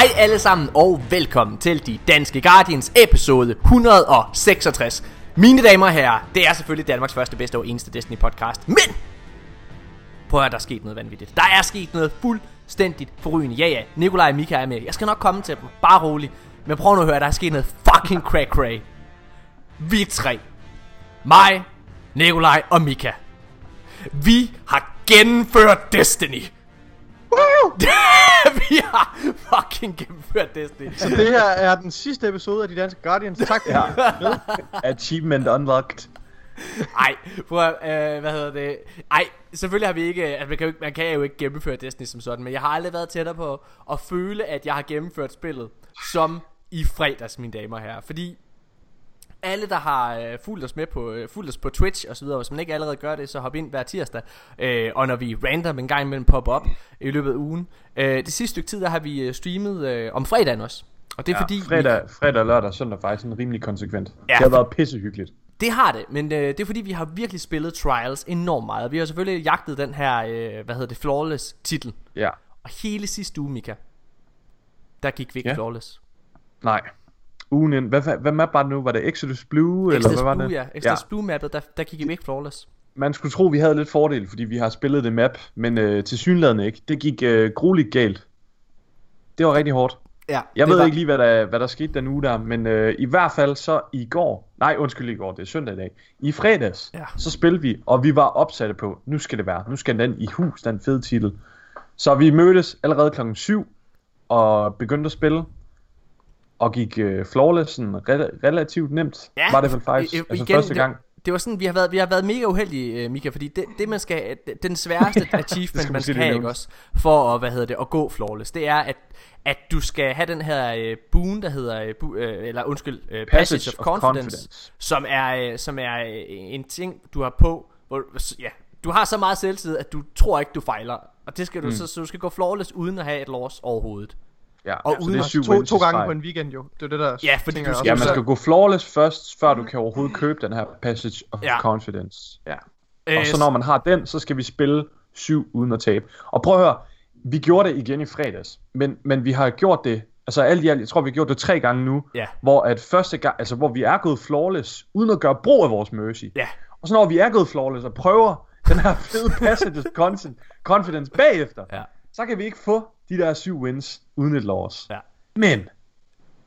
Hej alle sammen og velkommen til De Danske Guardians episode 166. Mine damer og herrer, det er selvfølgelig Danmarks første, bedste og eneste Destiny podcast. Men! Prøv at der er sket noget vanvittigt. Der er sket noget fuldstændigt forrygende. Ja ja, Nikolaj og Mika er med. Jeg skal nok komme til dem. Bare rolig. Men prøv nu at høre, der er sket noget fucking crack cray. Vi tre. Mig, Nikolaj og Mika. Vi har gennemført Destiny. vi har fucking gennemført Destiny. Så det her er den sidste episode af De Danske Guardians. Tak for ja. Achievement unlocked. Ej, prøv at, øh, hvad hedder det? Ej, selvfølgelig har vi ikke, altså man kan, jo, ikke- man kan jo ikke gennemføre Destiny som sådan, men jeg har aldrig været tættere på at føle, at jeg har gennemført spillet som i fredags, mine damer og herrer. Fordi alle, der har øh, fulgt os med på, øh, fulgt os på Twitch og så videre, hvis man ikke allerede gør det, så hop ind hver tirsdag. Øh, og når vi random en gang imellem pop op i løbet af ugen. Øh, det sidste stykke tid, der har vi øh, streamet øh, om fredagen også. Og det er Ja, fordi... fredag, fredag, lørdag og søndag faktisk sådan rimelig konsekvent. Ja, det har været pissehyggeligt. Det har det, men øh, det er fordi vi har virkelig spillet Trials enormt meget. Vi har selvfølgelig jagtet den her, øh, hvad hedder det, Flawless titel. Ja. Og hele sidste uge, Mika, der gik vi ikke Ja. Flawless. Nej. Ugen ind. Hvad, hvad, hvad map var det nu? Var det Exodus Blue? eller Exodus hvad var Blue, det? ja. Exodus Blue mappet, der, der gik vi ikke Flawless. Man skulle tro, vi havde lidt fordel, fordi vi har spillet det map, men øh, til synligheden ikke. Det gik øh, grueligt galt. Det var rigtig hårdt. Ja, Jeg ved var, ikke lige, hvad der, hvad der skete den uge der, men øh, i hvert fald så i går, nej undskyld i går, det er søndag i dag, i fredags, Ja. så spillede vi, og vi var opsatte på, nu skal det være, nu skal den i hus, den fede titel. Så vi mødtes allerede klokken 7 og begyndte at spille, og gik øh, flawless sådan re- relativt nemt, Ja, var det vel faktisk, i- i- altså igen, første det- gang. Det var sådan, vi har været, vi har været mega uheldige, uh, Mika, fordi det, det man skal, den sværeste achievement, skal man måske skal have, ikke også, for at, hvad hedder det, at gå flawless, det er, at, at du skal have den her uh, boon, der hedder, uh, bu, uh, eller undskyld, uh, passage, passage of, confidence, confidence, som er, uh, som er uh, en ting, du har på, hvor, ja, du har så meget selvtid, at du tror ikke, du fejler, og det skal du, mm. så, så du skal gå flawless, uden at have et loss overhovedet. Ja, og så uden det er To, to gange på en weekend jo. Det er det der. Ja, fordi du jeg skal- Ja, man skal gå flawless først, før du kan overhovedet købe den her Passage of Ja. Confidence. Ja. Øh, Og så når man har den, så skal vi spille syv uden at tabe. Og prøv at høre, vi gjorde det igen i fredags, men, men vi har gjort det, altså alt i alt, jeg tror vi har gjort det tre gange nu, Ja. hvor at første gang, altså hvor vi er gået flawless, uden at gøre brug af vores mercy. Ja. Og så når vi er gået flawless og prøver den her fede passage of Confidence- confidence bagefter, Ja. så kan vi ikke få de der syv wins uden et loss. Ja. Men,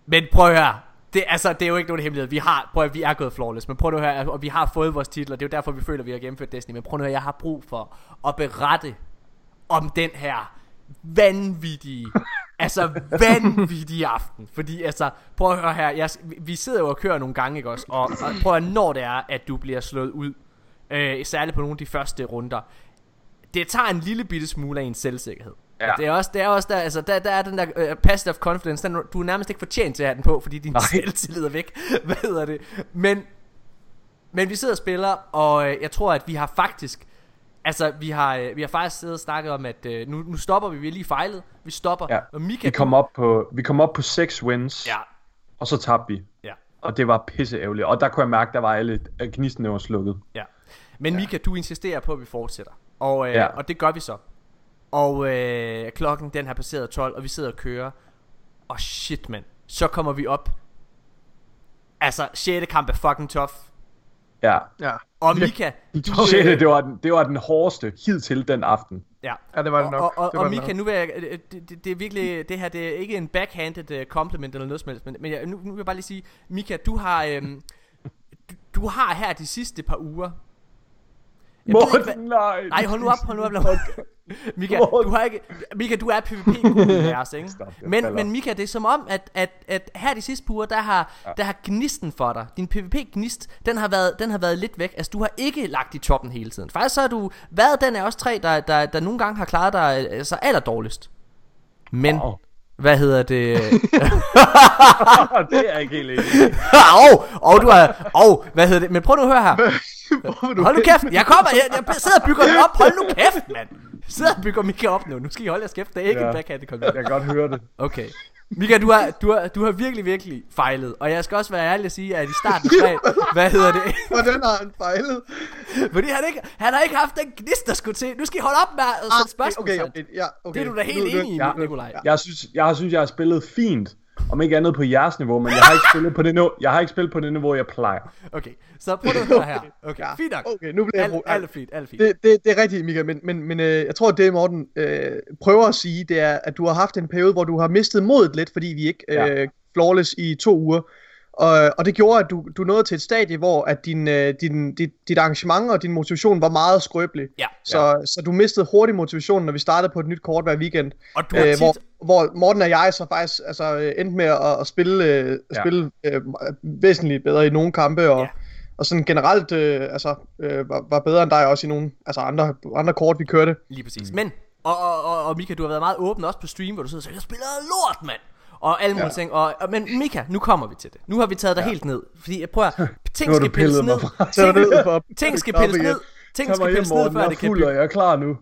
Men prøv at høre. Det, altså, det er jo ikke nogen hemmelighed. Vi har, prøv at, høre, vi er gået flawless, men prøv nu at høre, og vi har fået vores titler. Det er jo derfor, vi føler, at vi har gennemført Destiny. Men prøv nu at høre, jeg har brug for at berette om den her vanvittige, altså vanvittige aften. Fordi altså, prøv at høre her, jeg, vi sidder jo og kører nogle gange, ikke også? Og, og prøv at høre, når det er, at du bliver slået ud, øh, særligt på nogle af de første runder, det tager en lille bitte smule af en selvsikkerhed. Ja. Det er også, det er også der, altså der, der er den der uh, passive confidence, den, du er nærmest ikke fortjent til at have den på, fordi din Nej. selvtillid er væk. Hvad hedder det? Men, men vi sidder og spiller, og øh, jeg tror, at vi har faktisk, altså vi har, øh, vi har faktisk siddet og snakket om, at øh, nu, nu stopper vi, vi har lige fejlet, vi stopper, ja, og Mika, vi kom op på, vi kom op på seks wins, ja, og så tabte vi. ja, Og det var pisse ærgerligt. Og der kunne jeg mærke, der var alle at gnistene var slukket. ja. Men Mika, du insisterer på, at vi fortsætter, og, øh, Ja. og det gør vi så. Og øh, klokken den har passeret 12, og vi sidder og kører, og shit mand, så kommer vi op, altså 6. kamp er fucking tough, Ja. Ja. og Mika, Du, Shit, det, var den, det var den hårdeste hidtil den aften. ja, Ja, det var det nok. Og, og, det og, var og det Mika, nok. nu vil jeg, øh, det, det, det er virkelig, det her, det er ikke en backhanded uh, compliment eller noget som helst, men, men jeg, nu, nu vil jeg bare lige sige, Mika, du har, øhm, du, du har her de sidste par uger, Jeg ved ikke, hvad- Morten, nej. nej, hold nu op, hold nu op. Mika, du har ikke, Mika, du er her, altså, ikke? Stop, Men, falder. men Mika, det er som om, at, at, at her de sidste par uger, der har, ja. der har gnisten for dig, din PvP-gnist, den har, været, den har været lidt væk. Altså, du har ikke lagt i toppen hele tiden. Faktisk så har du været den af os tre, der, der, der nogle gange har klaret dig altså, aller dårligst. Men, Wow. Hvad hedder det? det er ikke helt i. Åh, oh, du har, oh, hvad hedder det? Men prøv nu at høre her. Hold nu kæft, jeg kommer, jeg, jeg sidder og bygger den op. Hold nu kæft, mand. sidder og bygger Mika op nu. Nu skal I holde jeres kæft. Det er ikke Ja. en backhand kommentar. Jeg kan godt høre det. Okay. Mika, du har, du, har, du har virkelig, virkelig fejlet. Og jeg skal også være ærlig at sige, at i starten af hvad hedder det? Hvordan har han fejlet? Fordi han, ikke, han har ikke haft den gnist, der skulle til. Nu skal I holde op med at sætte spørgsmål. Ah, okay, okay, ja, okay. Det er du da helt Nu- nu- enig i, Ja. Nikolaj. Jeg synes, jeg synes, jeg har spillet fint. Om ikke andet på jeres niveau, men jeg har ikke spillet på det niveau, jeg har ikke spillet på det niveau, jeg plejer. Okay, så prøv at høre her. Okay, Ja, fint nok. Okay, nu bliver jeg... Alt, alt fint, alt fint. Det, det, det er rigtigt, Mika, men, men, men øh, jeg tror, at det Morten øh, prøver at sige, det er, at du har haft en periode, hvor du har mistet modet lidt, fordi vi ikke øh, Ja. flawless i to uger. Og, og det gjorde, at du, du nåede til et stadie, hvor at din, øh, din, dit, dit arrangement og din motivation var meget skrøbelig. Ja. Så, så du mistede hurtigt motivationen, når vi startede på et nyt kort hver weekend. Og du har Øh, tit... hvor, hvor Morten og jeg så faktisk altså, øh, endte med at, at spille, øh, Ja. spille øh, væsentligt bedre i nogle kampe, og, Ja. ja. og sådan generelt øh, altså, øh, var, var bedre end dig også i nogle altså andre, andre kort, vi kørte. Lige præcis. Men, og, og, og, og Mika, du har været meget åben også på stream, hvor du sidder og siger, jeg spiller lort, mand. Og alle mulige Ja. ting. Og, og, men Mika, nu kommer vi til det. Nu har vi taget dig helt ned. Fordi jeg prøver, ting skal pilles ned. er Ting, ting skal pilles ned. Ting skal pilles ned, før det kan fuld, og bygge. jeg er klar nu.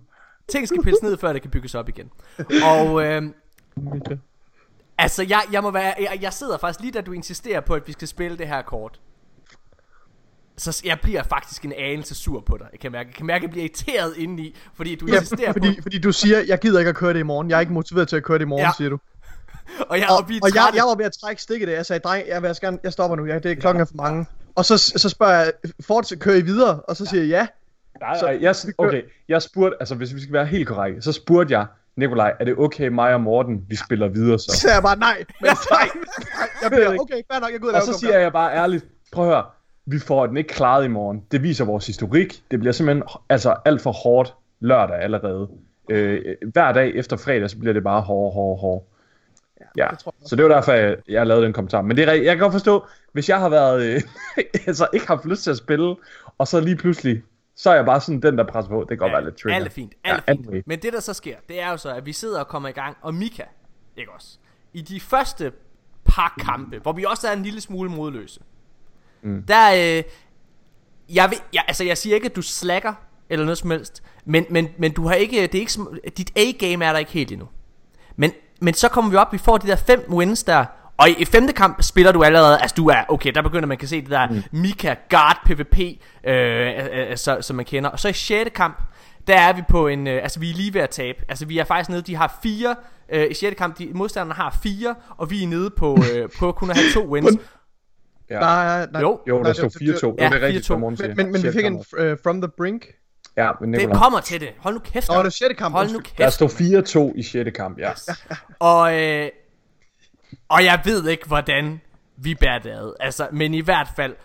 Ting skal pilles ned, før det kan bygges op igen. Og øh, altså, jeg, jeg må være, jeg, jeg sidder faktisk lige da du insisterer på, at vi skal spille det her kort. Så jeg bliver faktisk en anelse sur på dig. Jeg kan mærke, jeg kan mærke, at jeg bliver irriteret indeni, fordi du Ja, insisterer på, fordi, fordi du siger, jeg gider ikke at køre det i morgen. Jeg er ikke motiveret til at køre det i morgen, Ja. ja. siger du. Og jeg, Og, og jeg, jeg var ved at trække stikket af. Jeg sagde, dreng, jeg, vil gerne, jeg stopper nu. Jeg, det er klokken er for mange. Og så, så spørger jeg, fortsæt, kører I videre? Og så siger jeg ja. Nej, Så- nej, jeg, okay, jeg spurgte, altså hvis vi skal være helt korrekte, så spurgte jeg, Nikolaj, er det okay mig og Morten, vi spiller videre Så så? sagde jeg bare nej. Men nej. Jeg bliver, okay, fair nok, jeg går ud og Og så siger jeg bare ærligt, prøv at høre, vi får den ikke klaret i morgen. Det viser vores historik. Det bliver simpelthen altså alt for hårdt lørdag allerede. Øh, hver dag efter fredag, så bliver det bare hårdt, hårdt, hårdt. Ja, det tror jeg så det var derfor, jeg, jeg lavede den kommentar. Men det er, jeg kan godt forstå, hvis jeg har været, øh, altså ikke haft lyst til at spille, og så lige pludselig, så er jeg bare sådan den, der presser på. Det kan godt være lidt trigger. Alt er fint, alt Ja, fint. anyway. Men det der så sker, det er jo så, at vi sidder og kommer i gang, og Mika, ikke også, i de første par kampe, hvor vi også er en lille smule modløse, mm. der, øh, jeg, vil, jeg, altså jeg siger ikke, at du slacker, eller noget som helst, men, men, men du har ikke, det er ikke, dit A-game er der ikke helt endnu. Men, men så kommer vi op, vi får de der fem wins der, og i, femte kamp spiller du allerede, altså du er, okay, der begynder man kan se det der mm. Mika Guard PvP, øh, øh, så, som man kender. Og så i sjette kamp, der er vi på en, øh, altså vi er lige ved at tabe. Altså vi er faktisk nede, de har fire, øh, i sjette kamp, de modstanderne har fire, og vi er nede på, øh, på kun at have to wins. Ja. Nej, nej, nej. Jo, Jo, der stod det- det- 4-2. ja, det er rigtigt, 4-2. som Morten siger. Men, men, men vi fik en uh, from the brink. Ja, men det Nikolaj. kommer til det. Hold nu kæft. Nå, det er sjette kamp. Hold nu undskyld. Der kæft. stod 4-2 i 6. kamp, ja. Og, øh, og jeg ved ikke, hvordan vi bærer det ad. Altså, men i hvert fald,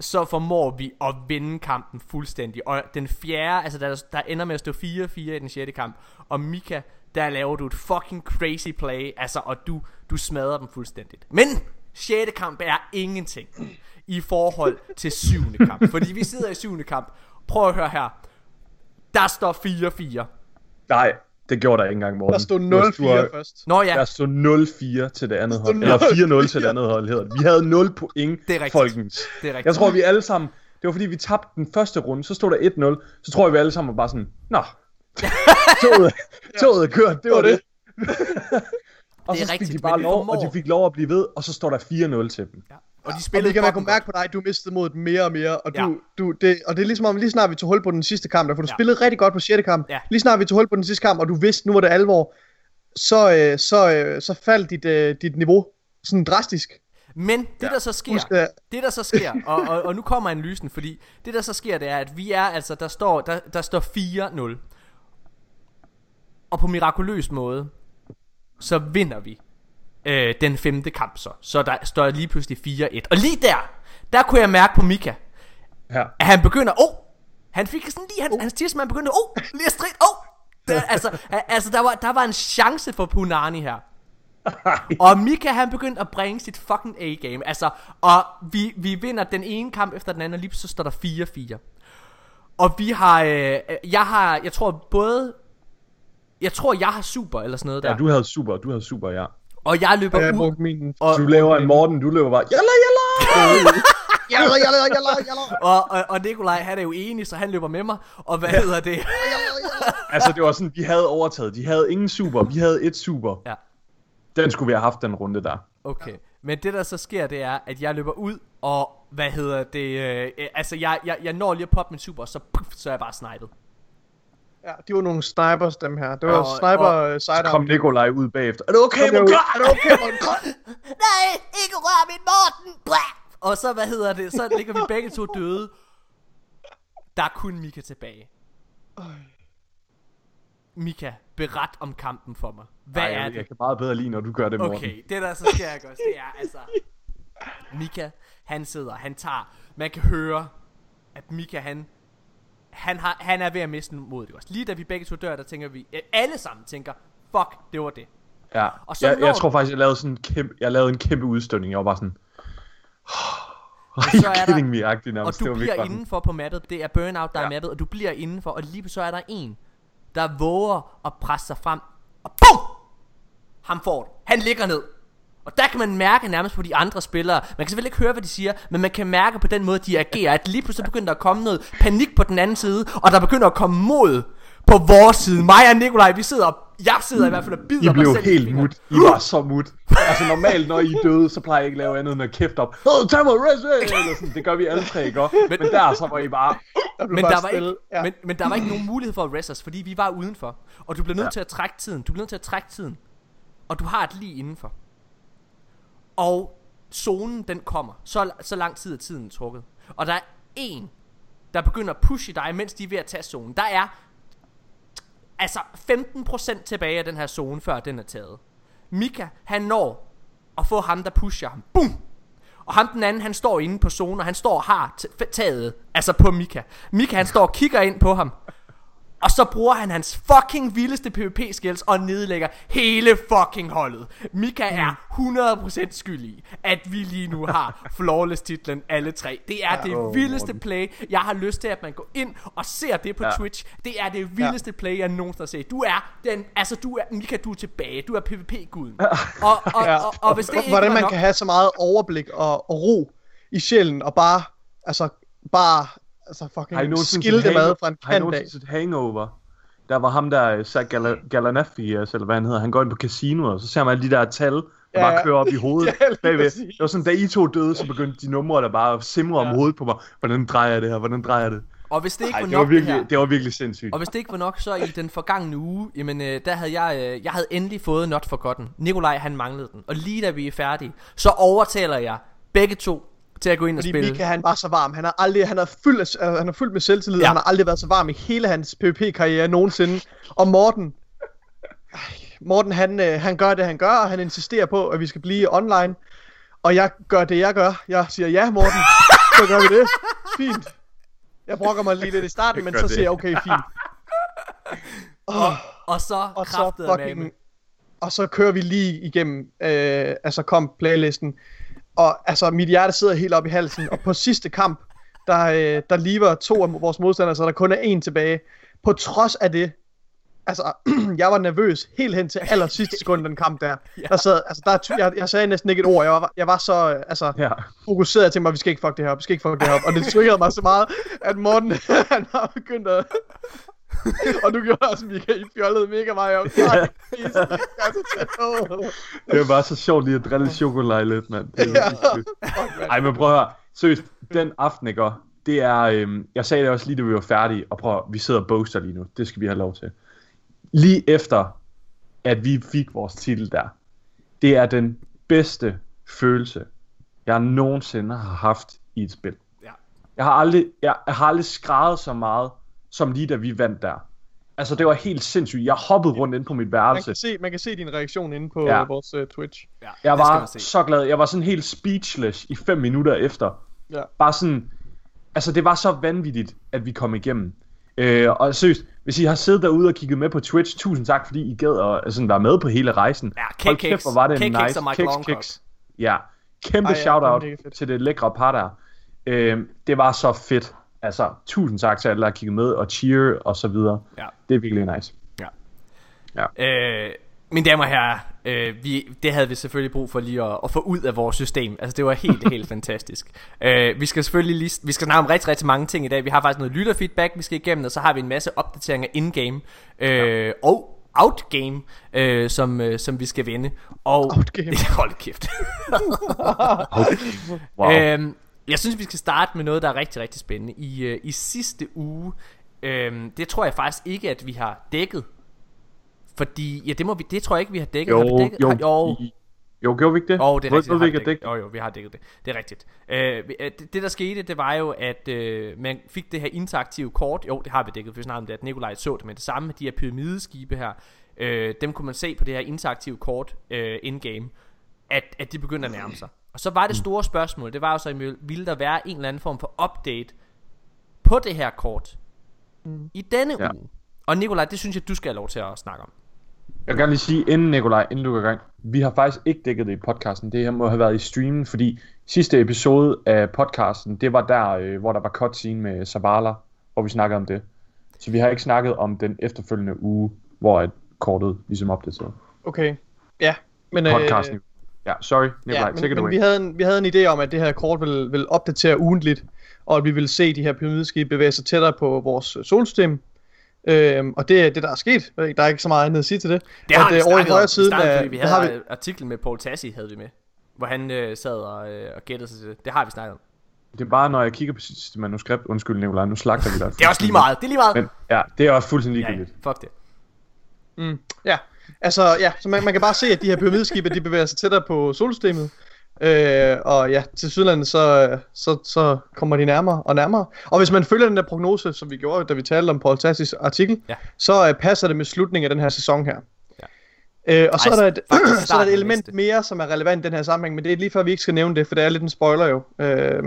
så formår vi at vinde kampen fuldstændig. Og den fjerde, altså der, der ender med at stå 4-4 i den sjette kamp. Og Mika, der laver du et fucking crazy play. Altså, og du, du smadrer dem fuldstændigt. Men sjette kamp er ingenting i forhold til syvende kamp. Fordi vi sidder i syvende kamp. Prøv at høre her. Der står 4-4. Nej, det gjorde der ikke engang, Morten. Der stod Der stod- 0-4 først. Nå ja, Der stod 0-4 til det andet hold. stod Eller 4-0 0-4. til det andet hold, hedder det. Vi havde 0 point, Det er rigtigt. folkens. det er rigtigt. Jeg tror, vi alle sammen... Det var fordi, vi tabte den første runde, så stod der 1-0. Så tror jeg, vi alle sammen var bare sådan... Nå, toget, toget er kørt, det var det. og Det er så fik rigtigt, de bare lov, og de fik lov at blive ved, og så står der 4-0 til dem. Ja. Og de Og spillede det kan man kunne mærke på dig, du mistede modet mere og mere, og, du, Ja. du, det, og det er ligesom om, lige snart vi tog hul på den sidste kamp, der, for du Ja. ja. spillede rigtig godt på sjette kamp, Ja. lige snart vi tog hul på den sidste kamp, og du vidste, nu var det alvor, så, øh, så, øh, så faldt dit, øh, dit niveau sådan drastisk. Men det der så sker, Husk, at- det der så sker, og, og, og nu kommer analysen, fordi det der så sker, det er, at vi er altså, der står, der, der står 4-0. Og på mirakuløs måde, så vinder vi øh, den femte kamp så. Så der står lige pludselig 4-1. Og lige der, der kunne jeg mærke på Mika, Ja. at han begynder, åh, oh, han fik sådan lige, han, hans tirsmand begyndte, åh, oh, lige at stride, åh. Oh. Der, altså, altså der, var, der var en chance for Punani her. Og Mika han begyndte at bringe sit fucking A-game. Altså, og vi, vi vinder den ene kamp efter den anden, og lige så står der 4-4. Og vi har, øh, jeg har, jeg tror både, jeg tror jeg har super eller sådan noget der. ja, du havde super, du havde super, ja. Og jeg løber Og jeg ud, min... og, Du laver en Morten, du løber bare, jalla, jalla! Jalla, jalla, jalla, jalla. og, og, og Nikolaj han er jo enig, så han løber med mig. Og hvad hedder det? altså, det var sådan, vi havde overtaget. De havde ingen super, vi havde et super. Ja. Den skulle vi have haft, den runde der. Okay, men det der så sker, det er, at jeg løber ud, og hvad hedder det, øh, altså jeg, jeg, jeg når lige at poppe min super, så, puff, så er jeg bare snipet. Ja, de var nogle snipers, dem her. Det var Og- sniper og- Så sidearm. kom Nikolaj ud bagefter. Er det okay, klar? Er det okay, Morten? Kom. Nej, ikke rør min Morten! Blah! Og så, hvad hedder det, så ligger vi begge to døde. Der er kun Mika tilbage. Mika, beret om kampen for mig. Hvad Ej, er jeg, det? jeg kan meget bedre lide, når du gør det, Morten. Okay, det der så sker ikke også, det er altså... Mika, han sidder, han tager... Man kan høre, at Mika, han... Han, har, han er ved at miste modet, også? Lige da vi begge to dør, der tænker vi... øh, Alle sammen tænker, fuck, det var det. Ja, Og så jeg, når jeg du- tror faktisk, jeg lavede sådan en kæmpe, jeg lavede en kæmpe udstødning. Jeg var bare sådan... Are så er der- me? Agtig Og nærmest. du var virkelig bliver indenfor på mappet. Det er Burnout, der ja. er Ja. mappet, og du bliver indenfor. Og lige så er der en, der våger at presse sig frem. Og BUM! Ham får det. Han ligger ned. Og der kan man mærke nærmest på de andre spillere. Man kan selvfølgelig ikke høre, hvad de siger, men man kan mærke på den måde, de agerer, at lige pludselig begynder der at komme noget panik på den anden side, og der begynder at komme mod på vores side. Mig og Nikolaj, vi sidder, og jeg sidder i hvert fald og bider I mig blev selv i helt mut. I var så mut. Altså normalt, når I er døde, så plejer jeg ikke at lave andet end at kæfte op. Åh, tag mig eller sådan. Det gør vi alle tre, ikke? Men, men der så var I bare... Der Men bare der, var ikke, Ja. men, men der var ikke nogen mulighed for at rest os, fordi vi var udenfor. Og du bliver nødt. Ja. til at trække tiden. Du bliver nødt til at trække tiden. Og du har et lige indenfor. Og zonen den kommer. Så, så lang tid er tiden trukket. Og der er en, der begynder at pushe dig, mens de er ved at tage zonen. Der er altså 15% tilbage af den her zone, før den er taget. Mika, han når at få ham, der pusher ham. Boom! Og ham den anden, han står inde på zonen, og han står og har taget, altså på Mika. Mika, han står og kigger ind på ham. Og så bruger han hans fucking vildeste PvP skills og nedlægger hele fucking holdet. Mika er 100% skyld i, at vi lige nu har flawless titlen alle tre. Det er det åh, vildeste play. Jeg har lyst til, at man går ind og ser det på Ja. Twitch. Det er det vildeste play, jeg nogensinde har set. Du er den, altså du er, Mika, du er tilbage. Du er PvP-guden. Og, og, Ja. og, og, og hvis det ikke Hvordan man nok, kan have så meget overblik og, og ro i sjælen, og bare, altså, bare, altså fucking skilte mad fra en Har I kant nogensinde set Hangover? Der var ham der, Zach Gala- Galifianakis, eller hvad han hedder, han går ind på casinoet, og så ser man alle de der tal, der Ja, bare kører op i hovedet Ja, bagved. Det var sådan, da I to døde, så begyndte de numre der bare at simre Ja. om hovedet på mig. Hvordan drejer jeg det her? Hvordan drejer jeg det? og hvis det ikke Ej, var det var, nok det her, virkelig, det var virkelig sindssygt. Og hvis det ikke var nok, så i den forgangne uge, jamen øh, der havde jeg, øh, jeg havde endelig fået Not Forgotten. Nikolaj han manglede den. Og lige da vi er færdige, så overtaler jeg begge to til at gå ind og Fordi spille. Mika, han var så varm. Han har aldrig, han er fyldt, af, han er fyldt med selvtillid. Ja. Han har aldrig været så varm i hele hans PvP-karriere nogensinde. Og Morten, ej, Morten han, øh, han gør det, han gør, og han insisterer på, at vi skal blive online. Og jeg gør det, jeg gør. Jeg siger, ja Morten, så gør vi det. Fint. Jeg brokker mig lige lidt i starten, men så det. siger jeg, okay, fint. Oh, Og så og så kraftede med. fucking... Og så kører vi lige igennem, øh, altså kom playlisten. Og altså, mit hjerte sidder helt op i halsen. Og på sidste kamp, der, øh, der lever to af vores modstandere, så der kun er en tilbage. På trods af det, altså, jeg var nervøs helt hen til aller sidste sekund den kamp der. Der sad, altså, der, jeg, jeg sagde næsten ikke et ord. Jeg var, jeg var så, altså, Ja. fokuseret. Jeg tænkte mig, vi skal ikke fuck det her op, vi skal ikke fuck det her op. Og det triggerede mig så meget, at Morten, han har begyndt at... og du gjorde også, Michael, I fjollede mega meget tæt på. Det var bare så sjovt lige at drille chokolade lidt, mand. Det er Ja. Fuck. Ej, men prøv at høre. Seriøst, den aften, ikke? Det er, øhm, jeg sagde det også lige, da vi var færdige, og prøv at, vi sidder og boaster lige nu. Det skal vi have lov til. Lige efter, at vi fik vores titel der, det er den bedste følelse, jeg nogensinde har haft i et spil. Ja. Jeg har aldrig, jeg, jeg har aldrig skrevet så meget, som lige da vi vandt der. Altså, det var helt sindssygt. Jeg hoppede rundt ind på mit Man værelse. kan, se, man kan se din reaktion inde på Ja. vores uh, Twitch. Ja, Jeg var man så glad. Jeg var sådan helt speechless i fem minutter efter. Ja. Bare sådan, altså det var så vanvittigt, at vi kom igennem. Øh, og seriøst, hvis I har siddet derude og kigget med på Twitch, tusind tak, fordi I gad at altså, være med på hele rejsen. Ja, Hold kæft, hvor var det K-Kicks nice. Kicks, kicks. Ja, kæmpe Ej, ja, shout-out det til det lækre par der. Øh, det var så fedt. Altså, tusind tak til alle, der har kigget med, og cheer og så videre. Ja. Det er virkelig nice. Øh, Mine damer og herrer, øh, vi, det havde vi selvfølgelig brug for lige at, at få ud af vores system. Altså det var helt, helt fantastisk. Øh, vi skal selvfølgelig lige, vi skal snakke om rigtig, rigtig mange ting i dag. Vi har faktisk noget lytterfeedback, vi skal igennem, og så har vi en masse opdateringer in-game. Øh, ja. Og outgame, øh, som, øh, som vi skal vinde. Og, Outgame. Hold kæft. Wow. Øhm, jeg synes, vi skal starte med noget, der er rigtig, rigtig spændende. I, øh, i sidste uge, øhm, det tror jeg faktisk ikke, at vi har dækket. Fordi, ja, det, må vi, det tror jeg ikke, vi har dækket. jo, har vi dækket? jo, Har, jo, jo, gjorde vi ikke det? jo, det er rigtigt. ved vi ikke, dækket. dække? Jo, jo, vi har dækket det. Det er rigtigt. Øh, øh, det, det, der skete, det var jo, at øh, man fik det her interaktive kort. Jo, det har vi dækket, for vi snakkede om det, at Nikolaj så det med det samme de her pyramideskibe her. Øh, dem kunne man se på det her interaktive kort øh, in-game, at, at de begyndte at nærme sig. Og så var det store spørgsmål, det var jo så, ville der være en eller anden form for update på det her kort mm. i denne Ja. uge? Og Nikolaj, det synes jeg, du skal have lov til at snakke om. Jeg vil gerne lige sige, inden Nikolaj, inden du går i gang, vi har faktisk ikke dækket det i podcasten. Det her må have været i streamen, fordi sidste episode af podcasten, det var der, øh, hvor der var cutscene med Zavala, hvor vi snakkede om det. Så vi har ikke snakket om den efterfølgende uge, hvor et kortet ligesom opdateret. Okay, ja. Men, øh. Ja, sorry, Nikolaj, ja, take men, it away. vi, havde en, vi havde en idé om, at det her kort vil, vil opdatere ugentligt, og at vi vil se de her pyramideskibe bevæge sig tættere på vores øh, solsystem. Øhm, og det er det, der er sket. Der er ikke så meget andet at sige til det. Det har at, vi øh, over i snakket om. højre snakkede, af, vi havde har vi, artiklen med Paul Tassi havde vi med. Hvor han øh, sad og, øh, og gættede sig til det. Det har vi snakket om. Det er bare, når jeg kigger på sidste manuskript, undskyld Nikolaj, nu slagter vi dig. Det er også lige meget. Det er lige meget. Men ja, det er også fuldstændig ja, ja, ligegyldigt. fuck det. Mm, ja, altså ja, så man, man kan bare se, at de her pyramideskibe, de bevæger sig tættere på solsystemet. Øh, og ja, til Sydlandet, så, så, så kommer de nærmere og nærmere. Og hvis man følger den der prognose, som vi gjorde, da vi talte om Paul Tassis artikel, Ja. så øh, passer det med slutningen af den her sæson her. Ja. Øh, og så Ej, er, der et, så er der et element næste. mere, som er relevant i den her sammenhæng, men det er lige før vi ikke skal nævne det, for det er lidt en spoiler jo. Øh,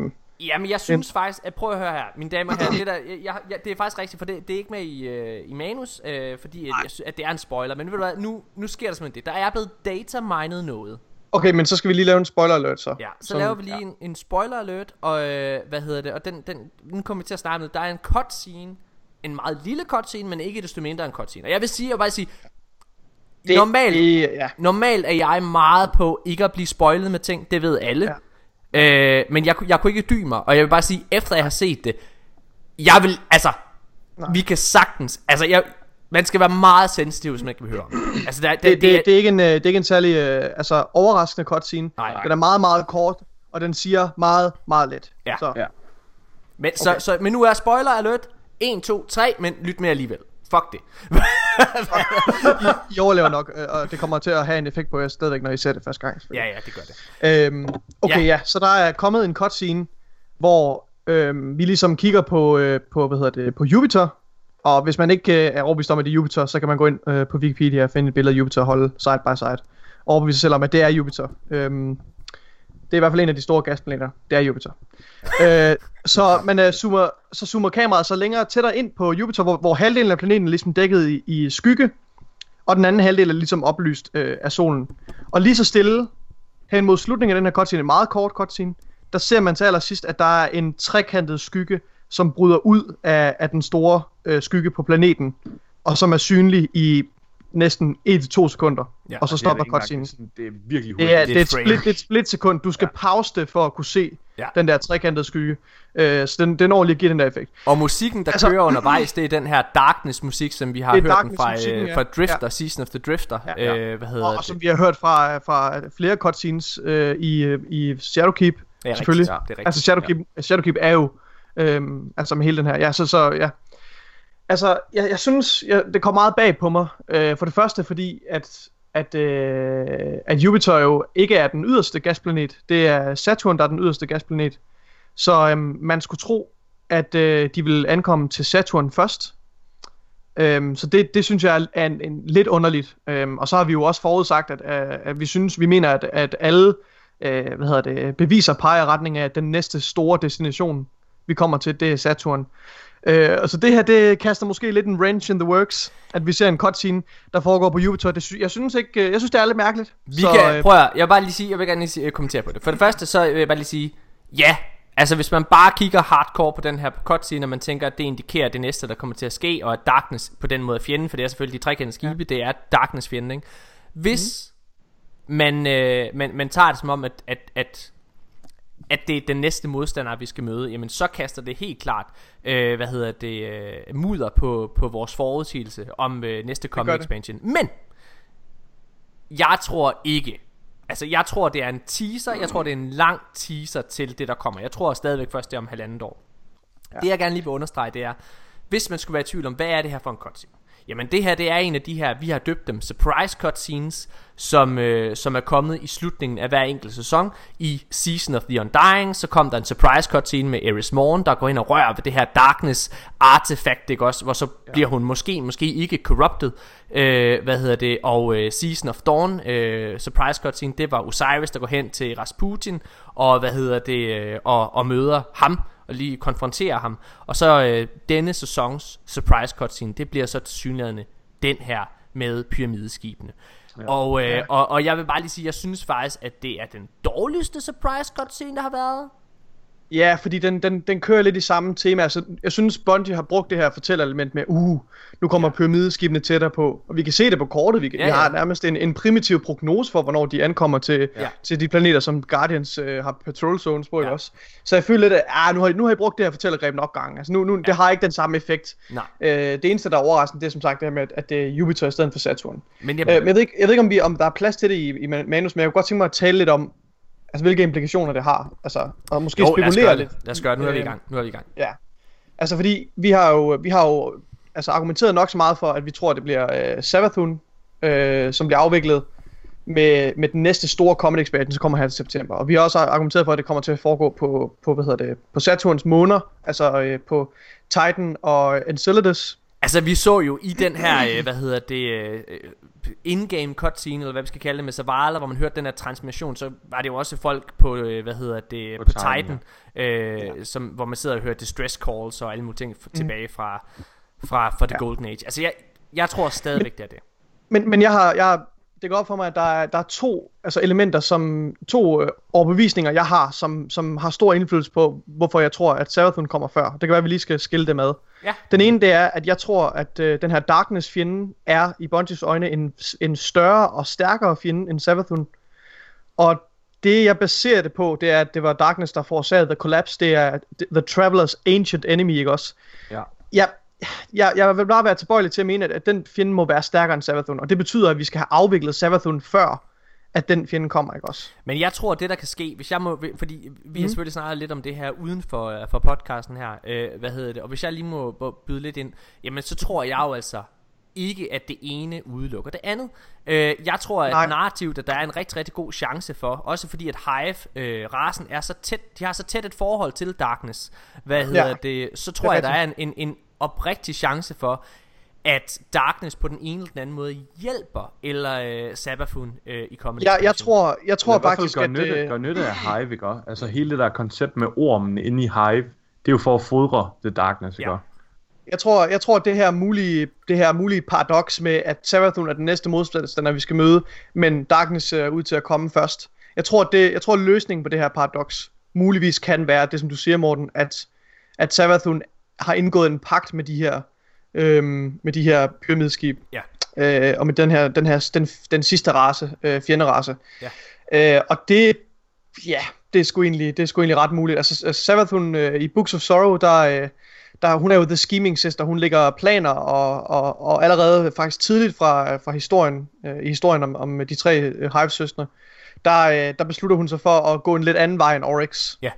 Jamen jeg synes faktisk, at prøv at høre her, mine damer og herrer, det, der, jeg, jeg, det er faktisk rigtigt, for det, det er ikke med i, øh, i manus, øh, fordi at, jeg, at det er en spoiler, men ved du hvad, nu, nu sker der simpelthen det, der er blevet data mined noget. okay, men så skal vi lige lave en spoiler alert så. Ja, så Som- laver vi lige en, en spoiler alert, og øh, hvad hedder det, og den, den, den kommer vi til at starte med, der er en cutscene, en meget lille cutscene, men ikke desto mindre en cutscene. Og jeg vil sige, jeg vil bare sige, det, normalt- Det, ja. Normalt er jeg meget på ikke at blive spoilet med ting, det ved alle. Ja. Øh, men jeg, jeg kunne ikke dy mig, og jeg vil bare sige, efter jeg har set det, jeg vil, altså, Nej. vi kan sagtens, altså, jeg, man skal være meget sensitiv, hvis man ikke vil høre om det. Altså, der, det, det, det, det, er ikke en, øh, det er ikke en særlig øh, altså, overraskende cutscene. Nej, nej. Den er meget, meget kort, og den siger meget, meget let. Ja. Så, Ja. men, så, så, men nu er spoiler alert, 1, 2, 3, men lyt med alligevel. Fuck det. I, I overlever nok, øh, og det kommer til at have en effekt på jer stadigvæk, når I ser det første gang. ja, ja, det gør det. Øhm, okay, Ja. ja. så der er kommet en cutscene, hvor øhm, vi ligesom kigger på, øh, på, hvad hedder det, på Jupiter. Og hvis man ikke øh, er overbevist om, at det er Jupiter, så kan man gå ind øh, på Wikipedia og finde et billede af Jupiter og holde side by side. Overbevise sig selv om, at det er Jupiter. Øhm, det er i hvert fald en af de store gasplaneter. Det er Jupiter. øh, så man øh, zoomer, så zoomer kameraet så længere tættere ind på Jupiter, hvor, hvor halvdelen af planeten er ligesom dækket i, i skygge, og den anden halvdel er ligesom oplyst øh, af solen. Og lige så stille, hen mod slutningen af den her cutscene, en meget kort cutscene, der ser man til allersidst, at der er en trekantet skygge, som bryder ud af, af den store øh, skygge på planeten, og som er synlig i næsten 1-2 sekunder. Ja, og så er stopper cutscenen. Det er virkelig hurtigt. Det er, Det er et split, det er et split sekund. Du skal ja. pause det for at kunne se Ja. ja. den der trekantede skygge. Øh, så den, den når lige at give den der effekt. Og musikken, der altså, kører undervejs, det er den her Darkness musik, som vi har hørt den fra, øh, ja. fra Drifter, Ja. Season of the Drifter. Ja, ja. Øh, hvad hedder Og, det? og som vi har hørt fra, fra flere cutscenes øh, i, øh, i Shadowkeep, Ja, selvfølgelig. rigtigt. Ja, det er rigtigt. Altså Shadowkeep, ja. Shadowkeep er jo, øhm, altså med hele den her, ja, så, så ja. Altså, jeg, jeg synes, jeg, det kommer meget bag på mig. Øh, for det første, fordi at, at, øh, at Jupiter jo ikke er den yderste gasplanet. Det er Saturn, der er den yderste gasplanet. Så øh, man skulle tro, at øh, de vil ankomme til Saturn først. Øhm, så det, det synes jeg er en, en lidt underligt. Øhm, og så har vi jo også forudsagt, at, at, at vi synes, vi mener, at, at alle øh, hvad hedder det, beviser peger i retning af at den næste store destination, vi kommer til, det er Saturn. Øh, og så det her, det kaster måske lidt en wrench in the works, at vi ser en cutscene, der foregår på Jupiter. Det, sy- jeg synes ikke, øh, jeg synes det er lidt mærkeligt. Vi så, kan, prøv at, jeg vil bare lige sige, jeg vil gerne lige sige, øh, kommentere på det. For det første, så vil jeg bare lige sige, ja, altså hvis man bare kigger hardcore på den her cutscene, og man tænker, at det indikerer det næste, der kommer til at ske, og at Darkness på den måde er fjenden, for det er selvfølgelig de trekendte skibe, ja. det er Darkness fjenden, ikke? Hvis mm. man, øh, man, man tager det som om, at, at, at at det er den næste modstander, vi skal møde, jamen så kaster det helt klart, øh, hvad hedder det, øh, mudder på, på vores forudsigelse om øh, næste kommende expansion. Men, jeg tror ikke, altså jeg tror det er en teaser, jeg tror det er en lang teaser til det der kommer. Jeg tror stadigvæk først det er om halvandet år. Ja. Det jeg gerne lige vil understrege, det er, hvis man skulle være i tvivl om, hvad er det her for en cutscene? Jamen det her, det er en af de her, vi har døbt dem surprise cutscenes, som, øh, som er kommet i slutningen af hver enkelt sæson. I Season of the Undying, så kom der en surprise cutscene med Eris Morn, der går ind og rører ved det her Darkness artifact, ikke også? Hvor så ja. bliver hun måske, måske ikke corrupted, øh, hvad hedder det, og øh, Season of Dawn, øh, surprise cutscene, det var Osiris, der går hen til Rasputin, og hvad hedder det, øh, og, og møder ham, og lige konfrontere ham. Og så øh, denne sæsons surprise cutscene, det bliver så tilsyneladende den her med pyramideskibene. Ja. Og, øh, og, og jeg vil bare lige sige, jeg synes faktisk, at det er den dårligste surprise cutscene, der har været. Ja, fordi den, den, den kører lidt i samme tema. Altså, jeg synes, Bungie har brugt det her fortællerelement med, uh, nu kommer ja. pyramideskibene tættere på. Og vi kan se det på kortet. Vi, kan, ja, ja. vi har nærmest en, en primitiv prognose for, hvornår de ankommer til, ja. til de planeter, som Guardians øh, har patrol zones på, ja. også? Så jeg føler lidt, at ah, nu, har, nu har I brugt det her fortællergreb nok gange. Altså, nu, nu, ja. det har ikke den samme effekt. Nej. Øh, det eneste, der er overraskende, det er som sagt det her med, at det er Jupiter i stedet for Saturn. Men jeg, øh, men jeg, ved ikke, jeg ved ikke, om, vi, om der er plads til det i, i manus, men jeg kunne godt tænke mig at tale lidt om, altså hvilke implikationer det har. Altså, og måske jo, spekulere lidt. Lad os gøre det. Nu er vi i gang. Nu er vi i gang. Ja. Altså fordi vi har jo, vi har jo altså argumenteret nok så meget for, at vi tror, at det bliver uh, Savathun, uh, som bliver afviklet med, med den næste store Comet Expansion, som kommer her til september. Og vi har også argumenteret for, at det kommer til at foregå på, på hvad hedder det, på Saturns måner, altså uh, på Titan og Enceladus. Altså vi så jo i den her, uh, hvad hedder det, uh, in-game cutscene, eller hvad vi skal kalde det, med Zavala, hvor man hørte den her transmission, så var det jo også folk på, øh, hvad hedder det, på, på Titan, Titan ja. øh, ja. som, hvor man sidder og hører distress calls og alle mulige ting mm. tilbage fra, fra, fra The ja. Golden Age. Altså jeg, jeg tror stadigvæk, det er det. Men, men jeg har, jeg har det går op for mig, at der er, der er to altså elementer, som to øh, overbevisninger, jeg har, som, som har stor indflydelse på, hvorfor jeg tror, at Savathun kommer før. Det kan være, at vi lige skal skille det med. Ja. Den ene, det er, at jeg tror, at øh, den her Darkness-fjende er i Bungies øjne en, en større og stærkere fjende end Savathun. Og det, jeg baserer det på, det er, at det var Darkness, der forårsagede The Collapse. Det er The Traveler's Ancient Enemy, ikke også? Ja. Jeg, jeg, jeg vil bare være tilbøjelig til at mene, at, at den fjende må være stærkere end Savathun, og det betyder, at vi skal have afviklet Savathun før, at den fjende kommer, ikke også? Men jeg tror, det der kan ske, hvis jeg må, fordi vi mm. har mhm. selvfølgelig snakket lidt om det her uden for, øh, for podcasten her, øh, hvad hedder det, og hvis jeg lige må byde lidt ind, jamen så tror jeg jo altså, ikke at det ene udelukker det andet. Øh, jeg tror at Nej. narrativt at der er en rigtig rigtig god chance for, også fordi at Hive øh, rasen er så tæt, de har så tæt et forhold til Darkness. Hvad hedder ja. det? Så tror det jeg der er en, en, en oprigtig chance for, at Darkness på den ene eller den anden måde hjælper eller øh, Sabafun øh, i kommende Ja, jeg tror, jeg tror eller faktisk, gør at... Nytte, øh... gør nytte af Hive, ikke? Altså hele det der koncept med ormen inde i Hive, det er jo for at fodre The Darkness, ikke? Ja. Jeg tror, jeg tror, at det her mulige, det her mulige paradoks med, at Savathun er den næste modstander, vi skal møde, men Darkness ser ud til at komme først. Jeg tror, det, jeg tror, at løsningen på det her paradoks muligvis kan være det, som du siger, Morten, at, at Savathun har indgået en pagt med de her øhm, med de her pyramideskib. Ja. Øh, og med den her, den her, den, den sidste race, øh, fjenderace. Ja. Øh, og det, ja, det er sgu egentlig, det er sgu egentlig ret muligt. Altså, altså Savath, hun, øh, i Books of Sorrow, der, øh, der, hun er jo the scheming sister, hun lægger planer, og, og, og allerede faktisk tidligt fra, fra historien, øh, i historien om, om de tre øh, Hive-søstre, der, øh, der beslutter hun sig for at gå en lidt anden vej end Oryx. Ja.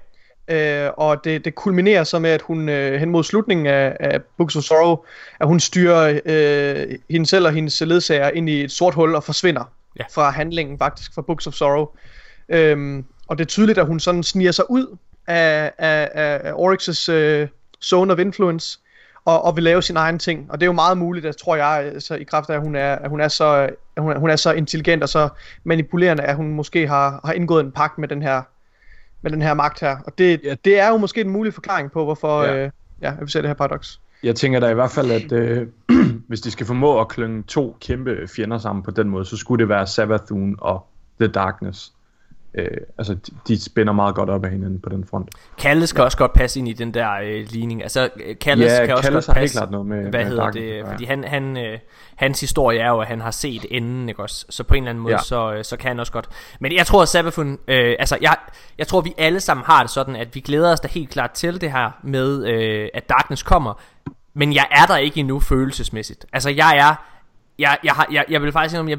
Øh, og det, det kulminerer så med, at hun øh, hen mod slutningen af, af Books of Sorrow, at hun styrer øh, hende selv og hendes ledsager ind i et sort hul og forsvinder ja. fra handlingen faktisk, fra Books of Sorrow. Øhm, og det er tydeligt, at hun sådan sniger sig ud af, af, af Oryx's øh, zone of influence, og, og vil lave sin egen ting. Og det er jo meget muligt, at tror jeg, så i kraft af, at hun er, at hun er, så, at hun er, hun er så intelligent og så manipulerende, at hun måske har, har indgået en pagt med den her med den her magt her. Og det, ja. det er jo måske en mulig forklaring på, hvorfor ja. Øh, ja, vi ser det her paradoks. Jeg tænker da i hvert fald, at øh, hvis de skal formå at klynge to kæmpe fjender sammen på den måde, så skulle det være Savathun og The Darkness. Øh, altså de, de spænder meget godt op af hinanden på den front. Kalles skal også godt passe ind i den der øh, ligning. Altså, øh, Kalles Ja, kan også Kalles godt har helt passe, klart noget med- hvad med hedder Darken, det, ja. fordi han, han, øh, hans historie er jo, at han har set enden, ikke også? Så på en eller anden måde, Ja. så, øh, så kan han også godt. Men jeg tror, at Sabafun, øh, altså, jeg, jeg tror, vi alle sammen har det sådan, at vi glæder os da helt klart til det her med, øh, at Darkness kommer. Men jeg er der ikke endnu følelsesmæssigt. Altså, jeg er, jeg, jeg, har, jeg, jeg vil faktisk sige, om jeg,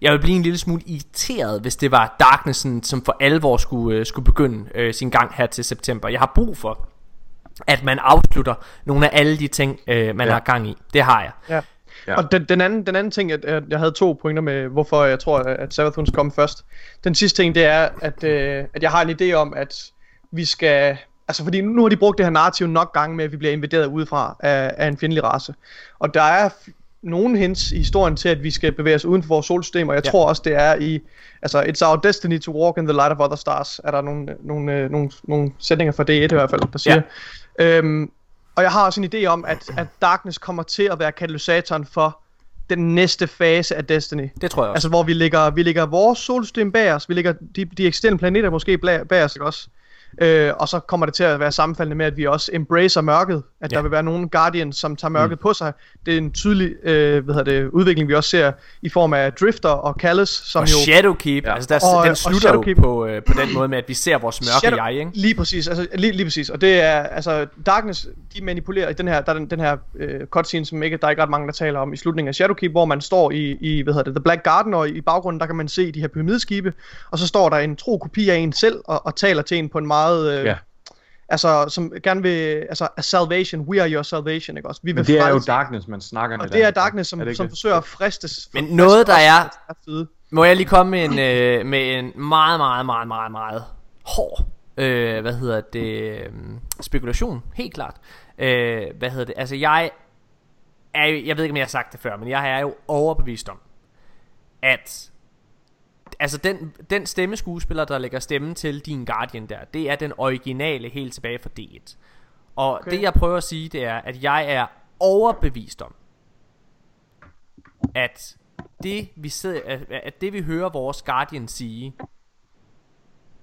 jeg vil blive en lille smule irriteret, hvis det var Darknessen, som for alvor skulle, øh, skulle begynde øh, sin gang her til september. Jeg har brug for, at man afslutter nogle af alle de ting, øh, man ja. Har gang i. Det har jeg. Ja. Ja. Og den, den, anden, den anden ting, at, at jeg havde to pointer med, hvorfor jeg tror, at Sabathun skal komme først. Den sidste ting, det er, at, øh, at jeg har en idé om, at vi skal... Altså, fordi nu har de brugt det her narrativ nok gange med, at vi bliver invaderet udefra af, af en fjendtlig race. Og der er nogle hints i historien til, at vi skal bevæge os uden for vores solsystem, og jeg Ja. tror også, det er i... Altså, it's our destiny to walk in the light of other stars, er der nogle, nogle, øh, nogle, nogle sætninger fra D1 i hvert fald, der siger. Ja. Øhm, og jeg har også en idé om, at, at Darkness kommer til at være katalysatoren for den næste fase af Destiny. Det tror jeg også. Altså hvor vi lægger, vi lægger vores solsystem bag os, vi lægger de, de eksterne planeter måske bag, bag os, ikke også? Øh, og så kommer det til at være sammenfaldende med, at vi også embracer mørket. At Ja. der vil være nogle Guardians, som tager mørket mm. på sig. Det er en tydelig øh, hvad hedder det, udvikling, vi også ser i form af Drifter og Callus, som og jo... Shadowkeep, ja. Altså der, Og- den og slutter jo Shadowkeep- på, øh, på den måde med, at vi ser vores mørke Shadow- jeg, ikke? Lige præcis, altså lige, lige præcis. Og det er, altså Darkness, de manipulerer i den her, der er den, den her øh, cutscene, som ikke, der er ikke ret mange, der taler om i slutningen af Shadowkeep, hvor man står i, i hvad hedder det, The Black Garden, og i, i baggrunden, der kan man se de her pyramideskibe, og så står der en tro kopi af en selv, og, og taler til en på en meget, øh, Ja. altså som gerne vil, altså a salvation, we are your salvation, ikke også? Vi vil Men det er jo frelse. Darkness, man snakker og med det er. Darkness, som, Er det som det? forsøger at fristes. Men friste noget, der er- side. Må jeg lige komme med en, øh, med en meget, meget, meget, meget, meget hård, øh, hvad hedder det, øh, spekulation, helt klart. Øh, hvad hedder det, altså jeg er jo, jeg ved ikke om jeg har sagt det før, men jeg er jo overbevist om, at altså den, den stemmeskuespiller, der lægger stemme til din Guardian der, det er den originale helt tilbage fra D1. Og okay. Det jeg prøver at sige, det er, at jeg er overbevist om, at det vi, sidder, at, at det vi hører vores Guardian sige,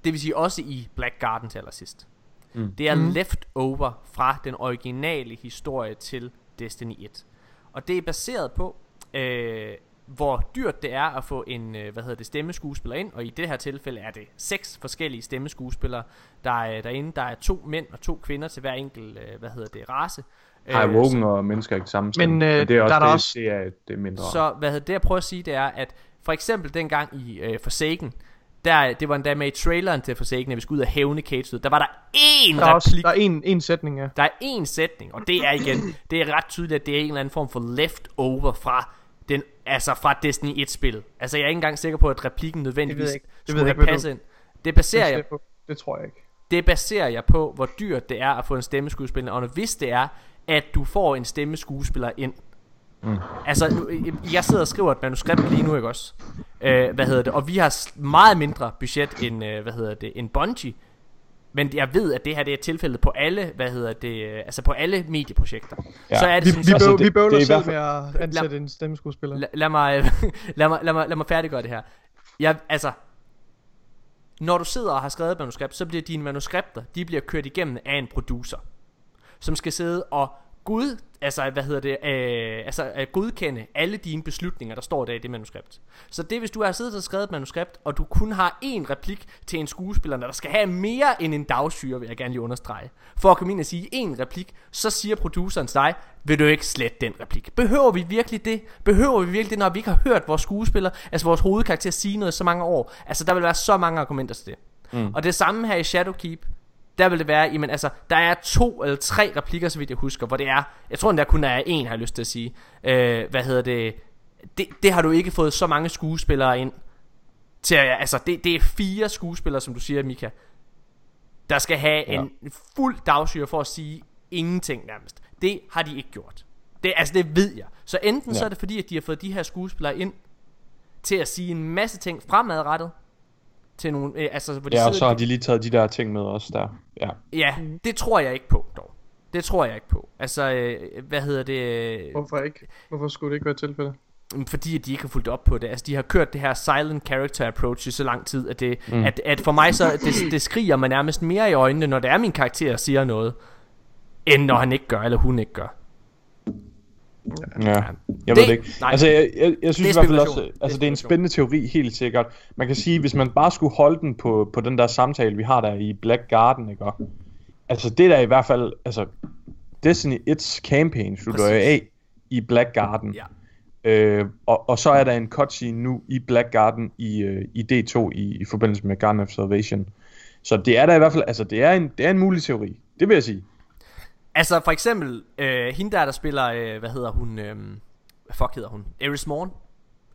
det vil sige også i Black Garden til allersidst, mm. det er mm. leftover fra den originale historie til Destiny 1. Og det er baseret på, øh, hvor dyrt det er at få en, øh, hvad hedder det, stemmeskuespiller ind, og i det her tilfælde er det seks forskellige stemmeskuespillere, der er derinde. Der er to mænd og to kvinder til hver enkelt, øh, hvad hedder det, race. Har Øh, Woken og mennesker ikke samme stemme. Men, øh, det er også, der er det, også- det, er, det er mindre. Så hvad hedder det jeg prøver at sige det er at For eksempel dengang i øh, Forsaken der, Det var endda med i traileren til Forsaken At vi skulle ud og hævne Cage Der var der én Der er også replik der er en, en sætning, ja. Der er én sætning Og det er igen Det er ret tydeligt at det er en eller anden form for leftover fra altså fra Destiny 1 spil Altså jeg er ikke engang sikker på at replikken nødvendigvis ikke. Det Skulle ved jeg have passet ind Det baserer jeg Det, det tror jeg ikke. det baserer jeg på, hvor dyrt det er at få en stemmeskuespiller, og hvis det er, at du får en stemmeskuespiller ind. Mm. Altså, jeg sidder og skriver et manuskript lige nu, ikke også? Øh, hvad hedder det? Og vi har meget mindre budget end, øh, hvad hedder det, end Bungie. Men jeg ved, at det her det er tilfældet på alle, hvad hedder det, øh, altså på alle medieprojekter. Ja. Så er det Vi, sådan, vi, så, bøv, det- vi bøvler det i selv med at ansætte en stemmeskuespiller. La, lad, mig, lad, mig, lad, mig, lad mig færdiggøre det her. Jeg, altså, når du sidder og har skrevet et manuskript, så bliver dine manuskripter, de bliver kørt igennem af en producer, som skal sidde og gud, altså hvad hedder det, øh, altså at godkende alle dine beslutninger, der står der i det manuskript. Så det hvis du har siddet og skrevet et manuskript, og du kun har én replik til en skuespiller, der skal have mere end en dagsyre, vil jeg gerne lige understrege. For at komme ind og sige én replik, så siger produceren til dig, vil du ikke slette den replik. Behøver vi virkelig det? Behøver vi virkelig det, når vi ikke har hørt vores skuespiller, altså vores hovedkarakter sige noget så mange år? Altså der vil være så mange argumenter til det. Mm. Og det samme her i Shadowkeep, der vil det være, jamen altså, der er to eller tre replikker, så vidt jeg husker, hvor det er, jeg tror der kun er en, har jeg lyst til at sige, øh, hvad hedder det, det, det har du ikke fået så mange skuespillere ind til, altså det, det er fire skuespillere, som du siger, Mika, der skal have ja. en fuld dagsyre for at sige ingenting nærmest. Det har de ikke gjort. Det, altså det ved jeg. Så enten ja. så er det fordi, at de har fået de her skuespillere ind til at sige en masse ting fremadrettet, til nogle, øh, altså hvor de Ja, og så har de lige taget de der ting med også der. Ja. Ja, det tror jeg ikke på, dog. Det tror jeg ikke på. Altså, øh, hvad hedder det? øh, Hvorfor ikke? Hvorfor skulle det ikke være tilfældet? fordi at de ikke har fulgt op på det. Altså de har kørt det her silent character approach i så lang tid, at, det, mm. at, at for mig så, det, det skriger man nærmest mere i øjnene, når det er min karakter, siger noget, end når han ikke gør, eller hun ikke gør. Ja, jeg Det- ved det ikke. nej. altså, jeg, jeg, jeg synes i hvert fald også, altså det er en spændende teori, helt sikkert. Man kan sige, hvis man bare skulle holde den på, på den der samtale, vi har der i Black Garden, ikke? Altså det der i hvert fald, altså Destiny 1's campaign slutter jo af i Black Garden. Ja. Øh, og, og så er der en cutscene nu i Black Garden i, øh, i D2 i, i forbindelse med Garden of Salvation. Så det er der i hvert fald, altså det er en, det er en mulig teori. Det vil jeg sige. Altså for eksempel, øh, hende der, der spiller, øh, hvad hedder hun, øh, hvad fuck hedder hun? Eris Morn.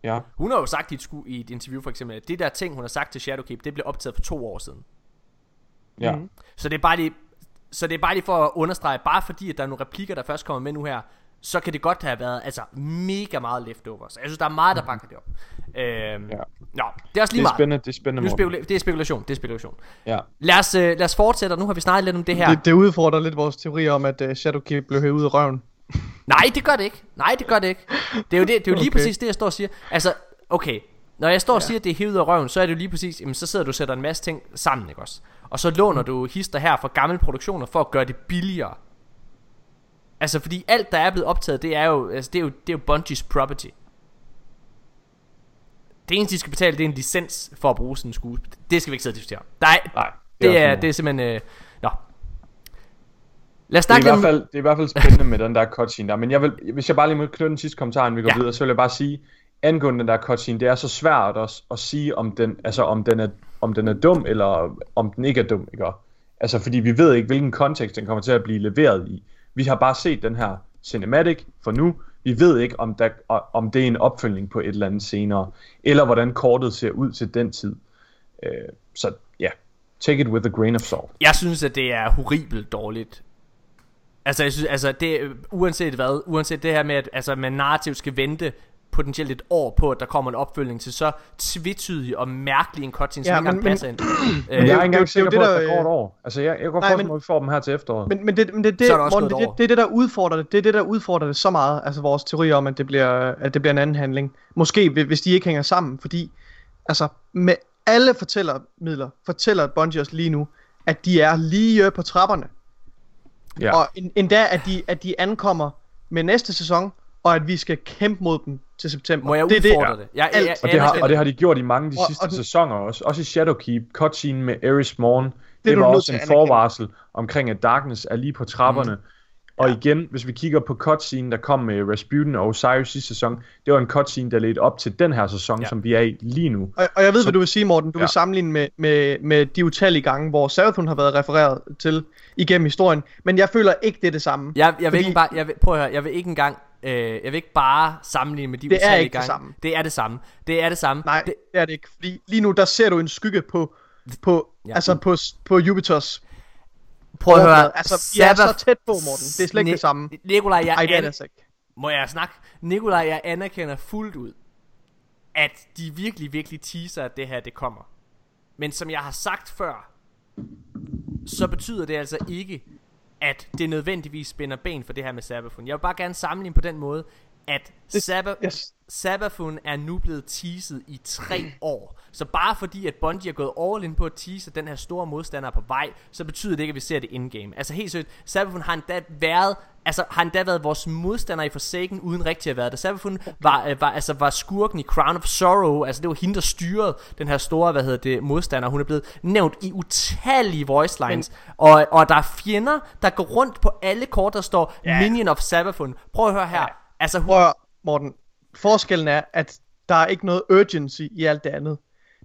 Ja. Hun har jo sagt i et, sku, i et interview for eksempel, at det der ting, hun har sagt til Shadowkeep, det blev optaget for to år siden. Ja. Mhm. Så det er bare lige, så det er bare lige for at understrege, bare fordi at der er nogle replikker, der først kommer med nu her, så kan det godt have været altså mega meget leftover. Så jeg synes, der er meget, der bakker det op. Øhm, ja. Mhm. Nå, det er også lige Det er meget. spændende, det er spændende. Spekula- det er spekulation, det er spekulation. Ja. Lad os, øh, lad os fortsætte, og nu har vi snakket lidt om det her. Det, det udfordrer lidt vores teori om, at uh, Shadowkeep blev hævet ud af røven. Nej, det gør det ikke. Nej, det gør det ikke. Det er jo, det, det er jo lige Okay. præcis det, jeg står og siger. Altså, okay. Når jeg står og siger, at det er hævet af røven, så er det jo lige præcis, jamen, så sidder du og sætter en masse ting sammen, ikke også? Og så låner du hister her fra gamle produktioner for at gøre det billigere. Altså, fordi alt, der er blevet optaget, det er jo, altså, det er jo, det er jo Bungie's property. Det eneste, de skal betale, det er en licens for at bruge sådan en skuespil. Det skal vi ikke sidde og diskutere. Nej, Nej. det, også er, det er simpelthen... Øh, nå. Lad os Det er, i hvert fald, det er i hvert fald spændende med den der cutscene der, men jeg vil, hvis jeg bare lige må knytte den sidste kommentar, vi går Ja. videre, så vil jeg bare sige, angående den der cutscene, det er så svært også at sige, om den, altså, om den, er, om den er dum, eller om den ikke er dum, ikke? Altså, fordi vi ved ikke, hvilken kontekst den kommer til at blive leveret i. Vi har bare set den her cinematic for nu. Vi ved ikke, om, der, om det er en opfølgning på et eller andet senere, eller hvordan kortet ser ud til den tid. Øh, så ja, take it with a grain of salt. Jeg synes, at det er horribelt dårligt. Altså, jeg synes, altså det, uanset hvad, uanset det her med, at altså, man narrativt skal vente potentielt et år på, at der kommer en opfølgning til så tvetydig og mærkelig en cutscene, som Ja, ikke engang men- passer ind. Men Øh, jeg er ikke engang sikker det, på, at der går et øh, år. Altså, jeg, jeg men- mig, at vi får dem her til efteråret. Men, men, det, men det, det, er Morten, det, det, er det, der udfordrer det. Det er det, der udfordrer det så meget. Altså vores teori om, at det bliver, at det bliver en anden handling. Måske, hvi- hvis de ikke hænger sammen. Fordi, altså, med alle fortællermidler, fortæller Bungie os lige nu, at de er lige på trapperne. Ja. Og en, endda, at de, at de ankommer med næste sæson, og at vi skal kæmpe mod dem til september. Må jeg det er udfordre det. det? Jeg, jeg, jeg, Og det, har, og det har de gjort i mange af de Og- sidste og den- sæsoner også. Også i Shadowkeep, cutscene med Eris Morn. Det, er det var også en forvarsel omkring, at Darkness er lige på trapperne. Mm. Og igen, hvis vi kigger på cutscene, der kom med Rasputin og Osiris sidste sæson, det var en cutscene, der ledte op til den her sæson, Ja. ja. som vi er i lige nu. Og, og jeg ved, Så- hvad du vil sige, Morten. Du ja. Ja. vil sammenligne med, med, med de utallige gange, hvor Savathun har været refereret til igennem historien. Men jeg føler ikke, det er det samme. Jeg, jeg vil Fordi- ikke bare, jeg vil, prøv at høre, jeg vil ikke engang, øh, jeg vil ikke bare sammenligne med de Det er utallige ikke det gange. samme. Det er det samme. Det er det samme. Nej, det, det er det ikke. Fordi lige nu, der ser du en skygge på, på, Ja. altså på, på Jupiters prøv at høre. Altså, vi er så Sabbath- tæt på, Morten. Det er slet ikke det samme. Nikolaj, jeg, Ej, det er det altså ikke. må jeg snakke? Nikolaj, jeg anerkender fuldt ud, at de virkelig, virkelig teaser, at det her, det kommer. Men som jeg har sagt før, så betyder det altså ikke, at det nødvendigvis spænder ben for det her med Sabafun. Jeg vil bare gerne sammenligne på den måde, at Sabba- yes. Sabafun er nu blevet teaset i tre år. Så bare fordi, at Bungie er gået all in på at tease, at den her store modstander er på vej, så betyder det ikke, at vi ser det in-game. Altså helt seriøst, Sabafun har endda været, altså har endda været vores modstander i Forsaken, uden rigtig at været det. Sabafun var, øh, var, altså, var skurken i Crown of Sorrow, altså det var hende, der styrede den her store, hvad hedder det, modstander. Hun er blevet nævnt i utallige voice lines, og, og der er fjender, der går rundt på alle kort, der står Ja. Minion of Sabafun. Prøv at høre her. Ja. Altså, hun, Prøv Morten. Forskellen er, at der er ikke noget urgency i alt det andet.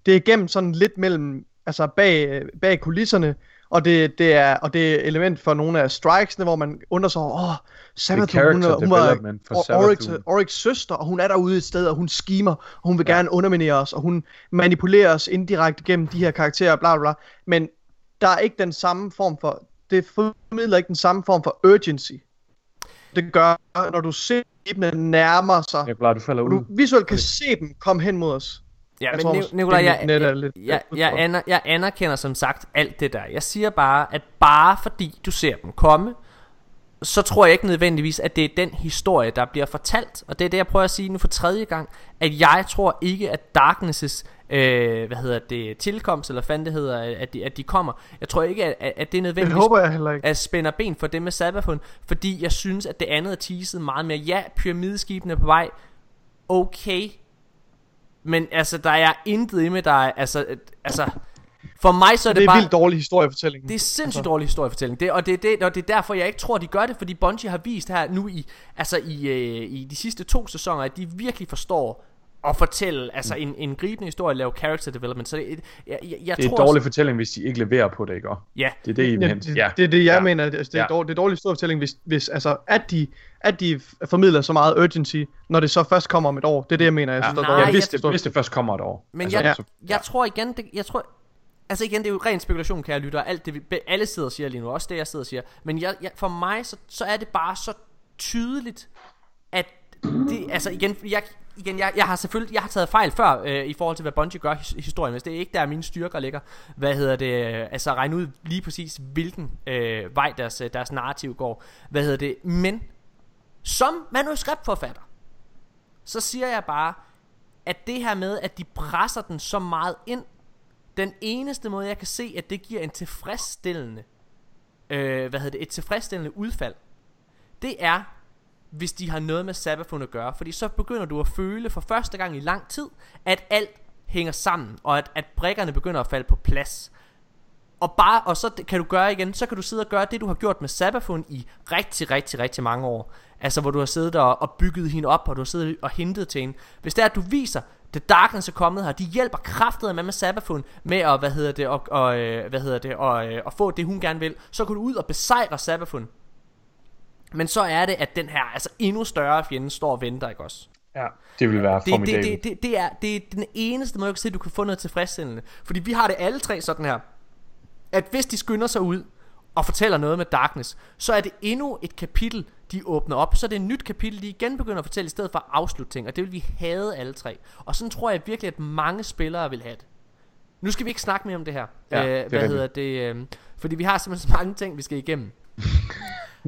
Det er igennem sådan lidt mellem, altså bag, bag kulisserne, og det, det er og det er element for nogle af strikesene, hvor man undrer sig over, åh, Savathun, hun, character er- hun var. Oryx søster, og hun er derude et sted, og hun skimer, og hun vil ja. gerne underminere os, og hun manipulerer os indirekte gennem de her karakterer, bla bla bla. Men der er ikke den samme form for, det formidler ikke den samme form for urgency. Det gør, når du ser dem nærmer sig, Jeg glad, du falder ud. du visuelt kan se dem komme hen mod os. Ja, Jeg men tror Ni- måske, Nikolaj, det jeg, er net er jeg, lidt- jeg, lidt jeg, aner, jeg anerkender som sagt alt det der. Jeg siger bare, at bare fordi du ser dem komme, så tror jeg ikke nødvendigvis, at det er den historie, der bliver fortalt. Og det er det, jeg prøver at sige nu for tredje gang. At jeg tror ikke, at Darknesses øh, hvad hedder det, tilkomst, eller hvad det hedder, at de, at de kommer. Jeg tror ikke, at, at det er nødvendigvis Det håber jeg heller ikke. at spænde ben for det med Sabafun, fordi jeg synes, at det andet er teaset meget mere. Ja, pyramideskibene er på vej, okay, men altså, der er intet i med, er, altså, altså, for mig så er det, Det er bare... vildt dårlig historiefortælling. Det er sindssygt dårlig historiefortælling. Det, og, det, er det, og det er derfor, jeg ikke tror, de gør det, fordi Bungie har vist her nu i, altså i, øh, i de sidste to sæsoner, at de virkelig forstår at fortælle altså en, en gribende historie, lave character development. Så det, jeg, jeg, jeg Det er tror en dårlig også- fortælling, hvis de ikke leverer på det, ikke? Ja, Det er det, I Ja, det, Ja. det er det, jeg Ja. mener. Altså, det, er Ja. dårlig, det er dårlig historiefortælling, hvis, hvis altså, at, de, at de formidler så meget urgency, når det så først kommer om et år. Det er det, jeg mener. Jeg synes, Ja. der Nej, Ja, hvis, det, historie- hvis det først kommer et år. Men Altså, jeg, så- jeg tror igen, det, jeg tror, altså igen, det er jo ren spekulation, kan jeg lytte, og alt det, vi- alle sidder og siger lige nu, også det, jeg sidder og siger. Men jeg, jeg, for mig, så, så er det bare så tydeligt, at det, altså igen, jeg, igen jeg, jeg har selvfølgelig, jeg har taget fejl før, øh, i forhold til, hvad Bungie gør i historien, hvis det er ikke der, mine styrker ligger, hvad hedder det, øh, altså regne ud lige præcis, hvilken øh, vej deres, øh, deres narrativ går, hvad hedder det, men som manuskriptforfatter, så siger jeg bare, at det her med, at de presser den så meget ind, den eneste måde, jeg kan se, at det giver en tilfredsstillende, øh, hvad hedder det, et tilfredsstillende udfald, det er, hvis de har noget med Sabafun at gøre. Fordi så begynder du at føle for første gang i lang tid, at alt hænger sammen, og at, at brikkerne begynder at falde på plads. Og bare, og så kan du gøre igen, så kan du sidde og gøre det, du har gjort med Sabafun i rigtig, rigtig, rigtig mange år. Altså, hvor du har siddet og, og bygget hende op, og du har siddet og hentet til hende. Hvis det er, at du viser, The Darkness er kommet her, de hjælper kraftet med med Sabafun med at, hvad hedder det, og, og, øh, hvad hedder det, og, øh, og få det, hun gerne vil. Så kan du ud og besejre Sabafun. Men så er det, at den her altså endnu større fjende står og venter, ikke også? Ja, det vil være Det, det, formidabelt. det, det, det, er, det er den eneste måde, jeg kan se, at du kan få noget tilfredsstillende. Fordi vi har det alle tre sådan her. At hvis de skynder sig ud og fortæller noget med Darkness, så er det endnu et kapitel, de åbner op. Så er det et nyt kapitel, de igen begynder at fortælle, i stedet for at afslutte ting. Og det vil vi have alle tre. Og sådan tror jeg virkelig, at mange spillere vil have det. Nu skal vi ikke snakke mere om det her. Ja, øh, det hvad hedder det? Øh, fordi vi har simpelthen så mange ting, vi skal igennem.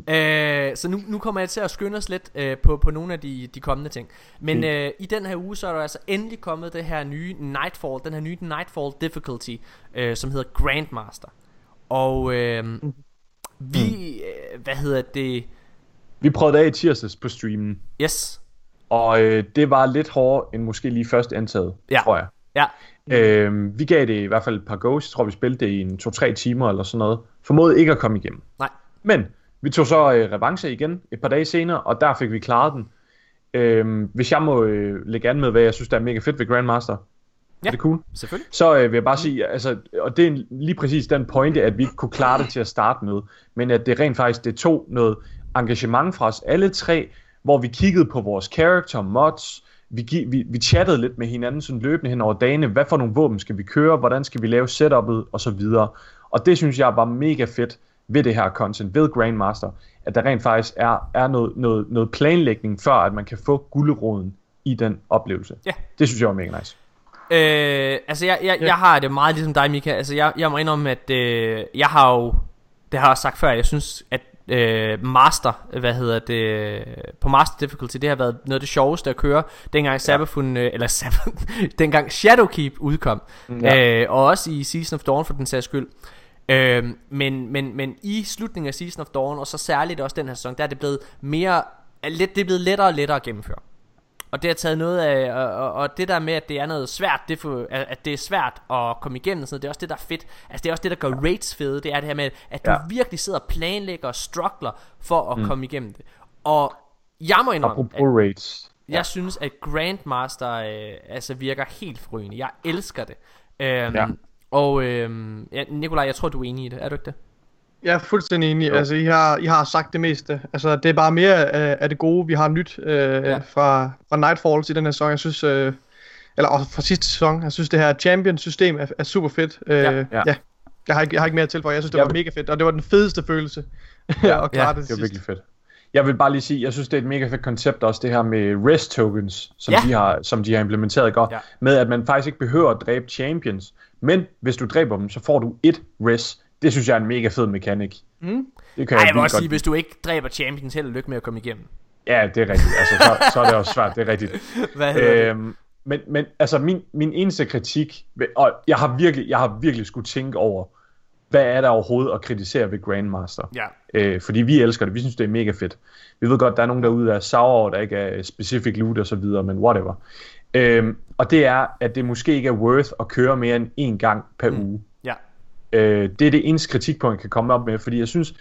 øh, så nu, nu kommer jeg til at skynde os lidt øh, på, på nogle af de, de kommende ting. Men Fint. øh, i den her uge, så er der altså endelig kommet det her nye Nightfall, den her nye Nightfall Difficulty, øh, som hedder Grandmaster. Og øh, vi, øh, hvad hedder det? Vi prøvede det af i tirsdags på streamen, Yes. og øh, det var lidt hårdere end måske lige først antaget, Ja. tror jeg. Ja, Øh, vi gav det i hvert fald et par goes. Jeg tror, vi spillede det i en 2-3 timer eller sådan noget. Formåede ikke at komme igennem. nej. Men vi tog så øh, revanche igen et par dage senere, og der fik vi klaret den. Øh, hvis jeg må øh, lægge an med, hvad jeg synes, der er mega fedt ved Grandmaster. Ja. Er det cool? Selvfølgelig. Så øh, vil jeg bare sige, altså, og det er lige præcis den pointe, at vi ikke kunne klare det til at starte med, men at det rent faktisk, det tog noget engagement fra os alle tre, hvor vi kiggede på vores character, mods, vi, vi, vi chattede lidt med hinanden sådan løbende hen over dagene, hvad for nogle våben skal vi køre, hvordan skal vi lave setup'et, og så videre. Og det synes jeg var mega fedt ved det her content, ved Grandmaster, at der rent faktisk er, er noget, noget, noget planlægning, før at man kan få gulderoden i den oplevelse. Ja. Det synes jeg var mega nice. Øh, altså jeg, jeg, jeg har det meget ligesom dig Mika Altså jeg, jeg må indrømme at øh, Jeg har jo Det har jeg sagt før Jeg synes at øh, Master Hvad hedder det På Master Difficulty Det har været noget af det sjoveste at køre Dengang Sabafun øh, Eller Sabafun Dengang Shadowkeep udkom Ja. øh, Og også i Season of Dawn for den sags skyld øh, men, men, men i slutningen af Season of Dawn Og så særligt også den her sæson Der er det blevet mere lidt, Det er blevet lettere og lettere at gennemføre og det har taget noget af, og, og, og det der med, at det er noget svært, det for, at at det er svært at komme igennem, sådan noget, det er også det, der er fedt. Altså det er også det, der gør raids fede, det er det her med, at du Ja. virkelig sidder og planlægger og struggler for at mm. komme igennem det. Og jeg må indrømme, at Apropos raids. jeg synes, at Grandmaster øh, altså virker helt frygende. Jeg elsker det. Øhm, Ja. Og øhm, ja, Nikolaj, jeg tror, du er enig i det. Er du ikke det? Jeg er fuldstændig enig. Jo. Altså, I har, I har sagt det meste. Altså, det er bare mere af, af det gode, vi har nyt øh, Ja. fra, fra Nightfalls i den her sæson. Jeg synes, øh, eller også fra sidste sæson, jeg synes, det her Champion-system er, er super fedt. Øh, Ja. ja. Ja. Jeg har, ikke, jeg har ikke mere at tilføje. Jeg synes, det Jeg var vil- mega fedt, og det var den fedeste følelse Ja, at klare ja, det, Det var sidst. virkelig fedt. Jeg vil bare lige sige, jeg synes, det er et mega fedt koncept også, det her med rest tokens, som, Ja. de, har, som de har implementeret godt, Ja. med at man faktisk ikke behøver at dræbe champions, men hvis du dræber dem, så får du et rest det synes jeg er en mega fed mekanik. Mm. Det kan Ej, jeg vil vildt også godt sige, hvis du ikke dræber champions, held og lykke med at komme igennem. Ja, det er rigtigt. Altså, så, så er det også svært, det er rigtigt. Hvad hedder det? Øhm, men, men altså, min, min eneste kritik, og jeg har virkelig, jeg har virkelig skulle tænke over, hvad er der overhovedet at kritisere ved Grandmaster? Ja. Øh, fordi vi elsker det, vi synes, det er mega fedt. Vi ved godt, der er nogen derude, der er sour over, der ikke er specific loot og så videre, men whatever. Øhm, og det er, at det måske ikke er worth at køre mere end én gang per mm. uge. Ja. Øh, det er det eneste kritikpunkt, jeg kan komme op med, fordi jeg synes,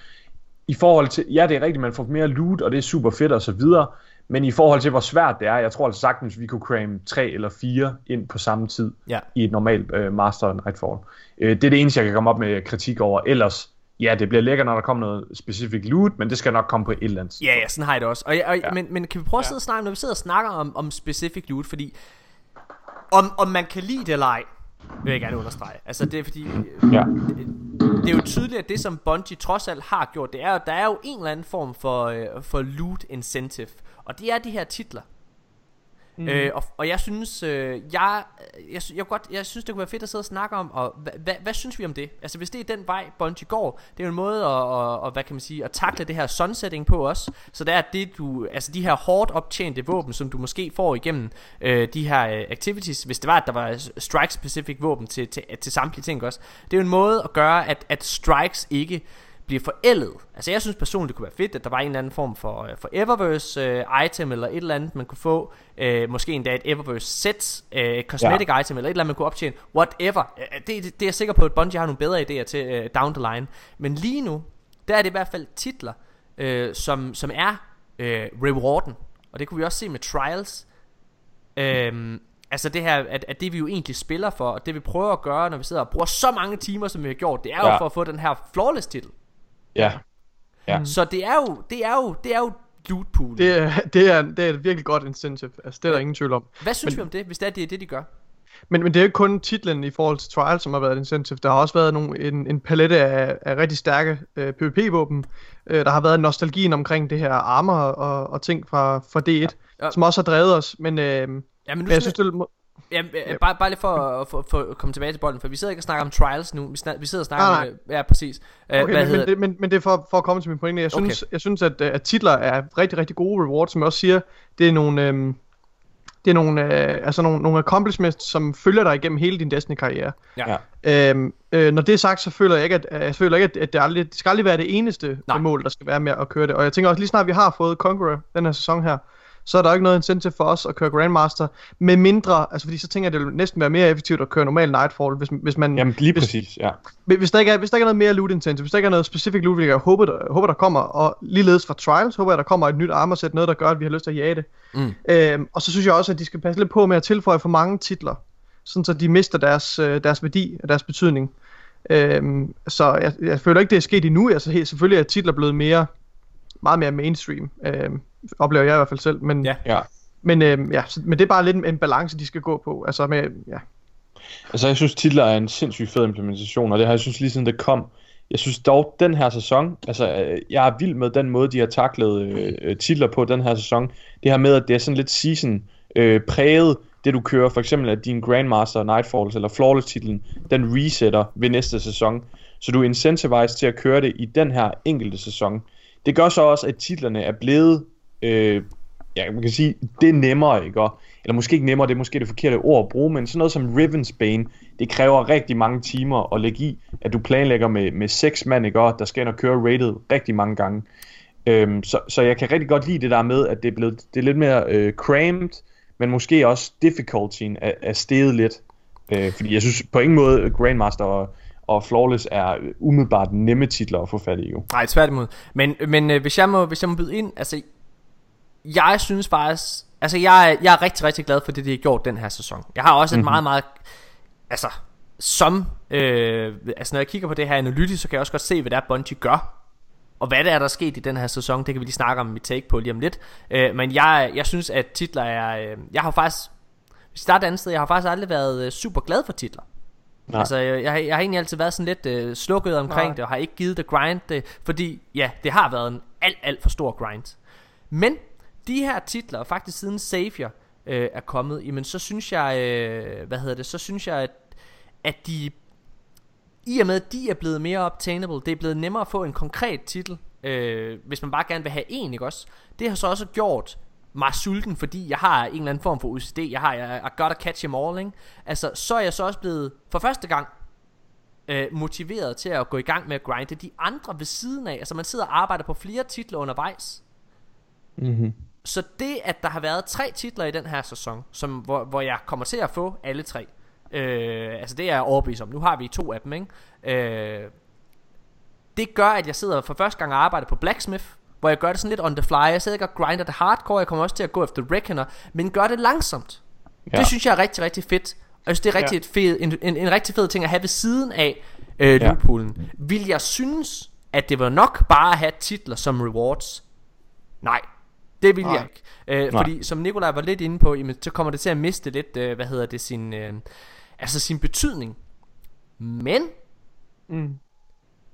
i forhold til, ja det er rigtigt, man får mere loot, og det er super fedt og så videre, men i forhold til, hvor svært det er, jeg tror altså sagtens, vi kunne cramme tre eller fire ind på samme tid Ja. i et normalt øh, Master Nightfall. Øh, det er det eneste, jeg kan komme op med kritik over. Ellers, ja, det bliver lækkert, når der kommer noget specific loot, men det skal nok komme på et eller andet. Ja, ja, sådan har jeg det også. Og, og, ja. Men, men kan vi prøve at sidde og snakke, når vi sidder og snakker om, om specific loot, fordi om, om man kan lide det eller ej, vil jeg gerne understrege. Altså det er fordi, Ja. det er jo tydeligt, at det som Bungie trods alt har gjort, det er jo, der er jo en eller anden form for, øh, for loot incentive. Og det er de her titler. Mm. Øh, og, og jeg synes, øh, jeg, jeg, jeg, godt, jeg synes, det kunne være fedt at sidde og snakke om, og hvad, hvad, hvad synes vi om det? Altså hvis det er den vej, Bungie går, det er jo en måde at, og, og, hvad kan man sige, at takle det her sunsetting på os. Så det er det du, altså de her hårdt optjente våben, som du måske får igennem øh, de her øh, activities, hvis det var, at der var strike specific våben til, til, til samtlige ting også. Det er jo en måde at gøre, at, at strikes ikke bliver forældet. Altså jeg synes personligt, det kunne være fedt, at der var en eller anden form for, øh, for Eververse øh, item, eller et eller andet, man kunne få. Øh, måske endda et Eververse set, øh, cosmetic ja. item, eller et eller andet, man kunne optjene. Whatever. Øh, det, det, det er jeg sikker på, at Bungie har nogle bedre idéer til øh, down the line. Men lige nu, der er det i hvert fald titler, øh, som, som er øh, rewarden. Og det kunne vi også se med Trials. Øhm, altså det her, at, at det vi jo egentlig spiller for, og det vi prøver at gøre, når vi sidder og bruger så mange timer, som vi har gjort, det er jo Ja. for at få den her flawless titel. Ja. Ja. Så det er jo, det er jo, det er jo loot pool. Det, er, det, er, det er et virkelig godt incentive. Altså, det er der ingen tvivl om. Hvad synes Men- vi om det, hvis det er det, det de gør? Men, men det er jo ikke kun titlen i forhold til Trial, som har været et incentive. Der har også været nogle, en, en palette af, af rigtig stærke øh, PvP-våben. Øh, der har været nostalgien omkring det her armor og, og ting fra, fra D1, Ja. ja. som også har drevet os. Men, øh, Ja, men nu men jeg synes, det, ja, ja. bare, bare lige for at for, for at komme tilbage til bolden, for vi sidder ikke og snakker om trials nu, vi, snak, vi sidder og snakker om, øh, ja præcis. Øh, Okay, hvad men, hedder men, det, men, men det er for, for at komme til min pointe. Jeg synes, okay. jeg synes at, øh, at titler er rigtig, rigtig gode rewards, som jeg også siger. Det er nogle, øhm, det er nogle, øh, altså nogle, nogle accomplishments, som følger dig igennem hele din Destiny-karriere. Ja. Øhm, øh, når det er sagt, så føler jeg ikke, at, jeg føler ikke, at, at det, aldrig, det skal aldrig være det eneste Nej. mål, der skal være med at køre det. Og jeg tænker også, lige snart vi har fået Conqueror den her sæson her, så er der ikke noget incentive for os at køre Grandmaster, med mindre, altså fordi så tænker jeg, det vil næsten være mere effektivt at køre normal Nightfall, hvis, hvis man... Jamen lige hvis, præcis, ja. hvis, hvis, der ikke er, hvis der ikke er noget mere loot incentive, hvis der ikke er noget specific loot, hvilket jeg håber, der, håber, der kommer, og ligeledes fra Trials, håber jeg, der kommer et nyt armorsæt, noget, der gør, at vi har lyst til at jage det. Mm. Øhm, og så synes jeg også, at de skal passe lidt på med at tilføje for mange titler, sådan så de mister deres, øh, deres værdi og deres betydning. Øhm, så jeg, jeg føler ikke, det er sket endnu. Altså, helt, selvfølgelig er titler blevet mere, meget mere mainstream, øhm, oplever jeg i hvert fald selv. Men, Ja. Ja. men, øhm, ja, så, men det er bare lidt en, en balance, de skal gå på. Altså med, ja. Altså, jeg synes, titler er en sindssygt fed implementation, og det har jeg synes lige siden det kom. Jeg synes dog, den her sæson, altså, øh, jeg er vild med den måde, de har taklet øh, øh, titler på den her sæson. Det her med, at det er sådan lidt season øh, præget, det du kører, for eksempel at din Grandmaster, Nightfalls eller Flawless titlen, den resetter ved næste sæson. Så du er incentivized til at køre det i den her enkelte sæson. Det gør så også, at titlerne er blevet, øh, ja, man kan sige, det er nemmere, ikke? Og, eller måske ikke nemmere, det er måske det forkerte ord at bruge, men sådan noget som Riven's Bane, det kræver rigtig mange timer at lægge i, at du planlægger med, med seks mand, ikke? Og der skal ind og køre rated rigtig mange gange. Øhm, så, så jeg kan rigtig godt lide det der med, at det er, blevet, det er lidt mere øh, crammed, men måske også difficultyen er, er steget lidt. Øh, fordi jeg synes på ingen måde, Grandmaster og, og Flawless er umiddelbart nemme titler at få fat i, jo. Nej, tværtimod. Men, men øh, hvis, jeg må, hvis jeg må byde ind, altså, jeg synes faktisk, altså jeg, er- jeg er rigtig, rigtig glad for det, de har gjort den her sæson. Jeg har også et Mhm. meget, meget, altså, som, øh, altså når jeg kigger på det her analytisk, så kan jeg også godt se, hvad det er, Bungie gør. Og hvad det er, der er sket i den her sæson, det kan vi lige snakke om mit take på lige om lidt. Øh, men jeg, jeg synes, at titler er, øh, jeg har faktisk, hvis vi starter et andet sted, jeg har faktisk aldrig været øh, super glad for titler. Nej. Altså, jeg, jeg, har- jeg har egentlig altid været sådan lidt øh, slukket omkring Nej. det, og har ikke givet det grind, det, fordi ja, det har været en alt, alt for stor grind. Men de her titler, og faktisk siden Savior øh, er kommet, jamen så synes jeg, øh, hvad hedder det, så synes jeg, at, at de, i og med at de er blevet mere obtainable, det er blevet nemmere at få en konkret titel, øh, hvis man bare gerne vil have en, ikke også? Det har så også gjort mig sulten, fordi jeg har en eller anden form for OCD, jeg har, jeg, I gotta catch them all, ikke? Altså, så er jeg så også blevet, for første gang, øh, motiveret til at gå i gang med at grinde de andre ved siden af. Altså man sidder og arbejder på flere titler undervejs. Mm-hmm. Så det, at der har været tre titler i den her sæson, som, hvor, hvor jeg kommer til at få alle tre, øh, altså det er jeg overbevist om. Nu har vi to af dem, ikke? Øh, det gør, at jeg sidder for første gang og arbejder på Blacksmith, hvor jeg gør det sådan lidt on the fly. Jeg sidder ikke og grinder det hardcore, jeg kommer også til at gå efter Reckoner, men gør det langsomt. Ja. Det synes jeg er rigtig, rigtig fedt. Og jeg synes, det er rigtig ja. fed, en, en, en rigtig fed ting at have ved siden af øh, ja. loophoolen. Vil jeg synes, at det var nok bare at have titler som rewards? Nej, det vil Nej. jeg ikke. Øh, fordi som Nikolaj var lidt inde på, jamen, så kommer det til at miste lidt, øh, hvad hedder det, sin, øh, altså sin betydning. Men, mm.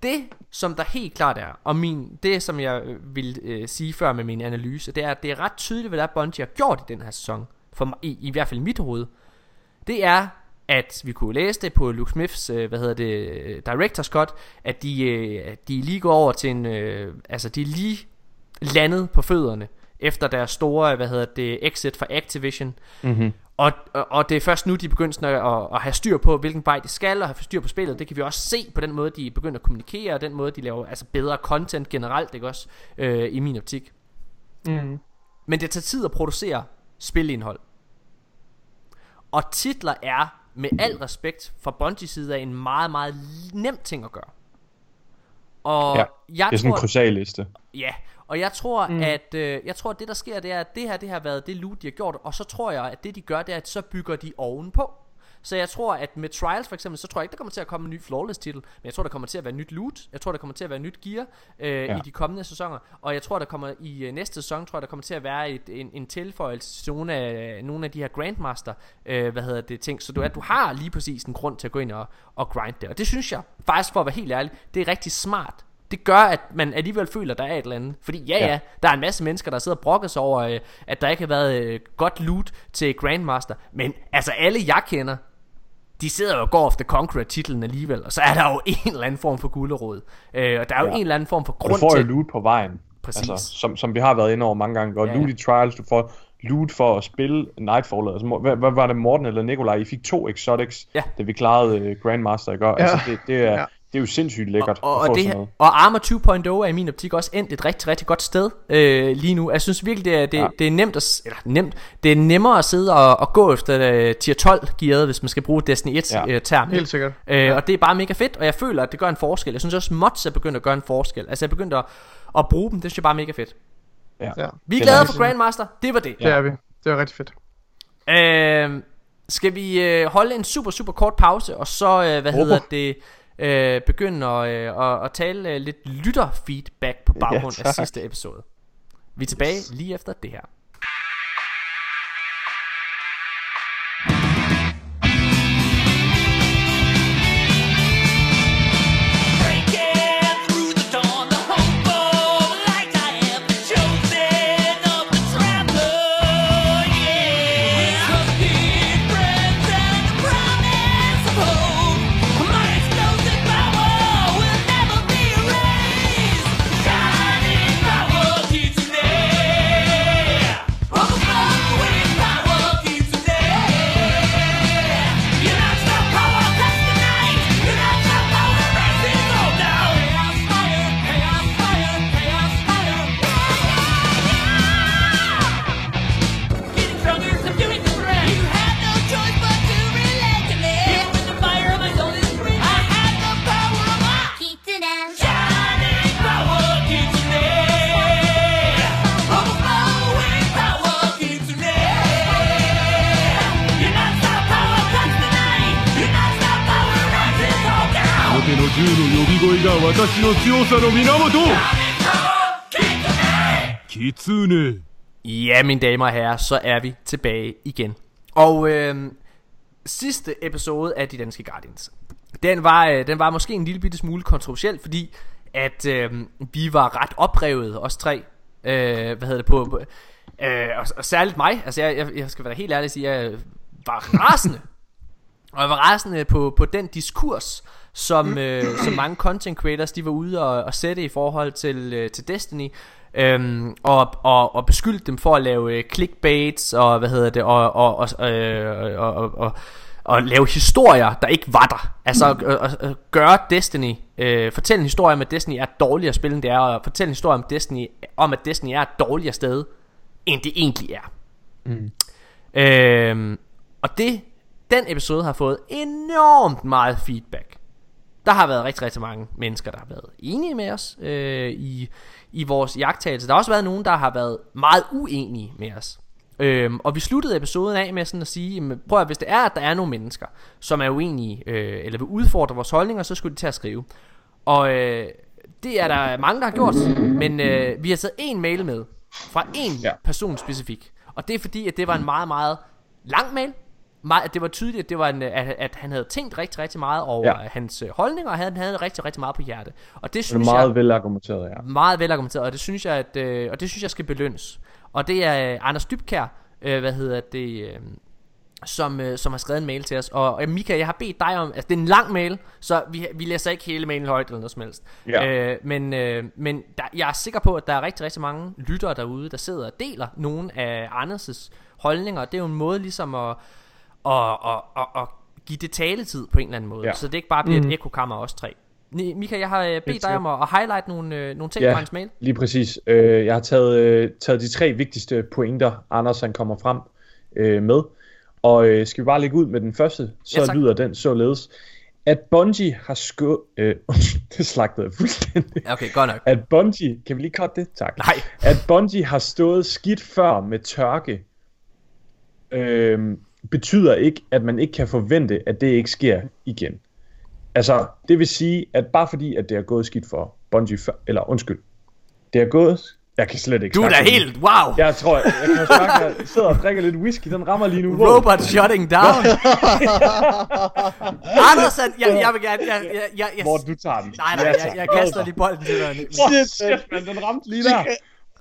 det som der helt klart er, og min, det som jeg øh, vil øh, sige før med min analyse, det er, at det er ret tydeligt, hvad der Bungie har gjort i den her sæson. For, i, I hvert fald i mit hoved det er, at vi kunne læse det på Luke Smiths, øh, hvad hedder det, director's cut, at de, øh, de lige går over til en, øh, altså de er lige landet på fødderne, efter deres store, hvad hedder det, exit fra Activision. Mm-hmm. Og, og, og det er først nu, de begynder at, at have styr på, hvilken vej de skal, og have styr på spillet. Det kan vi også se på den måde, de begynder at kommunikere, og den måde, de laver altså bedre content generelt, ikke også, øh, i min optik. Mm. Men det tager tid at producere spilindhold. Og titler er, med al respekt fra Bungie side af, en meget, meget nem ting at gøre. Og ja, jeg det er sådan tror, en krysalliste. Ja, og jeg tror, mm. at øh, jeg tror, at det der sker, det er, at det her det har været det loot, de har gjort, og så tror jeg, at det de gør, det er, at så bygger de ovenpå. Så jeg tror, at med Trials for eksempel, så tror jeg ikke, der kommer til at komme en ny Flawless titel, men jeg tror, der kommer til at være nyt loot, jeg tror, der kommer til at være nyt gear øh, ja. i de kommende sæsoner, og jeg tror, der kommer i øh, næste sæson, tror jeg, der kommer til at være et, en, en tilføjelse til nogle af, nogle af de her Grandmaster, øh, hvad hedder det, ting, så du, at du har lige præcis en grund til at gå ind og, og grind det, og det synes jeg, faktisk for at være helt ærlig, det er rigtig smart, det gør, at man alligevel føler, at der er et eller andet. Fordi ja, ja, ja der er en masse mennesker, der sidder og brokker sig over, øh, at der ikke har været øh, godt loot til Grandmaster. Men altså alle jeg kender, de sidder jo og går efter Conqueror-titlen alligevel, og så er der jo en eller anden form for gulderod. Øh, og der er jo ja. en eller anden form for grund til... du får jo loot på vejen. Præcis. Altså, som, som vi har været inde over mange gange. Og ja, loot i Trials, du får loot for at spille Nightfall. Altså, hvad, hvad var det, Morten eller Nikolaj? I fik to exotics, ja. da vi klarede uh, Grandmaster, ikke? Ja. Altså, det, det er... Ja det er jo sindssygt lækkert og, og, og, det, og Armor 2.0 er i min optik også endt et rigtig, rigtig godt sted øh, lige nu. Jeg synes virkelig, det er, det, ja. det er nemt at, eller nemt, det er nemmere at sidde og, og gå efter uh, tier 12 gearet, hvis man skal bruge Destiny 1 ja. uh, term. Helt sikkert. Øh, ja. Og det er bare mega fedt, og jeg føler, at det gør en forskel. Jeg synes også, mods er begyndt at gøre en forskel. Altså jeg er begyndt at, at bruge dem, det synes jeg bare er mega fedt. Ja. ja. Vi er glade for Grandmaster, det var det. Ja. Det er vi, det er rigtig fedt. Øh, skal vi øh, holde en super, super kort pause, og så, øh, hvad Håber. hedder det øh, begynde at, øh, at, at tale øh, lidt lytterfeedback på baggrund ja, af sidste episode. Vi er tilbage lige efter det her. Ja, mine damer og herrer, så er vi tilbage igen. Og øh, sidste episode af De Danske Guardians, den var, øh, den var måske en lille bitte smule kontroversiel, fordi at øh, vi var ret oprevet, os tre. Øh, hvad hedder det på... Øh, og, og særligt mig, altså jeg, jeg, jeg skal være helt ærlig og sige, jeg var rasende. Og jeg var rasende på, på den diskurs, som, øh, som mange content creators de var ude og, og sætte i forhold til, øh, til Destiny. Øhm, og, og, og beskyldte dem for at lave øh, clickbaits og hvad hedder det og, og, og, øh, og, og, og, og lave historier der ikke var der Altså at, at, at gøre Destiny øh, Fortælle en historie om at Destiny er et dårligere spil end det er Og fortælle en historie om Destiny Om at Destiny er et dårligere sted End det egentlig er Mm. Øhm, og det, den episode har fået enormt meget feedback. Der har været rigtig, rigtig mange mennesker, der har været enige med os øh, i, i vores jagttagelse. Der har også været nogen, der har været meget uenige med os. Øhm, og vi sluttede episoden af med sådan at sige, jamen, prøv at hvis det er, at der er nogle mennesker, som er uenige, øh, eller vil udfordre vores holdninger, så skulle de til at skrive. Og øh, det er der mange, der har gjort, men øh, vi har taget en mail med, fra en ja. Person specifik. Og det er fordi, at det var en meget, meget lang mail. Meget, det var tydeligt, at, det var en, at, at han havde tænkt rigtig, rigtig meget over ja. Hans øh, holdninger, og han havde rigtig, rigtig meget på hjerte. Og det Det er synes meget jeg velargumenteret, ja. meget velargumenteret, og det synes jeg, at, øh, og det synes jeg skal belønnes. Og det er øh, Anders Dybkær, øh, hvad hedder det, øh, som, øh, som har skrevet en mail til os. Og, og Mika, jeg har bedt dig om, altså det er en lang mail, så vi, vi læser ikke hele mailen højt eller noget som helst. Ja. Øh, men øh, men der, jeg er sikker på, at der er rigtig, rigtig mange lyttere derude, der sidder og deler nogle af Anders' holdninger. Det er jo en måde ligesom at, at, at, at, at give det taletid på en eller anden måde. Ja. Så det ikke bare bliver Mhm. et ekokammer os tre. Mika, jeg har øh, bedt dig om at, at highlight nogle, øh, nogle ting Ja. fra hans mail. Lige præcis. Øh, jeg har taget, øh, taget de tre vigtigste pointer, Anders han kommer frem øh, med. Og øh, skal vi bare lægge ud med den første, så Ja, tak. lyder den således. At Bungie har skå... Øh, det slagtede jeg fuldstændig. Okay, godt nok. At Bungie... Kan vi lige cutte det? Tak. Nej. At Bungie har stået skidt før med tørke, øh, betyder ikke, at man ikke kan forvente, at det ikke sker igen. Altså, det vil sige, at bare fordi, at det er gået skidt for Bungie før, eller undskyld, det er gået... Jeg kan slet ikke Du er da helt, wow! Jeg tror, jeg, jeg kan snakke, jeg sidder og drikker lidt whisky, den rammer lige nu. Wow. Robot shutting down. Anders, jeg, jeg vil gerne, jeg, jeg, jeg, jeg, Hvor du tager den. nej, nej, jeg, jeg kaster lige bolden til dig. Shit, Shit, man, den ramte lige der.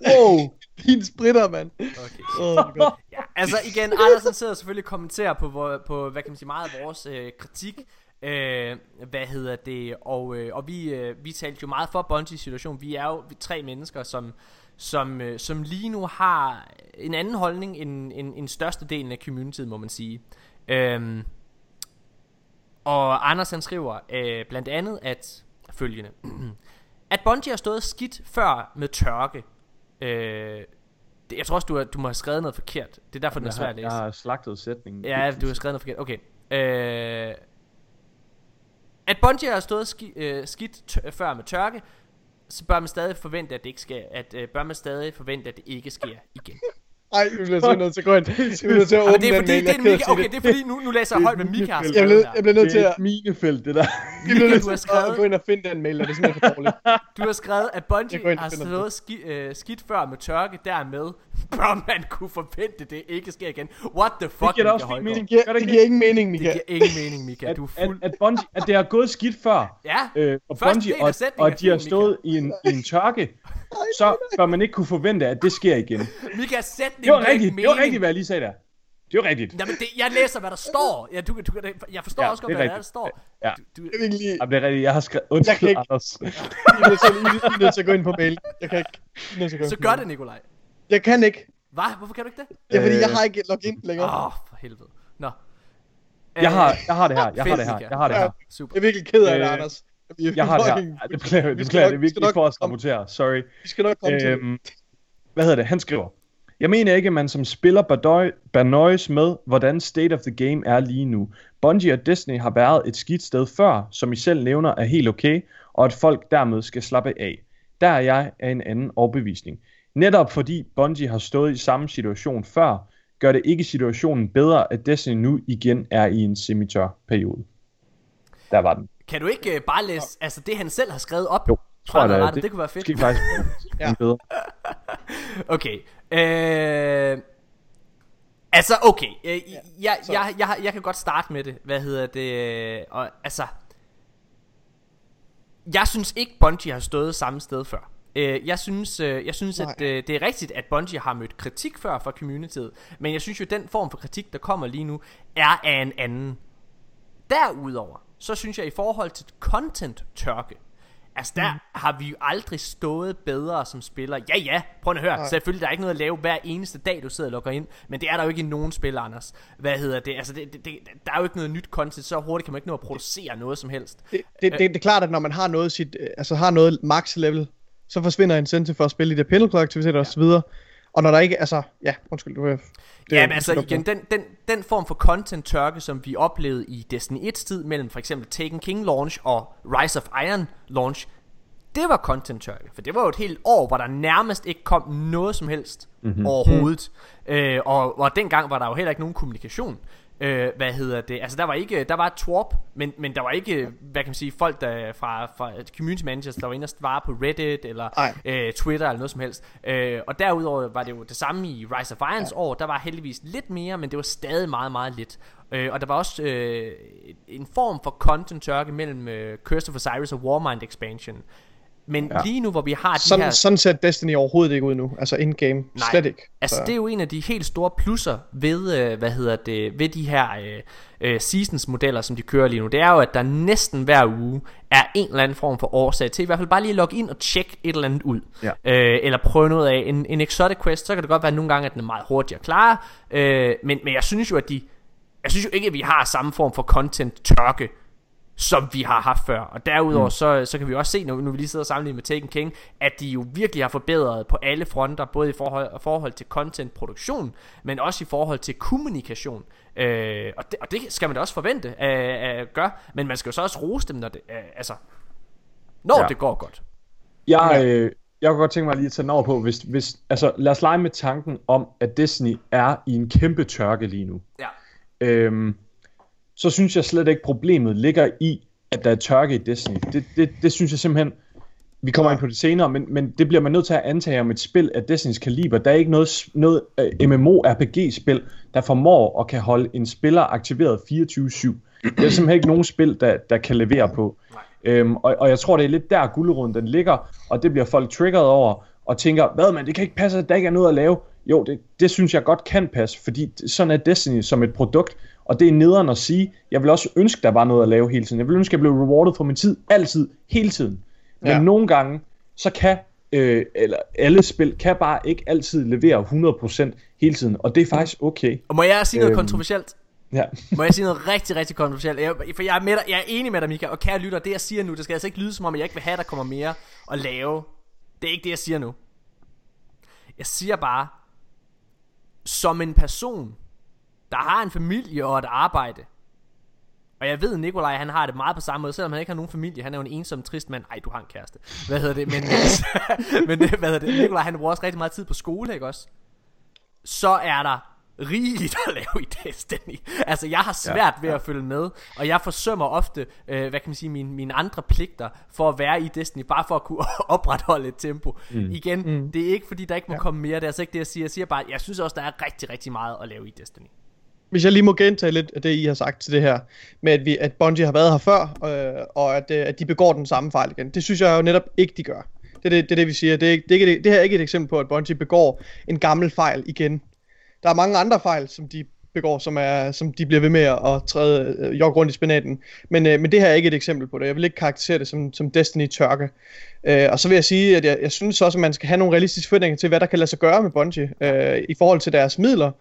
Wow, din spritter, mand. Okay. Godt. Ja, altså igen, Andersen sidder selvfølgelig og kommenterer på, på hvad kan man sige, meget af vores øh, kritik. Øh, hvad hedder det? Og, øh, og vi, øh, vi talte jo meget for Bungies situation. Vi er jo vi er tre mennesker, som, som, øh, som lige nu har en anden holdning end, end, end størstedelen af communityet, må man sige. Øhm, og Anders han skriver øh, blandt andet, at følgende. at Bungie har stået skidt før med tørke. Øh, det, jeg tror også, du, har, du må have skrevet noget forkert. Det er derfor, den er Jeg svær har, at læse. jeg har slagtet sætningen. Ja, du har skrevet noget forkert. Okay. Øh, at Bungie har stået ski, øh, skidt før med tørke, så bør man stadig forvente, at det ikke sker. At øh, bør man stadig forvente, at det ikke sker igen. Ej, vi bliver simpelthen nødt til at gå ind. Vi bliver til at åbne det er den fordi, mail. det er Jeg Mika, at okay, det er fordi, nu, nu læser jeg højt, hvad Mika har Jeg skrevet bliver, der. jeg bliver nødt til Det er at... et minefelt, det der. Vi bliver nødt du har til skrevet- at gå ind og finde den mail, det er simpelthen for dårligt. Du har skrevet, at Jeg Bungie har stået ski, øh, skidt før med tørke, dermed bør man kunne forvente, det ikke sker igen. What the fuck, Det giver også Højgaard? mening. Det giver, det det ikke giver ingen mening, Det Mika. giver ingen mening, Mika. At, Du er at, fuld... at, Bungie, at det har gået skidt før, Ja, øh, og Bungie, og, og de har stået i en, i en tørke, så bør man ikke kunne forvente, at det sker igen. Mika, sætning Det var rigtigt, det var rigtigt, hvad jeg lige sagde der. Det var rigtigt. Jamen, det, jeg læser, hvad der står. Ja, du, du, jeg forstår Ja, også godt, det er hvad der, er, der rigtigt. står. Ja. Du, du, Jeg lige... Jamen, det er rigtigt, jeg har skrevet... Jeg Undskyld, kan ikke- Anders. I er nødt til, I er- er nødt til at gå ind på mail. Jeg kan ikke... I er nødt til at gå ind så gør det, Nikolaj. Jeg kan ikke. Hvad? Hvorfor kan du ikke det? Det er fordi, jeg Øh. har ikke login længere. Åh, oh, for helvede. Nå. Jeg har, jeg har det her, jeg har det her, jeg har det her. Super. Jeg er virkelig ked af det, Øh, Anders. Vi Jeg har det her. det beklager, det beklager, det er vi skal vigtigt nok for at sabotere. Sorry. Vi skal nok komme til. Øhm, hvad hedder det? Han skriver. Jeg mener ikke, at man som spiller bør nøjes med, hvordan state of the game er lige nu. Bungie og Disney har været et skidt sted før, som I selv nævner er helt okay, og at folk dermed skal slappe af. Der er jeg af en anden overbevisning. Netop fordi Bungie har stået i samme situation før, gør det ikke situationen bedre, at Destiny nu igen er i en semitør periode. Der var den. Kan du ikke uh, bare læse altså det, han selv har skrevet op? Jo, tror jeg, fremadrettet? det, det kunne være fedt. Måske faktisk Ja. ja. bedre. Okay. Øh, altså, okay. Øh, jeg, så- jeg, jeg, jeg kan godt starte med det. Hvad hedder det? øh, Og, altså... Jeg synes ikke, Bungie har stået samme sted før. Øh, jeg synes, øh, jeg synes at øh, det er rigtigt, at Bungie har mødt kritik før fra communityet. Men jeg synes jo, at den form for kritik, der kommer lige nu, er af en anden Derudover, så synes jeg i forhold til content tørke, Altså der mm. har vi jo aldrig stået bedre som spiller Ja ja, prøv at høre Nej. Selvfølgelig der er ikke noget at lave hver eneste dag du sidder og logger ind Men det er der jo ikke i nogen spil Anders Hvad hedder det Altså det, det, det, der er jo ikke noget nyt content Så hurtigt kan man ikke nå at producere noget som helst Det, det, det, det er klart at når man har noget sit, Altså har noget max level Så forsvinder incentive for at spille i det pinnacle aktiviteter ja. og så videre og når der ikke, altså, ja, undskyld, du vil... Ja, men altså igen, den, den, den form for content tørke, som vi oplevede i Destiny 1 tid, mellem for eksempel Taken King launch og Rise of Iron launch, det var content tørke. For det var jo et helt år, hvor der nærmest ikke kom noget som helst mm-hmm. overhovedet. Mm. Øh, og, og dengang var der jo heller ikke nogen kommunikation. Øh, hvad hedder det? Altså der var ikke, der var et men, men der var ikke, hvad kan man sige, folk der fra, fra community managers, der var inde og svare på Reddit eller øh, Twitter eller noget som helst. Øh, og derudover var det jo det samme i Rise of Irons ja. år, der var heldigvis lidt mere, men det var stadig meget, meget lidt. Øh, og der var også øh, en form for content tørke mellem øh, Curse of Osiris og Warmind expansion. Men ja. lige nu, hvor vi har de sådan, her... Sådan ser Destiny overhovedet ikke ud nu. Altså in-game. Nej, slet ikke. Altså, så. det er jo en af de helt store plusser ved, øh, hvad hedder det, ved de her øh, øh, seasons-modeller, som de kører lige nu. Det er jo, at der næsten hver uge er en eller anden form for årsag til i hvert fald bare lige at logge ind og tjekke et eller andet ud. Ja. Øh, eller prøve noget af. En, en exotic quest, så kan det godt være nogle gange, at den er meget hurtigere klar. Øh, men, men jeg synes jo, at de... Jeg synes jo ikke, at vi har samme form for content tørke som vi har haft før. Og derudover mm. så, så kan vi også se, når, når vi lige sidder og sammenligner med Taken King, at de jo virkelig har forbedret på alle fronter, både i forhold, forhold til content-produktion, men også i forhold til kommunikation. Øh, og, det, og det skal man da også forvente at, at gøre, men man skal jo så også rose dem, når det, øh, altså, når ja. det går godt. Jeg, øh, jeg kunne godt tænke mig lige at tage over på, hvis, hvis, altså lad os lege med tanken om, at Disney er i en kæmpe tørke lige nu. Ja. Øhm, så synes jeg slet ikke, problemet ligger i, at der er tørke i Destiny. Det, det, det synes jeg simpelthen, vi kommer ind på det senere, men, men det bliver man nødt til at antage om et spil af Destinys kaliber. Der er ikke noget, noget uh, øh, MMO-RPG-spil, der formår at kan holde en spiller aktiveret 24-7. Det er simpelthen ikke nogen spil, der, der kan levere på. Øhm, og, og jeg tror, det er lidt der guldrunden den ligger, og det bliver folk triggeret over, og tænker, hvad man, det kan ikke passe, at der ikke er noget at lave. Jo, det, det synes jeg godt kan passe, fordi sådan er Destiny som et produkt, og det er nederen at sige. Jeg vil også ønske, der var noget at lave hele tiden. Jeg vil ønske, at jeg blev rewarded for min tid, altid, hele tiden. Men ja. nogle gange, så kan øh, eller alle spil kan bare ikke altid levere 100% hele tiden, og det er faktisk okay. Og må jeg sige noget øhm, kontroversielt? Ja. må jeg sige noget rigtig, rigtig kontroversielt? Jeg, for jeg er, med dig, jeg er enig med dig, Mika, og kære lytter, det jeg siger nu, det skal altså ikke lyde som om, jeg ikke vil have, der kommer mere at lave. Det er ikke det, jeg siger nu. Jeg siger bare, som en person, der har en familie og et arbejde. Og jeg ved, Nikolaj han har det meget på samme måde, selvom han ikke har nogen familie. Han er jo en ensom, trist mand. Ej, du har en kæreste. Hvad hedder det? Men, men hvad hedder det? Nikolaj han bruger også rigtig meget tid på skole, ikke også? Så er der rigeligt at lave i Destiny. Altså, jeg har svært ja, ved ja. at følge med, og jeg forsømmer ofte, øh, hvad kan man sige, mine, mine andre pligter for at være i Destiny, bare for at kunne opretholde et tempo. Mm. Igen, mm. det er ikke fordi, der ikke må ja. komme mere, det er altså ikke det, jeg siger. Jeg siger bare, jeg synes også, der er rigtig, rigtig meget at lave i Destiny. Hvis jeg lige må gentage lidt af det, I har sagt til det her, med at, vi, at Bungie har været her før, øh, og at, øh, at de begår den samme fejl igen. Det synes jeg jo netop ikke, de gør. Det er det, det, det vi siger. Det, er, det, er ikke, det her er ikke et eksempel på, at Bungie begår en gammel fejl igen. Der er mange andre fejl, som de begår, som, er, som de bliver ved med at træde øh, jog rundt i spinaten. Men, øh, men det her er ikke et eksempel på det. Jeg vil ikke karakterisere det som, som Destiny-tørke. Øh, og så vil jeg sige, at jeg, jeg synes også, at man skal have nogle realistiske forventninger til, hvad der kan lade sig gøre med Bungie øh, i forhold til deres midler.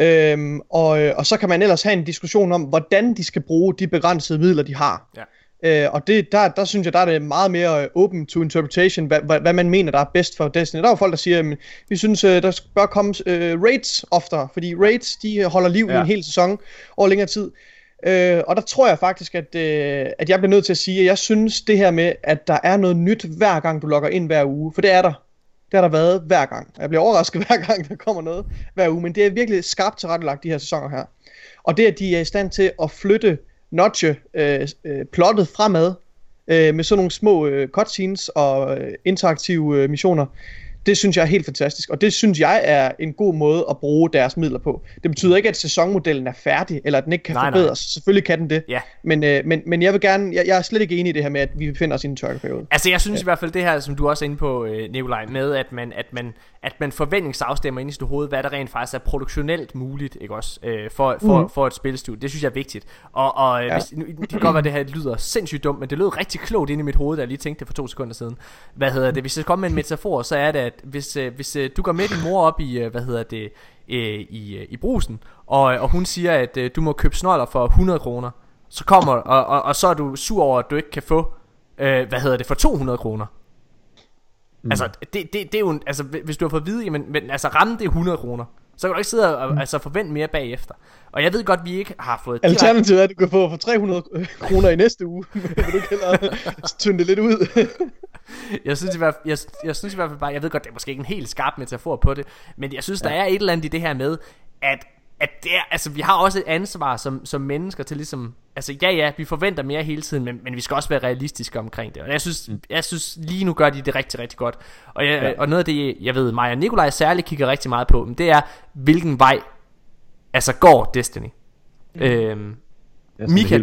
Øhm, og, øh, og så kan man ellers have en diskussion om, hvordan de skal bruge de begrænsede midler, de har. Ja. Øh, og det, der, der synes jeg, der er det meget mere øh, open to interpretation, hvad, hvad, hvad man mener, der er bedst for Destiny. Der er jo folk, der siger, at vi synes, øh, der bør komme uh, raids oftere, fordi raids, de holder liv ja. i en hel sæson over længere tid. Uh, og der tror jeg faktisk, at, uh, at jeg bliver nødt til at sige, at jeg synes det her med, at der er noget nyt hver gang, du logger ind hver uge, for det er der. Det har der været hver gang. Jeg bliver overrasket hver gang, der kommer noget hver uge, men det er virkelig skarpt tilrettelagt, de her sæsoner her. Og det, at de er i stand til at flytte notche øh, øh, plottet fremad øh, med sådan nogle små øh, cutscenes og øh, interaktive øh, missioner, Det synes jeg er helt fantastisk, og det synes jeg er en god måde at bruge deres midler på. Det betyder ikke, at sæsonmodellen er færdig, eller at den ikke kan Nej, nej. forbedres. Selvfølgelig kan den det. Ja. Men, øh, men, men jeg vil gerne, jeg, jeg er slet ikke enig i det her med, at vi befinder os i en tørkeperiode. Altså jeg synes ja. i hvert fald det her, som du også er inde på, øh, Nikolaj, med at man, at man, at man forventningsafstemmer ind i sit hoved, hvad der rent faktisk er produktionelt muligt, ikke også, øh, for, for, mm. for et spilstudie. Det synes jeg er vigtigt. Og, og ja. Ja. hvis, nu, det kan godt være, at det her lyder sindssygt dumt, men det lød rigtig klogt ind i mit hoved, da jeg lige tænkte det for to sekunder siden. Hvad hedder det? Hvis jeg skal komme med en metafor, så er det, at hvis, øh, hvis øh, du går med din mor op i, øh, hvad hedder det, øh, i, øh, i brusen, og, og hun siger, at øh, du må købe snoller for 100 kroner, så kommer, og, og, og så er du sur over, at du ikke kan få, øh, hvad hedder det, for 200 kroner. Mm. Altså, det, det, det er jo, en- altså, hvis du har fået at vide, jamen, men, altså, ramme det er 100 kroner. Så kan du ikke sidde og mm. altså, forvente mere bagefter. Og jeg ved godt, vi ikke har fået direkte... Alternativet er, at du kan få for 300 kroner i næste uge. Men du hellere tynde det lidt ud? Jeg synes, i hvert, jeg, jeg synes i hvert fald bare, jeg ved godt, det er måske ikke en helt skarp metafor på det, men jeg synes, der er et eller andet i det her med, at, at det er, altså, vi har også et ansvar som, som mennesker til ligesom, altså ja ja, vi forventer mere hele tiden, men, men vi skal også være realistiske omkring det, og jeg synes, mm. jeg synes lige nu gør de det rigtig, rigtig godt, og, jeg, Ja. ja. og noget af det, jeg ved, mig og Nikolaj særligt kigger rigtig meget på, men det er, hvilken vej, altså går Destiny. Mm. Øhm,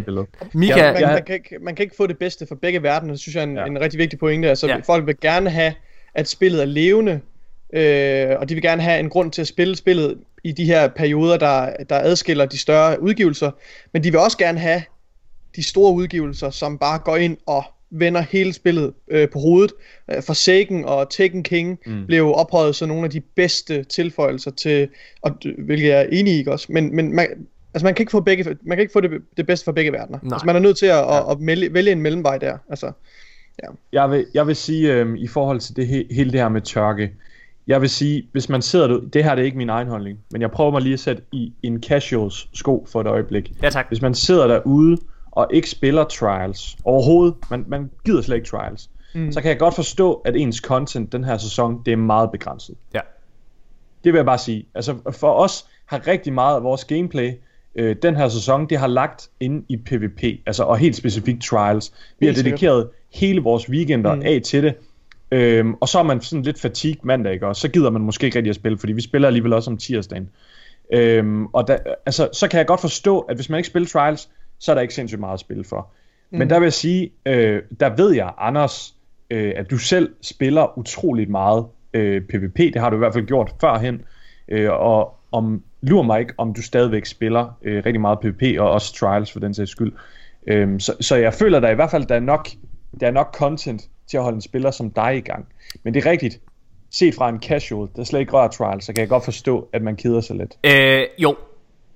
billede. Mika, Ja, man, jeg- man, kan ikke, man kan ikke få det bedste for begge verdener, det synes jeg er en, Ja. ja. en rigtig vigtig pointe. Altså, Ja. ja. folk vil gerne have, at spillet er levende, øh, og de vil gerne have en grund til at spille spillet i de her perioder, der, der adskiller de større udgivelser, men de vil også gerne have de store udgivelser, som bare går ind og vender hele spillet øh, på hovedet. Øh, Forsaken og Taken King Mm. blev ophøjet som nogle af de bedste tilføjelser til, og, hvilket jeg er enig i ikke også, men, men man, altså man kan ikke få, begge, man kan ikke få det, det bedste fra begge verdener. Nej. Altså man er nødt til at, ja. at, at melde, vælge en mellemvej der. Altså, Jeg vil, jeg vil sige, øhm, i forhold til det he, hele det her med tørke, jeg vil sige, hvis man sidder derude, det her det er ikke min egen holdning, men jeg prøver mig lige at sætte i en casuals sko for et øjeblik. ja tak. Hvis man sidder derude og ikke spiller trials overhovedet, man, man gider slet ikke trials, mm. så kan jeg godt forstå, at ens content den her sæson, det er meget begrænset. Ja. Det vil jeg bare sige. Altså for os har rigtig meget af vores gameplay øh, den her sæson, det har lagt ind i PvP, altså og helt specifikt trials. Vi har Helt sikkert. dedikeret hele vores weekender. Mm. af til det. Øhm, og så er man sådan lidt fatigue mandag, ikke? og så gider man måske ikke rigtig at spille, fordi vi spiller alligevel også om tirsdagen. Øhm, og da, altså, så kan jeg godt forstå, at hvis man ikke spiller trials, så er der ikke sindssygt meget at spille for. Mm. Men der vil jeg sige, øh, der ved jeg, Anders, øh, at du selv spiller utroligt meget øh, PvP. Det har du i hvert fald gjort førhen. Øh, og om, lurer mig ikke, om du stadigvæk spiller øh, rigtig meget PvP, og også trials for den sags skyld. Øhm, så, så jeg føler der i hvert fald, der er nok, der er nok content til at holde en spiller som dig i gang. Men det er rigtigt. Set fra en casual, der slet ikke rører trials, så kan jeg godt forstå, at man keder sig lidt. Øh, jo,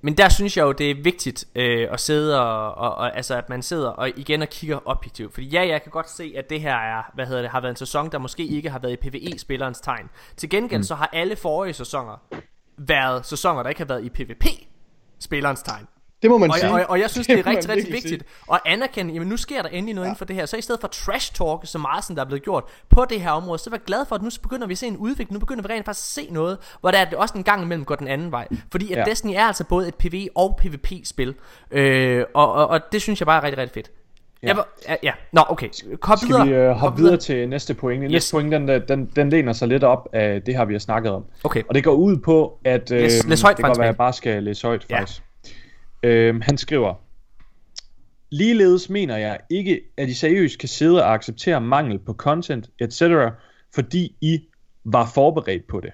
men der synes jeg jo, det er vigtigt øh, at sidde og, og, og, altså at man sidder og igen og kigger objektivt. Fordi ja, jeg kan godt se, at det her er, hvad hedder det, har været en sæson, der måske ikke har været i PvE-spillerens tegn. Til gengæld mm. så har alle forrige sæsoner været sæsoner, der ikke har været i PvP-spillerens tegn. Det må man Og, sige. og, og jeg synes, det er må man rigtig, rigtig vigtigt at anerkende, jamen nu sker der endelig noget ja. inden for det her. Så i stedet for trash talk så meget, som der er blevet gjort på det her område, så er jeg glad for, at nu begynder vi at se en udvikling. Nu begynder vi rent faktisk at se noget, hvor der er det også en gang imellem går den anden vej. Fordi at Ja. Destiny er altså både et PvE og PvP-spil. Øh, og, og, og, det synes jeg bare er rigtig, rigtig fedt. Ja. Jeg, ja, ja. Nå, okay. Kom Skal videre. vi øh, hoppe videre til næste pointe? Yes. Næste pointe, den, den, den læner sig lidt op af det her, vi har snakket om. Okay. Og det går ud på, at øh, Læs- læs højt, det kan være, at jeg bare skal læse højt, Ja. Øhm, Øh, han skriver, Ligeledes mener jeg ikke, at I seriøst kan sidde og acceptere mangel på content, etc., fordi I var forberedt på det.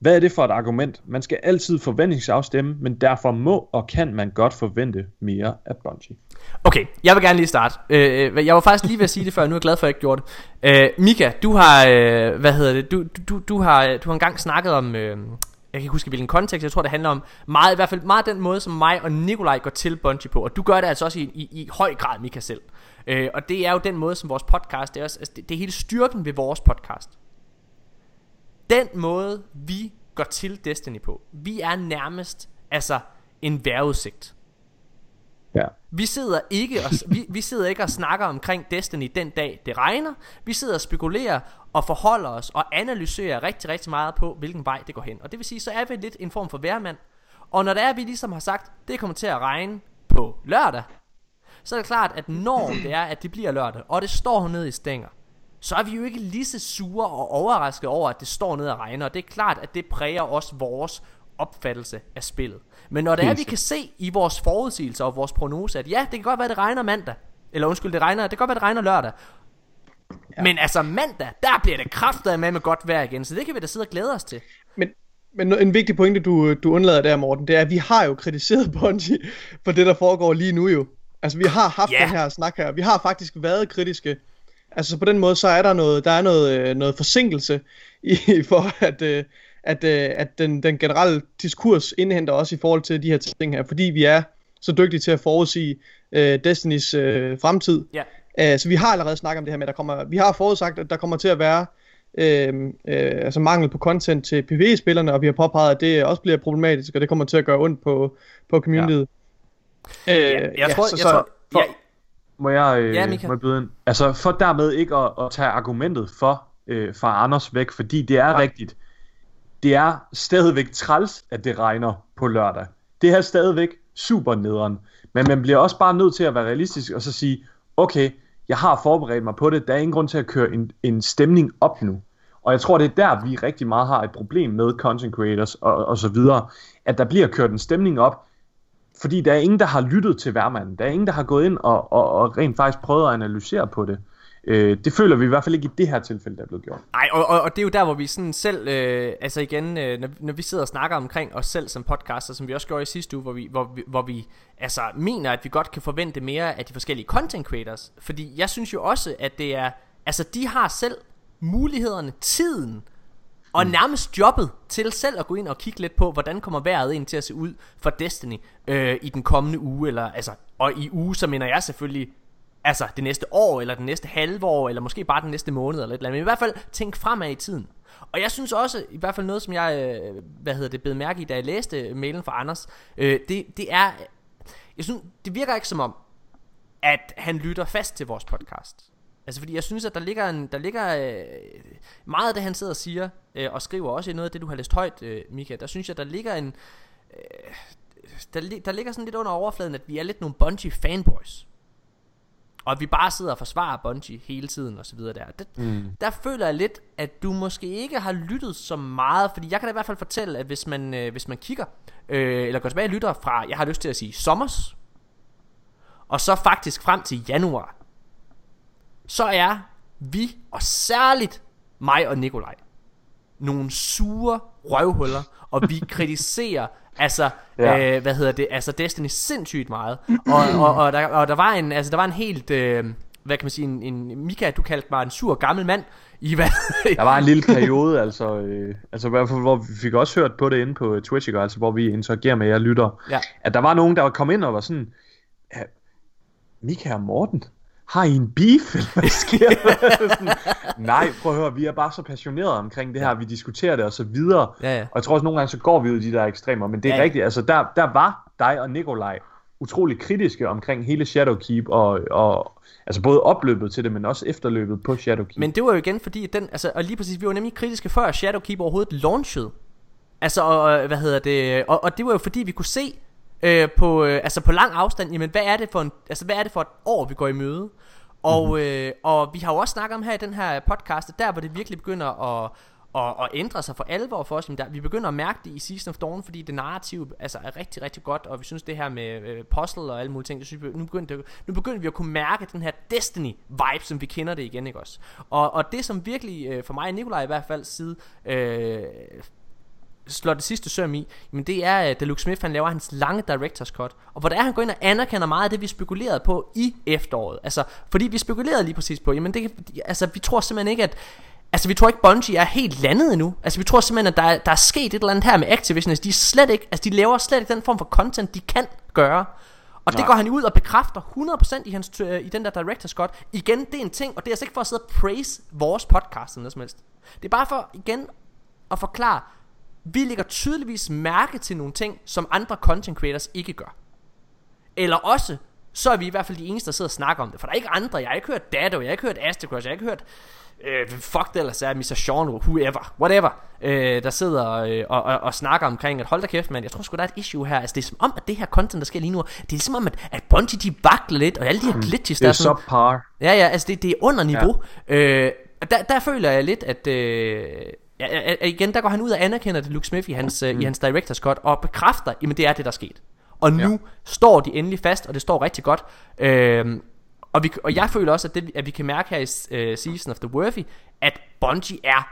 Hvad er det for et argument? Man skal altid forventningsafstemme, men derfor må og kan man godt forvente mere af Bungie. Okay, jeg vil gerne lige starte. Øh, øh jeg var faktisk lige ved at sige det før, nu er jeg glad for, at jeg ikke gjorde det. Øh, Mika, du har, øh, hvad hedder det, du, du, du, har, du har engang snakket om, øh, jeg kan ikke huske hvilken kontekst, jeg tror det handler om meget, i hvert fald meget den måde, som mig og Nikolaj går til Bungie på, og du gør det altså også i, i, i høj grad, Mika selv. Øh, og det er jo den måde, som vores podcast, det er, også, altså, det, det er hele styrken ved vores podcast. Den måde, vi går til Destiny på, vi er nærmest, altså, en vejrudsigt. Ja. Vi sidder ikke og, vi, vi sidder ikke og snakker omkring Destiny den dag det regner. Vi sidder og spekulerer og forholder os og analyserer rigtig, rigtig meget på, hvilken vej det går hen. Og det vil sige, så er vi lidt en form for værmand. Og når det er, vi ligesom har sagt, det kommer til at regne på lørdag, så er det klart, at når det er, at det bliver lørdag, og det står ned i stænger, så er vi jo ikke lige så sure og overrasket over, at det står ned og regner. Og det er klart, at det præger også vores opfattelse af spillet. Men når det er, vi kan se i vores forudsigelser og vores prognose, at ja, det kan godt være, det regner mandag. Eller undskyld, det regner, det kan godt være, det regner lørdag. Ja. Men altså mandag, der bliver det kraftigt med med godt vejr igen, så det kan vi da sidde og glæde os til. Men, men en vigtig pointe, du, du undlader der, Morten, det er, at vi har jo kritiseret Bungie for det, der foregår lige nu jo. Altså, vi har haft yeah. den her snak her. Vi har faktisk været kritiske. Altså, på den måde, så er der noget, der er noget, øh, noget forsinkelse i, for, at, øh, at, øh, at den, den generelle diskurs indhenter også i forhold til de her ting her, fordi vi er så dygtige til at forudsige øh, Destinys øh, fremtid. Ja. Yeah. så vi har allerede snakket om det her med, at der kommer, vi har forudsagt, at der kommer til at være øh, øh, altså mangel på content til PvE-spillerne, og vi har påpeget, at det også bliver problematisk, og det kommer til at gøre ondt på, på communityet. Ja. Øh, ja, jeg tror, så, jeg tror, for, ja. Må jeg, øh, ja, må jeg byde ind? Altså, for dermed ikke at, at tage argumentet for, øh, fra Anders væk, fordi det er ja. rigtigt. Det er stadigvæk træls, at det regner på lørdag. Det er stadigvæk super nederen. Men man bliver også bare nødt til at være realistisk og så sige, okay, jeg har forberedt mig på det, der er ingen grund til at køre en, en stemning op nu. Og jeg tror, det er der, vi rigtig meget har et problem med content creators og, og så videre, at der bliver kørt en stemning op, fordi der er ingen, der har lyttet til værmanden. Der er ingen, der har gået ind og, og, og rent faktisk prøvet at analysere på det. Øh, det føler vi i hvert fald ikke i det her tilfælde, der er blevet gjort. Nej, og, og, og det er jo der, hvor vi sådan selv, øh, altså igen, øh, når, når vi sidder og snakker omkring os selv som podcaster, som vi også gjorde i sidste uge, hvor vi, hvor vi, hvor vi altså, mener, at vi godt kan forvente mere af de forskellige content creators. Fordi jeg synes jo også, at det er, altså de har selv mulighederne, tiden, og mm. nærmest jobbet til selv at gå ind og kigge lidt på, hvordan kommer vejret ind til at se ud for Destiny øh, i den kommende uge, eller altså, og i uge, så mener jeg selvfølgelig altså det næste år, eller det næste halve år, eller måske bare den næste måned, eller et eller andet. Men i hvert fald tænk fremad i tiden. Og jeg synes også, i hvert fald noget, som jeg, øh, hvad hedder det, bed mærke i, da jeg læste mailen fra Anders, øh, det, det er, jeg synes, det virker ikke som om, at han lytter fast til vores podcast. Altså fordi jeg synes, at der ligger, en, der ligger øh, meget af det, han sidder og siger, øh, og skriver også i noget af det, du har læst højt, øh, Mika, der synes jeg, der ligger en, øh, der, der ligger sådan lidt under overfladen, at vi er lidt nogle bungee fanboys. Og at vi bare sidder og forsvarer Bungie hele tiden og så videre der. Det, mm. Der føler jeg lidt, at du måske ikke har lyttet så meget, fordi jeg kan da i hvert fald fortælle, at hvis man, øh, hvis man kigger, øh, eller går tilbage og lytter fra, jeg har lyst til at sige sommers, og så faktisk frem til januar, så er vi, og særligt mig og Nikolaj, nogle sure røvhuller, og vi kritiserer altså, ja. øh, hvad hedder det, altså Destiny sindssygt meget. Og, og, og, der, og der var en, altså der var en helt, øh, hvad kan man sige, en, en Mika, du kaldte mig en sur gammel mand, i hvad? der var en lille periode, altså, øh, altså hvor vi fik også hørt på det inde på Twitch, ikke? altså hvor vi interagerer med jer lytter, ja. at der var nogen, der var kommet ind og var sådan, Mika og Morten, har I en beef, eller hvad sker der? Nej, prøv at høre, vi er bare så passionerede omkring det her, vi diskuterer det og så videre. Ja, ja. Og jeg tror også, nogle gange så går vi ud i de der ekstremer, men det er ja, ja. rigtigt, altså der, der var dig og Nikolaj utrolig kritiske omkring hele Shadowkeep og, og altså både opløbet til det, men også efterløbet på Shadowkeep. Men det var jo igen fordi, den, altså, og lige præcis, vi var nemlig kritiske før Shadowkeep overhovedet launchede. Altså, og, hvad hedder det, og, og det var jo fordi, vi kunne se, øh, på, øh, altså på lang afstand, jamen hvad er det for en, altså hvad er det for et år, vi går i møde? Og, mm-hmm. øh, og vi har jo også snakket om her i den her podcast, der hvor det virkelig begynder at, at, at ændre sig for alvor for os. Der, vi begynder at mærke det i Season of Dawn, fordi det narrativ altså, er rigtig, rigtig godt, og vi synes det her med øh, puzzle og alle mulige ting, det synes vi, nu, begynder det, nu begynder vi at kunne mærke den her Destiny-vibe, som vi kender det igen, ikke også? Og, og det som virkelig, øh, for mig og Nikolaj i hvert fald, side øh, slår det sidste søm i, men det er, at Luke Smith han laver hans lange director's cut, og hvor der er, han går ind og anerkender meget af det, vi spekulerede på i efteråret. Altså, fordi vi spekulerede lige præcis på, jamen det, altså vi tror simpelthen ikke, at Altså vi tror ikke Bungie er helt landet endnu. Altså vi tror simpelthen at der er, der er sket et eller andet her med Activision Altså de, er slet ikke, altså de laver slet ikke den form for content de kan gøre. Og Nej. det går han ud og bekræfter 100% i, hans, øh, i den der Director's Cut. Igen det er en ting Og det er altså ikke for at sidde og praise vores podcast eller noget som helst. Det er bare for igen at forklare vi lægger tydeligvis mærke til nogle ting, som andre content creators ikke gør. Eller også, så er vi i hvert fald de eneste, der sidder og snakker om det. For der er ikke andre. Jeg har ikke hørt Dado, jeg har ikke hørt Astacross, jeg har ikke hørt... Øh, fuck det ellers er, Mr. Sean, whoever, whatever, øh, der sidder øh, og, og, og, snakker omkring, at hold da kæft, man, jeg tror sgu, der er et issue her. Altså, det er som om, at det her content, der sker lige nu, det er som om, at, at Bungie, de vakler lidt, og alle de her glitches, der er sådan... Det er subpar. Ja, ja, altså, det, det er under niveau. Ja. Øh, der, der føler jeg lidt, at... Øh, ja, igen, der går han ud og anerkender det Luke Smith i hans, mm. i hans director's cut, og bekræfter, jamen det er det, der er sket. Og nu ja. står de endelig fast, og det står rigtig godt. Øh, og, vi, og jeg føler også, at, det, at vi kan mærke her i uh, Season of the Worthy, at Bungie er,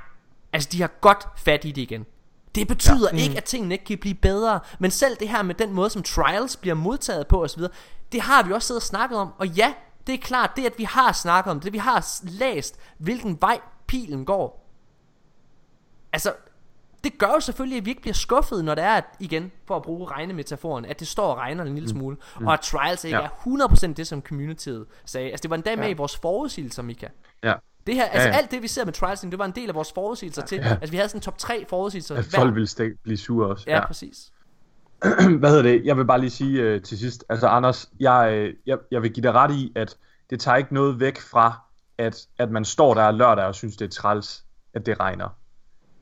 altså de har godt fat i det igen. Det betyder ja. mm. ikke, at tingene ikke kan blive bedre, men selv det her med den måde, som Trials bliver modtaget på osv., det har vi også siddet og snakket om, og ja, det er klart, det at vi har snakket om det, vi har læst, hvilken vej pilen går. Altså, det gør jo selvfølgelig, at vi ikke bliver skuffet, når det er, at, igen, for at bruge regnemetaforen, at det står og regner en lille mm. smule, mm. og at Trials ikke ja. er 100% det, som communityet sagde. Altså, det var endda med ja. i vores forudsigelser, Mika. Ja. Det her, altså ja, ja. alt det vi ser med Trials, det var en del af vores forudsigelser ja, til. Ja. Altså vi havde sådan en top 3 forudsigelser. At folk ville stik, blive sure også. Ja, ja. præcis. Hvad hedder det? Jeg vil bare lige sige uh, til sidst, altså Anders, jeg, øh, jeg, jeg vil give dig ret i, at det tager ikke noget væk fra, at, at man står der lørdag og synes, det er træls, at det regner.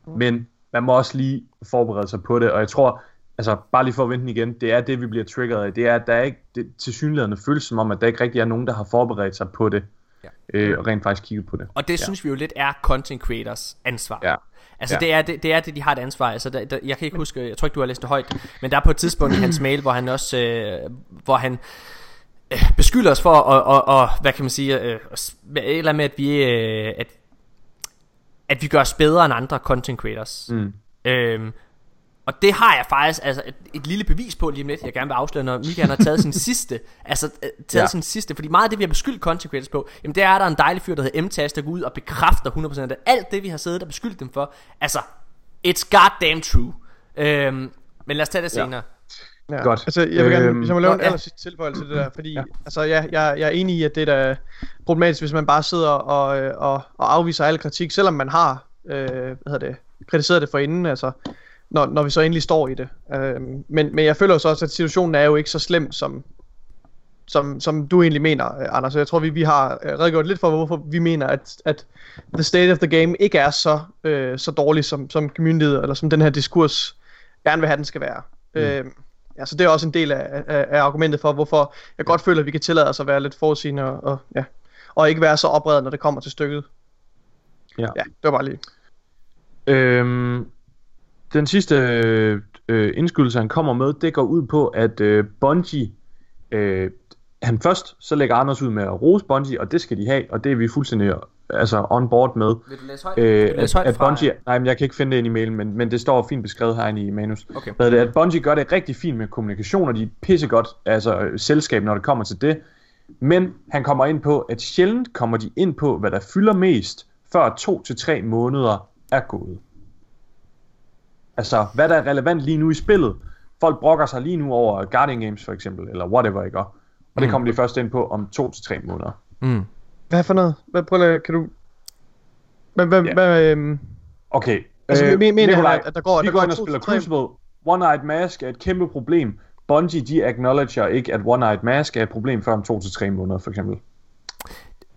Mm. Men man må også lige forberede sig på det, og jeg tror, altså bare lige for at vente igen, det er det, vi bliver triggeret af. Det er, at der er ikke, det, til synligheden føles som om, at der ikke rigtig er nogen, der har forberedt sig på det ja. øh, og rent faktisk kigget på det. Og det ja. synes vi jo lidt er content creators ansvar. Ja. Altså ja. det, er, det, det er det, de har et ansvar. Altså, der, der, jeg kan ikke huske, jeg tror ikke, du har læst det højt, men der er på et tidspunkt i hans mail, hvor han også, øh, hvor han øh, beskylder os for, og, og, og hvad kan man sige, øh, eller med, at vi, øh, at, at vi gør os bedre end andre content creators. Mm. Øhm, og det har jeg faktisk altså et, et lille bevis på lige om lidt, jeg gerne vil afsløre, når Michael har taget sin sidste, altså øh, taget ja. sin sidste, fordi meget af det, vi har beskyldt content creators på, jamen det er, der er en dejlig fyr, der hedder M-Task, der går ud og bekræfter 100% af det. Alt det, vi har siddet og beskyldt dem for, altså, it's goddamn true. Øhm, men lad os tage det senere. Ja. Godt. Altså, jeg vil gerne, øhm, hvis jeg må lave en aller sidste tilføjelse til det der, fordi, ja. altså, ja, jeg, jeg er enig i, at det er problematisk, hvis man bare sidder og, øh, og, og afviser al kritik, selvom man har, øh, hvad hedder det, kritiseret det for inden, altså, når, når vi så endelig står i det. Øh, men, men jeg føler jo så også, at situationen er jo ikke så slem, som, som, som du egentlig mener, Anders. Så jeg tror, vi, vi har øh, redegjort lidt for, hvorfor vi mener, at, at the state of the game ikke er så, øh, så dårlig, som, som community, eller som den her diskurs gerne vil have, den skal være. Mm. Øh, ja, så det er også en del af, af, af argumentet for, hvorfor jeg godt føler, at vi kan tillade os at være lidt forudsigende, og, og, ja, og ikke være så opredet, når det kommer til stykket. Ja, ja det var bare lige. Øhm, den sidste øh, indskydelse, han kommer med, det går ud på, at øh, Bungie, øh, han først, så lægger Anders ud med at rose Bungie, og det skal de have, og det er vi fuldstændig altså on board med. Vil du læse højt? Øh, at, højt at Bungie, nej, men jeg kan ikke finde det ind i mailen, men, men det står fint beskrevet herinde i manus. Okay. Hvad det, at Bungie gør det rigtig fint med kommunikation, og de er pissegodt altså, selskab, når det kommer til det. Men han kommer ind på, at sjældent kommer de ind på, hvad der fylder mest, før to til tre måneder er gået. Altså, hvad der er relevant lige nu i spillet. Folk brokker sig lige nu over Guardian Games for eksempel, eller whatever, ikke? Og det mm. kommer de først ind på om to til tre måneder. Mm. Hvad for noget? Hvad, prøv at, kan du... Hvad, hvad, yeah. hvad, øhm... Okay. Altså, øh, mener Nikolaj, at der går... Vi der går ind og spiller Crucible. One-Eyed Mask er et kæmpe problem. Bungie, de acknowledger ikke, at One-Eyed Mask er et problem før om to til tre måneder, for eksempel.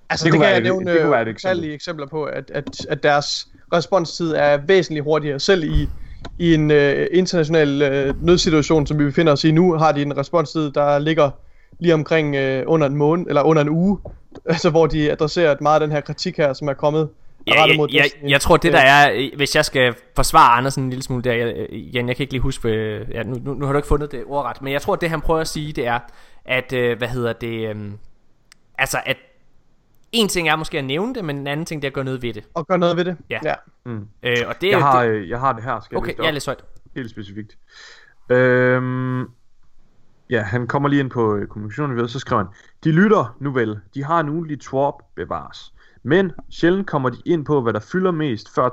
Altså, det, det kan jeg nævne det, det eksempel. eksempler på, at, at, at deres responstid er væsentligt hurtigere. Selv i i en øh, international øh, nødsituation, som vi befinder os i nu, har de en responstid, der ligger lige omkring øh, under en måned, eller under en uge, altså hvor de adresserer meget af den her kritik her, som er kommet Ja, jeg, jeg, jeg, jeg tror det der er Hvis jeg skal forsvare Andersen en lille smule der jeg, igen, jeg kan ikke lige huske øh, ja, nu, nu, nu har du ikke fundet det ordret Men jeg tror det han prøver at sige Det er at øh, Hvad hedder det øh, Altså at en ting er måske at nævne det, men en anden ting det er at gøre noget ved det. Og gøre noget ved det. Ja. ja. Mm. Øh, og det, jeg, har, det... Øh, jeg har det her. Skal okay, jeg læs højt. Helt specifikt. Øhm, Ja, han kommer lige ind på øh, kommunikationen, så skriver han, de lytter nu vel, de har en ugentlig twop bevares. Men sjældent kommer de ind på, hvad der fylder mest, før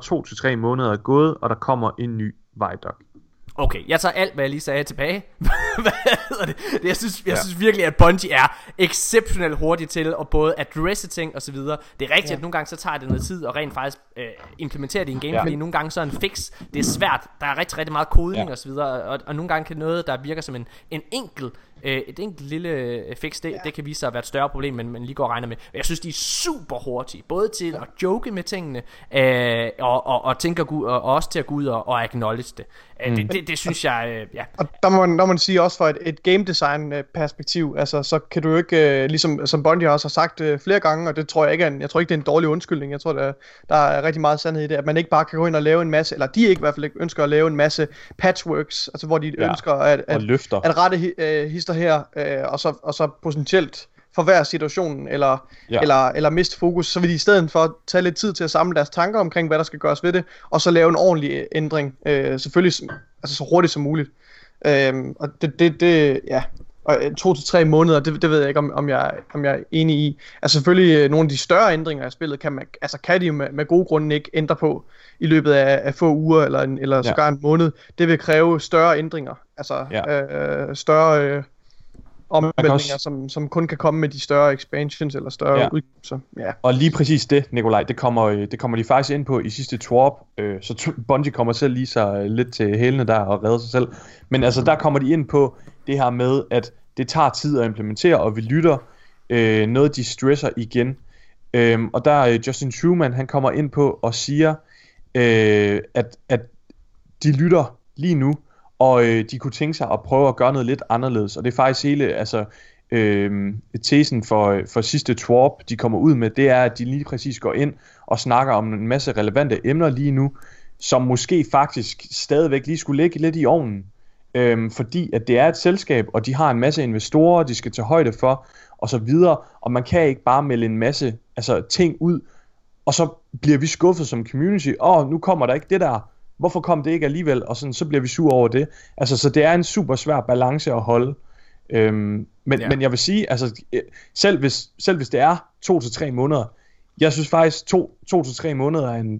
2-3 måneder er gået, og der kommer en ny Vejdok Okay, jeg tager alt, hvad jeg lige sagde tilbage. hvad hedder det? Jeg synes, jeg ja. synes virkelig, at Bungie er exceptionelt hurtigt til at både adresse ting og så videre. Det er rigtigt, ja. at nogle gange så tager det noget tid at rent faktisk øh, implementere det i en game, ja. fordi nogle gange så er en fix, det er svært. Der er rigtig, rigtig meget kodning ja. og så videre, og, og nogle gange kan noget, der virker som en, en enkel Øh, et enkelt lille øh, fix, det, ja. det kan vise sig at være et større problem, men man lige går og regner med. Jeg synes, de er super hurtige, både til ja. at joke med tingene, øh, og, og, og, tænke og, og også til at gå ud og, og acknowledge det. Øh, det, det, det, det synes jeg, øh, ja. Og der må, man, der må man sige også fra et, et game design øh, perspektiv, altså så kan du jo ikke, øh, ligesom som Bungie også har sagt øh, flere gange, og det tror jeg ikke er en, jeg tror ikke det er en dårlig undskyldning, jeg tror der, der er rigtig meget sandhed i det, at man ikke bare kan gå ind og lave en masse, eller de ikke i hvert fald ikke ønsker at lave en masse patchworks, altså hvor de ja, ønsker at, at, løfter. at rette øh, hister her, øh, og, så, og så potentielt forværre situationen, eller, ja. eller, eller miste fokus, så vil de i stedet for tage lidt tid til at samle deres tanker omkring, hvad der skal gøres ved det, og så lave en ordentlig ændring, øh, selvfølgelig altså så hurtigt som muligt. Øh, og det, det, det, ja, og øh, to til tre måneder, det, det ved jeg ikke, om, om, jeg, om jeg er enig i. Altså selvfølgelig, øh, nogle af de større ændringer af spillet, kan, man, altså kan de jo med, med gode grunde ikke ændre på i løbet af, af få uger, eller, en, eller ja. sågar en måned. Det vil kræve større ændringer, altså ja. øh, større... Øh, omvæltninger, også... som, som kun kan komme med de større expansions eller større ja. udgivelser. Ja. Og lige præcis det, Nikolaj, det kommer, øh, det kommer de faktisk ind på i sidste Twarp, øh, så Bungie kommer selv lige sig øh, lidt til hælene der og redder sig selv. Men altså, der kommer de ind på det her med, at det tager tid at implementere, og vi lytter øh, noget, de stresser igen. Øhm, og der er øh, Justin Truman, han kommer ind på og siger, øh, at, at de lytter lige nu, og øh, de kunne tænke sig at prøve at gøre noget lidt anderledes, og det er faktisk hele, altså, øh, tesen for, øh, for sidste twarp, de kommer ud med, det er, at de lige præcis går ind og snakker om en masse relevante emner lige nu, som måske faktisk stadigvæk lige skulle ligge lidt i ovnen, øh, fordi at det er et selskab, og de har en masse investorer, de skal tage højde for, og så videre, og man kan ikke bare melde en masse altså, ting ud, og så bliver vi skuffet som community, åh, nu kommer der ikke det der, Hvorfor kom det ikke alligevel? Og sådan, så bliver vi sur over det. Altså, så det er en super svær balance at holde. Øhm, men, ja. men jeg vil sige, altså, øh, selv hvis, selv hvis det er to til tre måneder, jeg synes faktisk, to, to til tre måneder er en,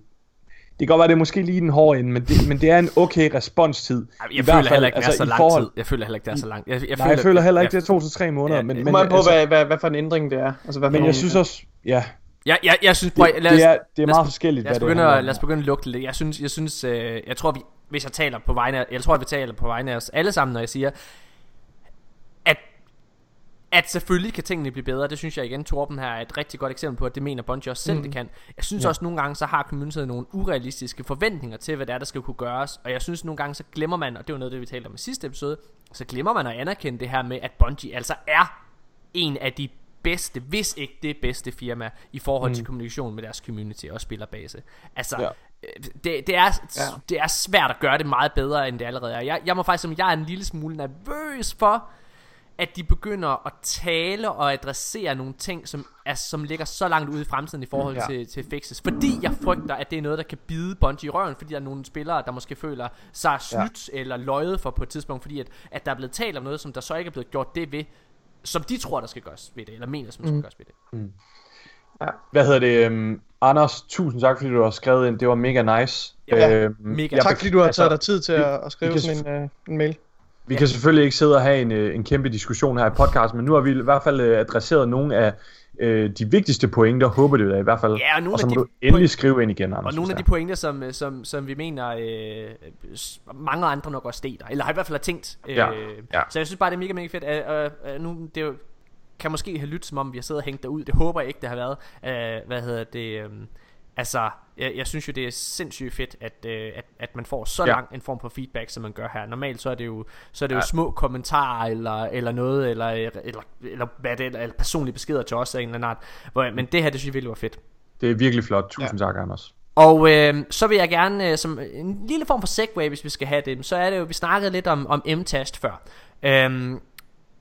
det kan godt være, det er måske lige den hårde ende, men det, men det er en okay responstid. Jeg, jeg føler heller ikke, det er altså, så lang forhold... tid. Jeg føler heller ikke, det er så langt. Jeg, jeg, Nej, jeg føler heller ikke, det er to til tre måneder. Ja, men, men, på, altså, hvad, hvad, hvad for en ændring det er. Altså, hvad men jeg synes også, ja, jeg, jeg, jeg synes, prøv, lad os, det er, det er meget os, forskelligt, lad os, begynde, at, lad os begynde at lugte lidt. Jeg synes, jeg, synes øh, jeg tror, vi, hvis jeg taler på vegne af, jeg tror, at vi taler på vegne af os alle sammen, når jeg siger, at, at selvfølgelig kan tingene blive bedre. Det synes jeg igen, Torben her er et rigtig godt eksempel på, at det mener Bungie også selv, mm. det kan. Jeg synes ja. også nogle gange, så har communityet nogle urealistiske forventninger til, hvad det er, der skal kunne gøres. Og jeg synes nogle gange, så glemmer man, og det var noget, det vi talte om i sidste episode, så glemmer man at anerkende det her med, at Bungie altså er en af de bedste, hvis ikke det bedste firma i forhold til mm. kommunikation med deres community og spillerbase. Altså, ja. Øh, det, det, er, ja. det er svært at gøre det meget bedre, end det allerede er. Jeg, jeg må faktisk sige, jeg er en lille smule nervøs for, at de begynder at tale og adressere nogle ting, som, altså, som ligger så langt ude i fremtiden i forhold ja. til, til fixes. Fordi jeg frygter, at det er noget, der kan bide Bungie i røven, fordi der er nogle spillere, der måske føler sig snydt ja. eller løjet for på et tidspunkt, fordi at, at der er blevet talt om noget, som der så ikke er blevet gjort det ved, som de tror, der skal gøres ved det, eller mener, som der mm. skal gøres ved det. Mm. Ja. Hvad hedder det? Um, Anders, tusind tak, fordi du har skrevet ind. Det var mega nice. Ja, uh, mega. Tak, fordi du har taget altså, dig tid til at, at skrive sådan en, uh, en mail. Vi ja. kan selvfølgelig ikke sidde og have en, øh, en kæmpe diskussion her i podcast, men nu har vi i hvert fald adresseret nogle af øh, de vigtigste pointer, håber det da i hvert fald. Ja, og, nogle og så må du endelig skrive ind igen, Anders. Og nogle af de pointer, som, øh, som, som vi mener, øh, mange andre nok også steter, eller har i hvert fald har tænkt. Øh, ja, ja. Så jeg synes bare, det er mega, mega fedt. Øh, øh, nu, det er jo, kan måske have lyttet, som om vi har siddet og hængt derud. Det håber jeg ikke, det har været. Øh, hvad hedder det... Øh, Altså, jeg, jeg synes jo, det er sindssygt fedt, at, øh, at, at man får så ja. lang en form for feedback, som man gør her. Normalt så er det jo, så er det ja. jo små kommentarer, eller, eller noget, eller, eller, eller, hvad det, eller, eller personlige beskeder til os af en eller anden art. Hvor, men det her, det synes jeg virkelig var fedt. Det er virkelig flot. Tusind ja. tak, Anders. Og øh, så vil jeg gerne, øh, som en lille form for segway, hvis vi skal have det, så er det jo, vi snakkede lidt om, om M-tast før. Øhm,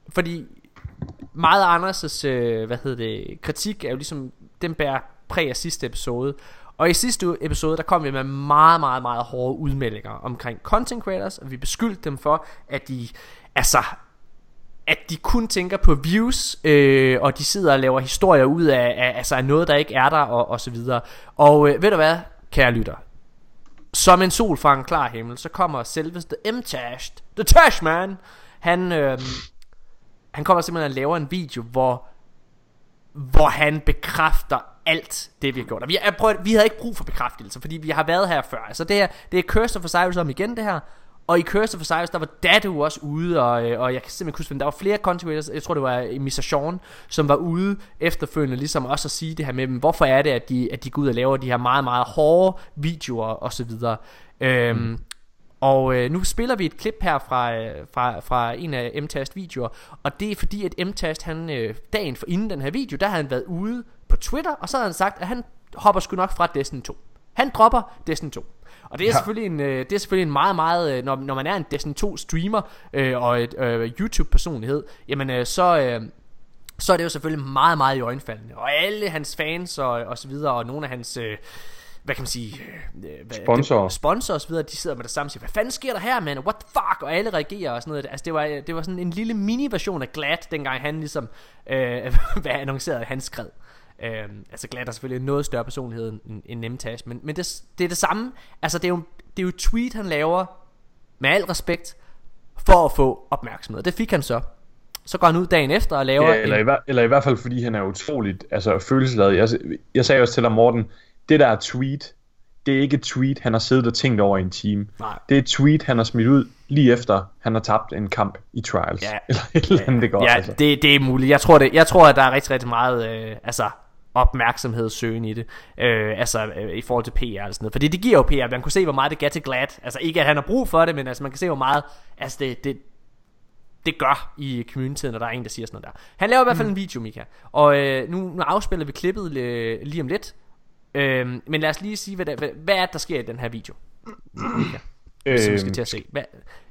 fordi meget af Anders' øh, hvad hedder det, kritik er jo ligesom, den bærer præg af sidste episode. Og i sidste episode, der kom vi med meget, meget, meget hårde udmeldinger omkring content creators, og vi beskyldte dem for, at de, altså, at de kun tænker på views, øh, og de sidder og laver historier ud af, af, altså af noget, der ikke er der, og, og så videre. Og øh, ved du hvad, kære lytter? Som en sol fra en klar himmel, så kommer selveste M-Tashed, The Tash Man, han, øh, han kommer simpelthen og laver en video, hvor, hvor han bekræfter alt det vi har gjort. Og vi, jeg prøver, vi havde ikke brug for bekræftelse, fordi vi har været her før. Altså det, her, det er Curse for Cyrus om igen det her. Og i Curse for Cyrus, der var Dadu også ude, og, øh, og jeg kan simpelthen huske, der var flere contributors, jeg tror det var øh, Mr. Sean, som var ude efterfølgende, ligesom også at sige det her med dem, hvorfor er det, at de, at de går ud og laver de her meget, meget hårde videoer, og så videre. Øhm, mm. Og øh, nu spiller vi et klip her fra, øh, fra, fra en af MTast videoer, og det er fordi, at MTast, han øh, dagen for inden den her video, der havde han været ude på Twitter, og så havde han sagt, at han hopper sgu nok fra Destiny 2. Han dropper Destiny 2. Og det er, ja. selvfølgelig en, øh, det er selvfølgelig en meget, meget, øh, når, når man er en Destiny 2 streamer øh, og et øh, YouTube personlighed, jamen øh, så, øh, så er det jo selvfølgelig meget, meget i øjenfaldende. Og alle hans fans og, og så videre, og nogle af hans... Øh, hvad kan man sige, øh, hvad, sponsor. sponsor og så videre, de sidder med det samme og siger, hvad fanden sker der her, man? What the fuck? Og alle reagerer og sådan noget. Altså, det var, det var sådan en lille mini-version af Glad, dengang han ligesom, øh, hvad annoncerede, han skred. Øh, altså Glad er selvfølgelig noget større personlighed end, end Nemtash, men, men det, det er det samme. Altså, det er, jo, det er jo et tweet, han laver, med al respekt, for at få opmærksomhed. Det fik han så. Så går han ud dagen efter og laver... Ja, eller, en... i, eller i hvert fald fordi han er utroligt altså, følelsesladet. Jeg, jeg sagde også til ham, Morten, det der tweet, det er ikke et tweet, han har siddet og tænkt over i en time. Nej. Det er et tweet, han har smidt ud lige efter, han har tabt en kamp i Trials. Ja. Eller et eller andet, det går. Ja, altså. det, det er muligt. Jeg tror, det, jeg tror at der er rigtig, rigtig meget øh, altså, opmærksomhedssøgen i det. Øh, altså øh, i forhold til PR eller sådan noget. Fordi det giver jo PR. Man kunne se, hvor meget det gav til Glad. Altså ikke, at han har brug for det, men altså, man kan se, hvor meget altså, det, det, det gør i communityen, når der er en, der siger sådan noget der. Han laver i hvert fald mm. en video, Mika. Og øh, nu, nu afspiller vi klippet øh, lige om lidt. Øhm, men lad os lige sige, hvad, der, hvad, hvad er det, der sker i den her video? Mika, som vi skal til at se. Hvad?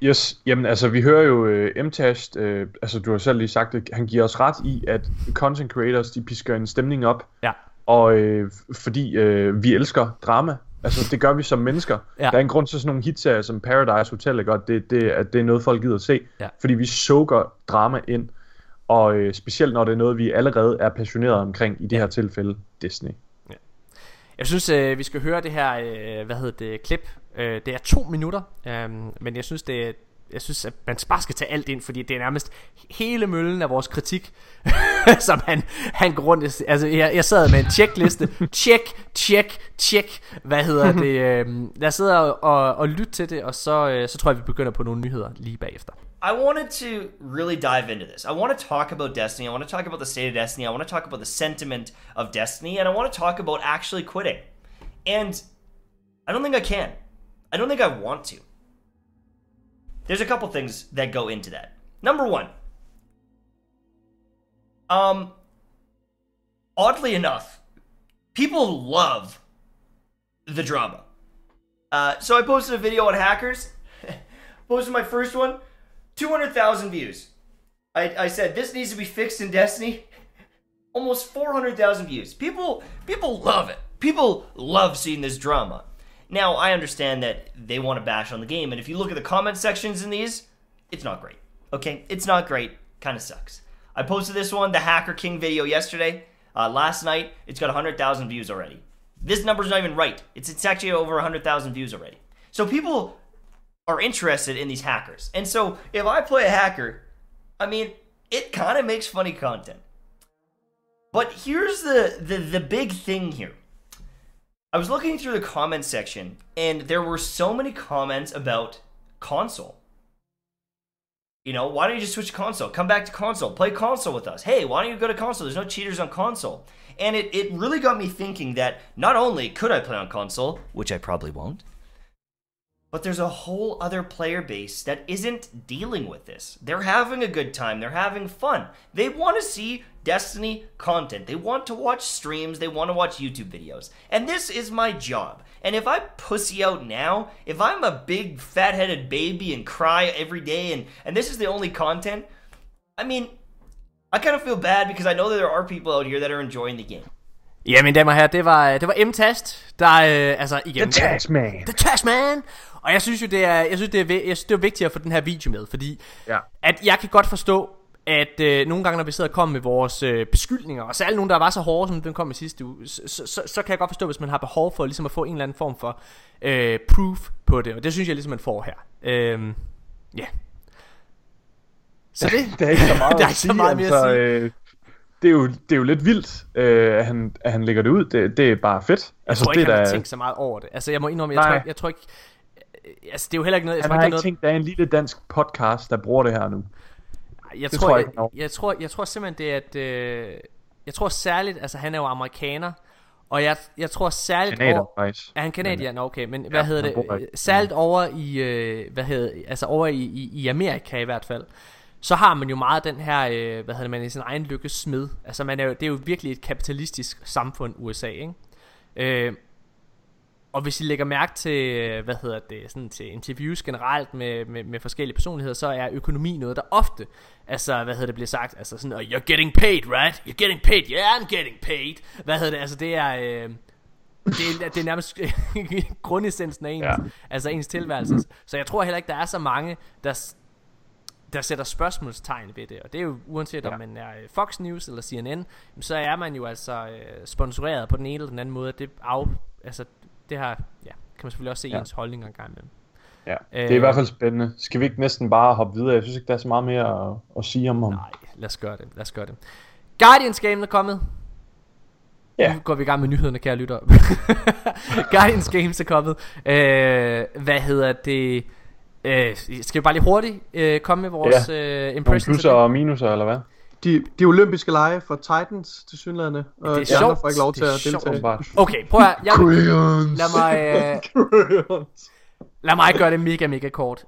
Yes, jamen altså vi hører jo uh, M-Tast, uh, altså du har selv lige sagt det, han giver os ret i, at content creators, de pisker en stemning op. Ja. Og uh, fordi uh, vi elsker drama, altså det gør vi som mennesker. Ja. Der er en grund til sådan nogle hitserier som Paradise Hotel, ikke? Og det, det, at det er noget folk gider at se. Ja. Fordi vi soaker drama ind. Og uh, specielt når det er noget, vi allerede er passionerede omkring, i det her tilfælde Disney. Jeg synes, øh, vi skal høre det her, øh, hvad hedder det, klip. Øh, det er to minutter, øh, men jeg synes, det jeg synes, at man bare skal tage alt ind, fordi det er nærmest hele møllen af vores kritik, som han, han går rundt. Altså, jeg, jeg sad med en checkliste. Check, check, check. Hvad hedder det? Øh, jeg sidder og, og lytter til det, og så, øh, så tror jeg, vi begynder på nogle nyheder lige bagefter. I wanted to really dive into this. I want to talk about Destiny. I want to talk about the state of Destiny. I want to talk about the sentiment of Destiny. And I want to talk about actually quitting. And I don't think I can. I don't think I want to. There's a couple things that go into that. Number one, um, oddly enough, people love the drama. Uh, so I posted a video on hackers. posted my first one. 200,000 views. I, I said this needs to be fixed in Destiny. Almost 400,000 views. People people love it. People love seeing this drama. Now, I understand that they want to bash on the game and if you look at the comment sections in these, it's not great. Okay? It's not great. Kind of sucks. I posted this one, the Hacker King video yesterday. Uh, last night, it's got 100,000 views already. This number's not even right. It's it's actually over 100,000 views already. So people are interested in these hackers. And so if I play a hacker, I mean, it kind of makes funny content. But here's the, the the big thing here. I was looking through the comment section and there were so many comments about console. You know, why don't you just switch console? Come back to console. Play console with us. Hey, why don't you go to console? There's no cheaters on console. And it, it really got me thinking that not only could I play on console, which I probably won't, but there's a whole other player base that isn't dealing with this. They're having a good time, they're having fun. They want to see Destiny content, they want to watch streams, they want to watch YouTube videos. And this is my job. And if I pussy out now, if I'm a big fat headed baby and cry every day and, and this is the only content, I mean, I kind of feel bad because I know that there are people out here that are enjoying the game. Ja, mine damer og herrer, det var, øh, det var M-Tast, der øh, altså igen... The Task Man. The Task Man! Og jeg synes jo, det er, jeg synes, det er, jeg synes, det er vigtigt at få den her video med, fordi Ja. at jeg kan godt forstå, at øh, nogle gange, når vi sidder og kommer med vores øh, beskyldninger, og særligt nogle, der var så hårde, som den kom i sidste uge, så, så, så, kan jeg godt forstå, hvis man har behov for ligesom at få en eller anden form for øh, proof på det, og det synes jeg ligesom, man får her. Øh, ja. Så det, Der er ikke så meget der er ikke så meget mere at altså, sige. øh, det, er jo, det er jo lidt vildt, øh, at, han, at han lægger det ud. Det, det er bare fedt. Jeg Altså, tror ikke, det han er har tænkt så meget over det. Altså, jeg må indrømme, jeg, tror, ikke- jeg tror ikke... øh, Altså, det er jo heller ikke noget... Jeg Han har ikke, ikke er tænkt, der er en lille dansk podcast, der bruger det her nu. noget, jeg, det tror, tror jeg, jeg ikke, jeg, tror, jeg tror simpelthen, det er, at... Øh, jeg tror særligt... Altså, han er jo amerikaner, Og jeg, jeg tror særligt Canadier, over... faktisk. Er han kanadier? Nå, okay, men hvad Ja, hedder han bor det? i- Særligt over i, øh, hvad hedder, altså over i, i, i Amerika i hvert fald, så har man jo meget den her, øh, hvad hedder det, man i sin egen lykke smed. Altså man er jo, det er jo virkelig et kapitalistisk samfund, USA, ikke? Øh, og hvis I lægger mærke til, hvad hedder det, sådan til interviews generelt med, med, med forskellige personligheder, så er økonomi noget, der ofte, altså hvad hedder det, bliver sagt, altså sådan, "Oh, you're getting paid, right? You're getting paid, yeah, I'm getting paid. Hvad hedder det, altså det er, øh, det er, det er nærmest grundessensen af ens, ja. Altså ens tilværelse. Så jeg tror heller ikke, der er så mange, der, der sætter spørgsmålstegn ved det. Og det er jo uanset ja. om man er øh, Fox News eller CNN, så er man jo altså øh, sponsoreret på den ene eller den anden måde. Det, af, altså, det her, ja, kan man selvfølgelig også se ja. Ja. ens holdninger engang imellem. Ja, Øh, det er i hvert fald spændende. Skal vi ikke næsten bare hoppe videre? Jeg synes ikke, der er så meget mere at, at sige om ham. Nej, lad os gøre det. Lad os gøre det. Guardians game er kommet. Ja. Nu går vi i gang med nyhederne, kære lytter. Guardians Games er kommet. Øh, hvad hedder det? Øh, skal vi bare lige hurtigt øh, komme med vores øh, Nogle impressions? plusser og minuser, eller hvad? De, de olympiske lege for Titans til synlædende, og Det er de sjovt. andre får ikke lov til at sjovt. deltage. Åbenbart. Okay, prøv at, jeg, Crayons. lad mig, øh, lad mig gøre det mega, mega kort.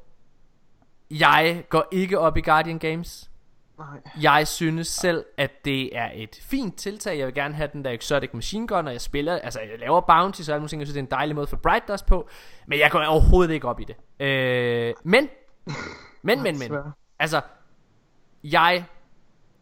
Jeg går ikke op i Guardian Games. Nej. Jeg synes selv, at det er et fint tiltag. Jeg vil gerne have den der Exotic Machine Gun, og jeg spiller, altså jeg laver bounty, så alle mulige ting. Jeg synes, det er en dejlig måde for Bright Dust på. Men jeg går overhovedet ikke op i det. Øh, men, men, men, men. Altså, jeg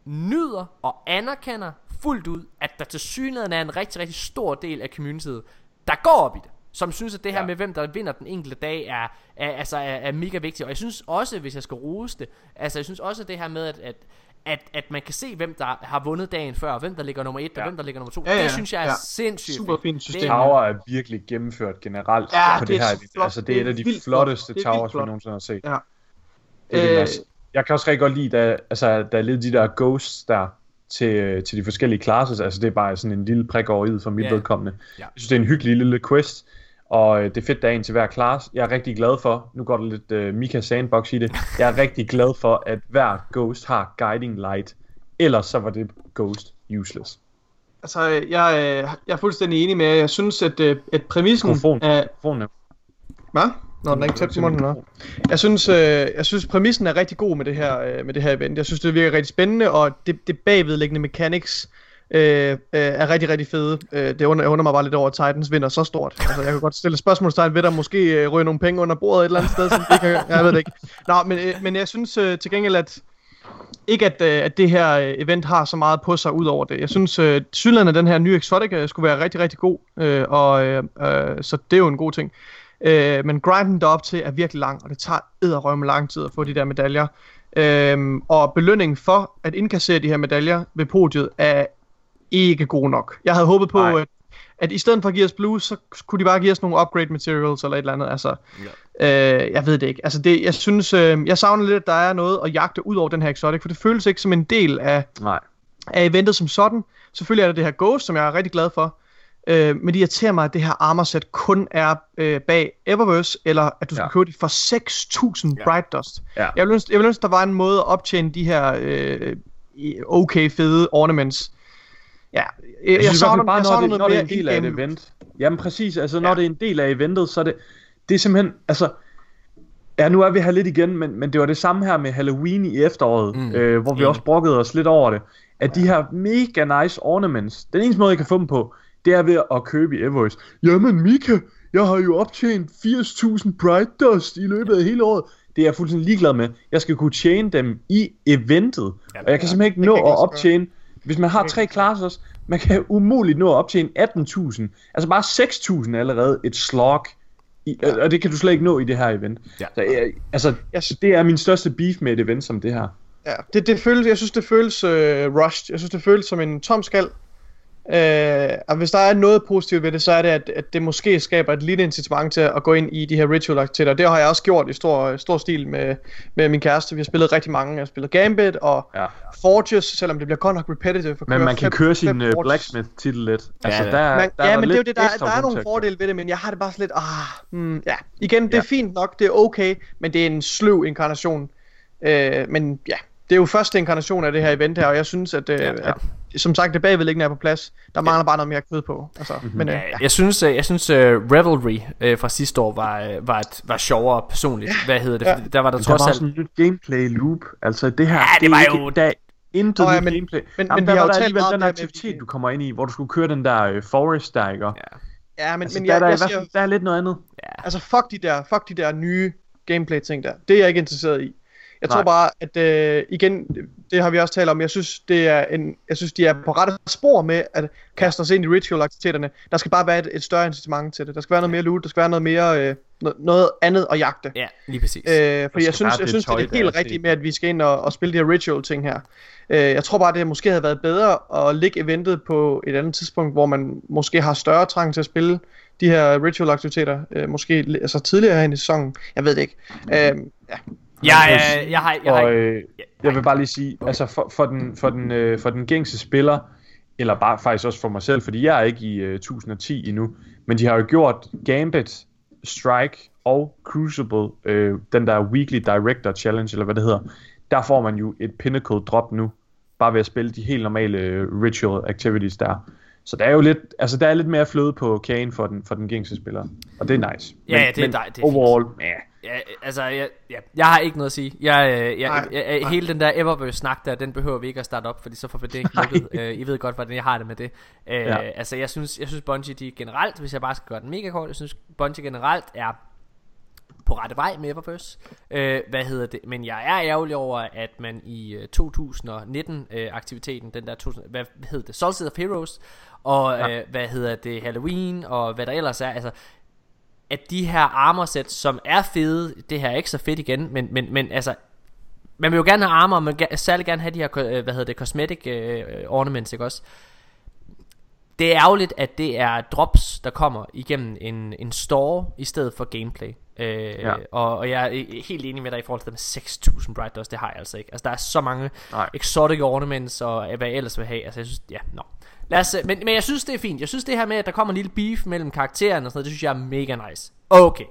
nyder og anerkender fuldt ud, at der til synligheden er en rigtig, rigtig stor del af communityet, der går op i det. Som synes, at det her ja. Med, hvem der vinder den enkelte dag, er, er, altså, er, er mega vigtigt. Og jeg synes også, hvis jeg skal rose det, altså jeg synes også, at det her med, at, at at, at man kan se, hvem der har vundet dagen før, og hvem der ligger nummer et, ja. og hvem der ligger nummer to. Ja, ja, det synes jeg er ja. sindssygt Super fint Det system. er- Tower er virkelig gennemført generelt Ja, på det det, er her. flot. Altså, det er et af de flotteste Det er towers, vi nogensinde har set. Ja. Det er Øh, jeg kan også rigtig godt lide, da, altså, der er lidt de der ghosts der til, til de forskellige classes. Altså det er bare sådan en lille prik over i for mit yeah. vedkommende. Ja. Jeg synes, det er en hyggelig lille quest. Og øh, det er fedt, der er en til hver class. Jeg er rigtig glad for, nu går der lidt øh, Mika Sandbox i det, jeg er rigtig glad for, at hver ghost har guiding light. Ellers så var det ghost useless. Altså, jeg, øh, jeg er fuldstændig enig med, jer. jeg synes, at, øh, at præmissen Mikrofon. er... Mikrofonen Hvad? Nå, den er ikke tæt på munden, nå. Jeg synes, øh, jeg synes præmissen er rigtig god med det her, øh, med det her event. Jeg synes, det virker rigtig spændende, og det, det bagvedliggende mechanics øh, øh, er rigtig, rigtig fede. Øh, det under, jeg undrer mig bare lidt over, at Titans vinder så stort. Altså, jeg kan godt stille spørgsmålstegn ved, der måske øh, ryger nogle penge under bordet et eller andet sted, som de kan, jeg ved det ikke. Nå, men, øh, men jeg synes øh, til gengæld, at ikke at, øh, at det her øh, event har så meget på sig ud over det. Jeg synes, øh, synligheden af den her nye Exotic øh, skulle være rigtig, rigtig god, øh, og øh, øh, så det er jo en god ting. Øh, men grinden derop til er virkelig lang, og det tager edderrømme lang tid at få de der medaljer. Øh, og belønningen for at indkassere de her medaljer ved podiet er ikke god nok. Jeg havde håbet på, Nej. at, at i stedet for at give os blues, så kunne de bare give os nogle upgrade materials eller et eller andet. Altså, ja. øh, jeg ved det ikke. Altså, det, jeg synes, øh, jeg savner lidt, at der er noget at jagte ud over den her exotic, for det føles ikke som en del af, Nej. af eventet som sådan. Selvfølgelig er der det her Ghost, som jeg er rigtig glad for. Øh, men det irriterer mig, at det her armor set kun er øh, bag Eververse, eller at du skal ja. Købe det for 6.000 ja. Bright Dust. Ja. Jeg vil ønske, jeg vil ønske, der var en måde at optjene de her øh, okay fede ornaments. Ja, jeg, Jeg, jeg savner- fald bare, jeg når, det, når det er en del af et event. Jamen præcis, altså når Ja. det er en del af eventet, så er det, det er simpelthen, altså, ja nu er vi her lidt igen, men, men det var det samme her med Halloween i efteråret, Mm, mm, øh, hvor vi enig. også brokkede os lidt over det, at de her mega nice ornaments, den eneste måde jeg kan få dem på, det er ved at købe i Everest. Jamen Mika, jeg har jo optjent 80.000 Bright Dust i løbet af hele året. Det er jeg fuldstændig ligeglad med. Jeg skal kunne tjene dem i eventet. Og jeg kan simpelthen ikke nå kan ikke at optjene hvis man har tre classes, man kan umuligt nå at optjene 18.000. Altså bare 6.000 er allerede et slog. I, ja. Og det kan du slet ikke nå i det her event. Ja. Så, jeg, altså, Jeg, det er min største beef med et event som det her. Ja, det, det føles, jeg synes, det føles øh, rushed. Jeg synes, det føles som en tom skal. Øh, og hvis der er noget positivt ved det, så er det, at, at det måske skaber et lille incitament til at gå ind i de her ritual aktiviteter. Det har jeg også gjort i stor, stor stil med, med min kæreste. Vi har spillet rigtig mange. Jeg har spillet Gambit og Ja. Forges, selvom det bliver godt nok repetitive. For at Men køre man kan fem- køre sin uh, Forges. Blacksmith-titel lidt. Altså, ja. der, Man, der ja, er men det er jo det, der, der er nogle fordele ved det, men jeg har det bare sådan lidt, ah, hmm, ja. Igen, det er Ja. fint nok, det er okay, men det er en sløv inkarnation. Øh, men ja, det er jo første inkarnation af det her event her, og jeg synes, at, øh, ja. ja. at som sagt, det bagvedliggende er på plads. Der mangler bare noget mere kød på. Altså, mm-hmm. men, øh, ja. Jeg synes, øh, jeg synes uh, Revelry uh, fra sidste år var, uh, var, et, var sjovere personligt. Ja. Hvad hedder det? Ja. Ja. Der var der Der trods var alt... sådan et nyt gameplay loop. Altså det her, Ja, det det var er ikke, jo- der er intet Nå, ja, men- gameplay. men- Jamen, men der vi har var jo der talt alligevel meget den med, aktivitet, vi- du kommer ind i, hvor du skulle køre den der uh, forest der, ikke? Ja. ja, men, Altså, men der, jeg, der, er jeg hvert siger, der er lidt noget andet. altså fuck de der, fuck de der nye gameplay ting der. Det er jeg ikke interesseret i. Jeg tror Nej. bare, at øh, igen, det har vi også talt om, jeg synes, det er en, jeg synes, de er på rette spor med at kaste os ind i ritual-aktiviteterne. Der skal bare være et, et større incitament til det. Der skal være noget mere loot, der skal være noget mere, øh, no- noget andet at jagte. Ja, lige præcis. Øh, fordi jeg synes, jeg synes, det er det helt rigtige set. med, at vi skal ind og, og spille de her ritual ting her. Øh, jeg tror bare, det måske havde været bedre at ligge eventet på et andet tidspunkt, hvor man måske har større trang til at spille de her ritual aktiviteter, øh, måske altså tidligere i sæsonen. Jeg ved det ikke. Øh, ja. Jeg, jeg, jeg har... Jeg har Og øh, jeg vil bare lige sige, altså for, for, den, for, den, øh, for den gængse spiller, eller bare faktisk også for mig selv, fordi jeg er ikke i øh, 1010 endnu, men de har jo gjort Gambit, Strike og Crucible, øh, den der Weekly Director Challenge, eller hvad det hedder, der får man jo et pinnacle drop nu, bare ved at spille de helt normale øh, ritual activities der. Så der er jo lidt, altså der er lidt mere fløde på kagen for den, for den gængse spiller, og det er nice. Ja, ja, det er dej- det er overall, ja, Ja, altså, jeg, ja, jeg har ikke noget at sige. Jeg, øh, jeg, jeg, jeg, nej. hele den der Eververse-snak der, den behøver vi ikke at starte op, fordi så får vi det ikke lukket. Øh, I ved godt, hvordan jeg har det med det. Øh, Ja. Altså, jeg synes, jeg synes Bungie, de generelt, hvis jeg bare skal gøre den mega kort, jeg synes Bungie generelt er på rette vej med Eververse. Øh, hvad hedder det? Men jeg er ærgerlig over, at man i øh, 2019-aktiviteten, den der, 2000, hvad hedder det, Solstice of Heroes, og Ja. øh, hvad hedder det, Halloween, og hvad der ellers er, altså, at de her armorsæt, som er fede, det her er ikke så fedt igen, men, men, men altså, man vil jo gerne have armor, man vil særlig gerne have de her, øh, hvad hedder det, cosmetic øh, ornaments, ikke også? Det er ærgerligt, at det er drops, der kommer igennem en, en store, i stedet for gameplay. Øh, Ja. og, og jeg er helt enig med dig i forhold til det med 6.000 Bright Dust, det har jeg altså ikke. Altså, der er så mange Nej. exotic ornaments, og hvad jeg ellers vil have. Altså, jeg synes, ja, nå. Lad os, men, men jeg synes, det er fint. Jeg synes, det her med, at der kommer en lille beef mellem karaktererne og sådan noget, det synes jeg er mega nice. Okay.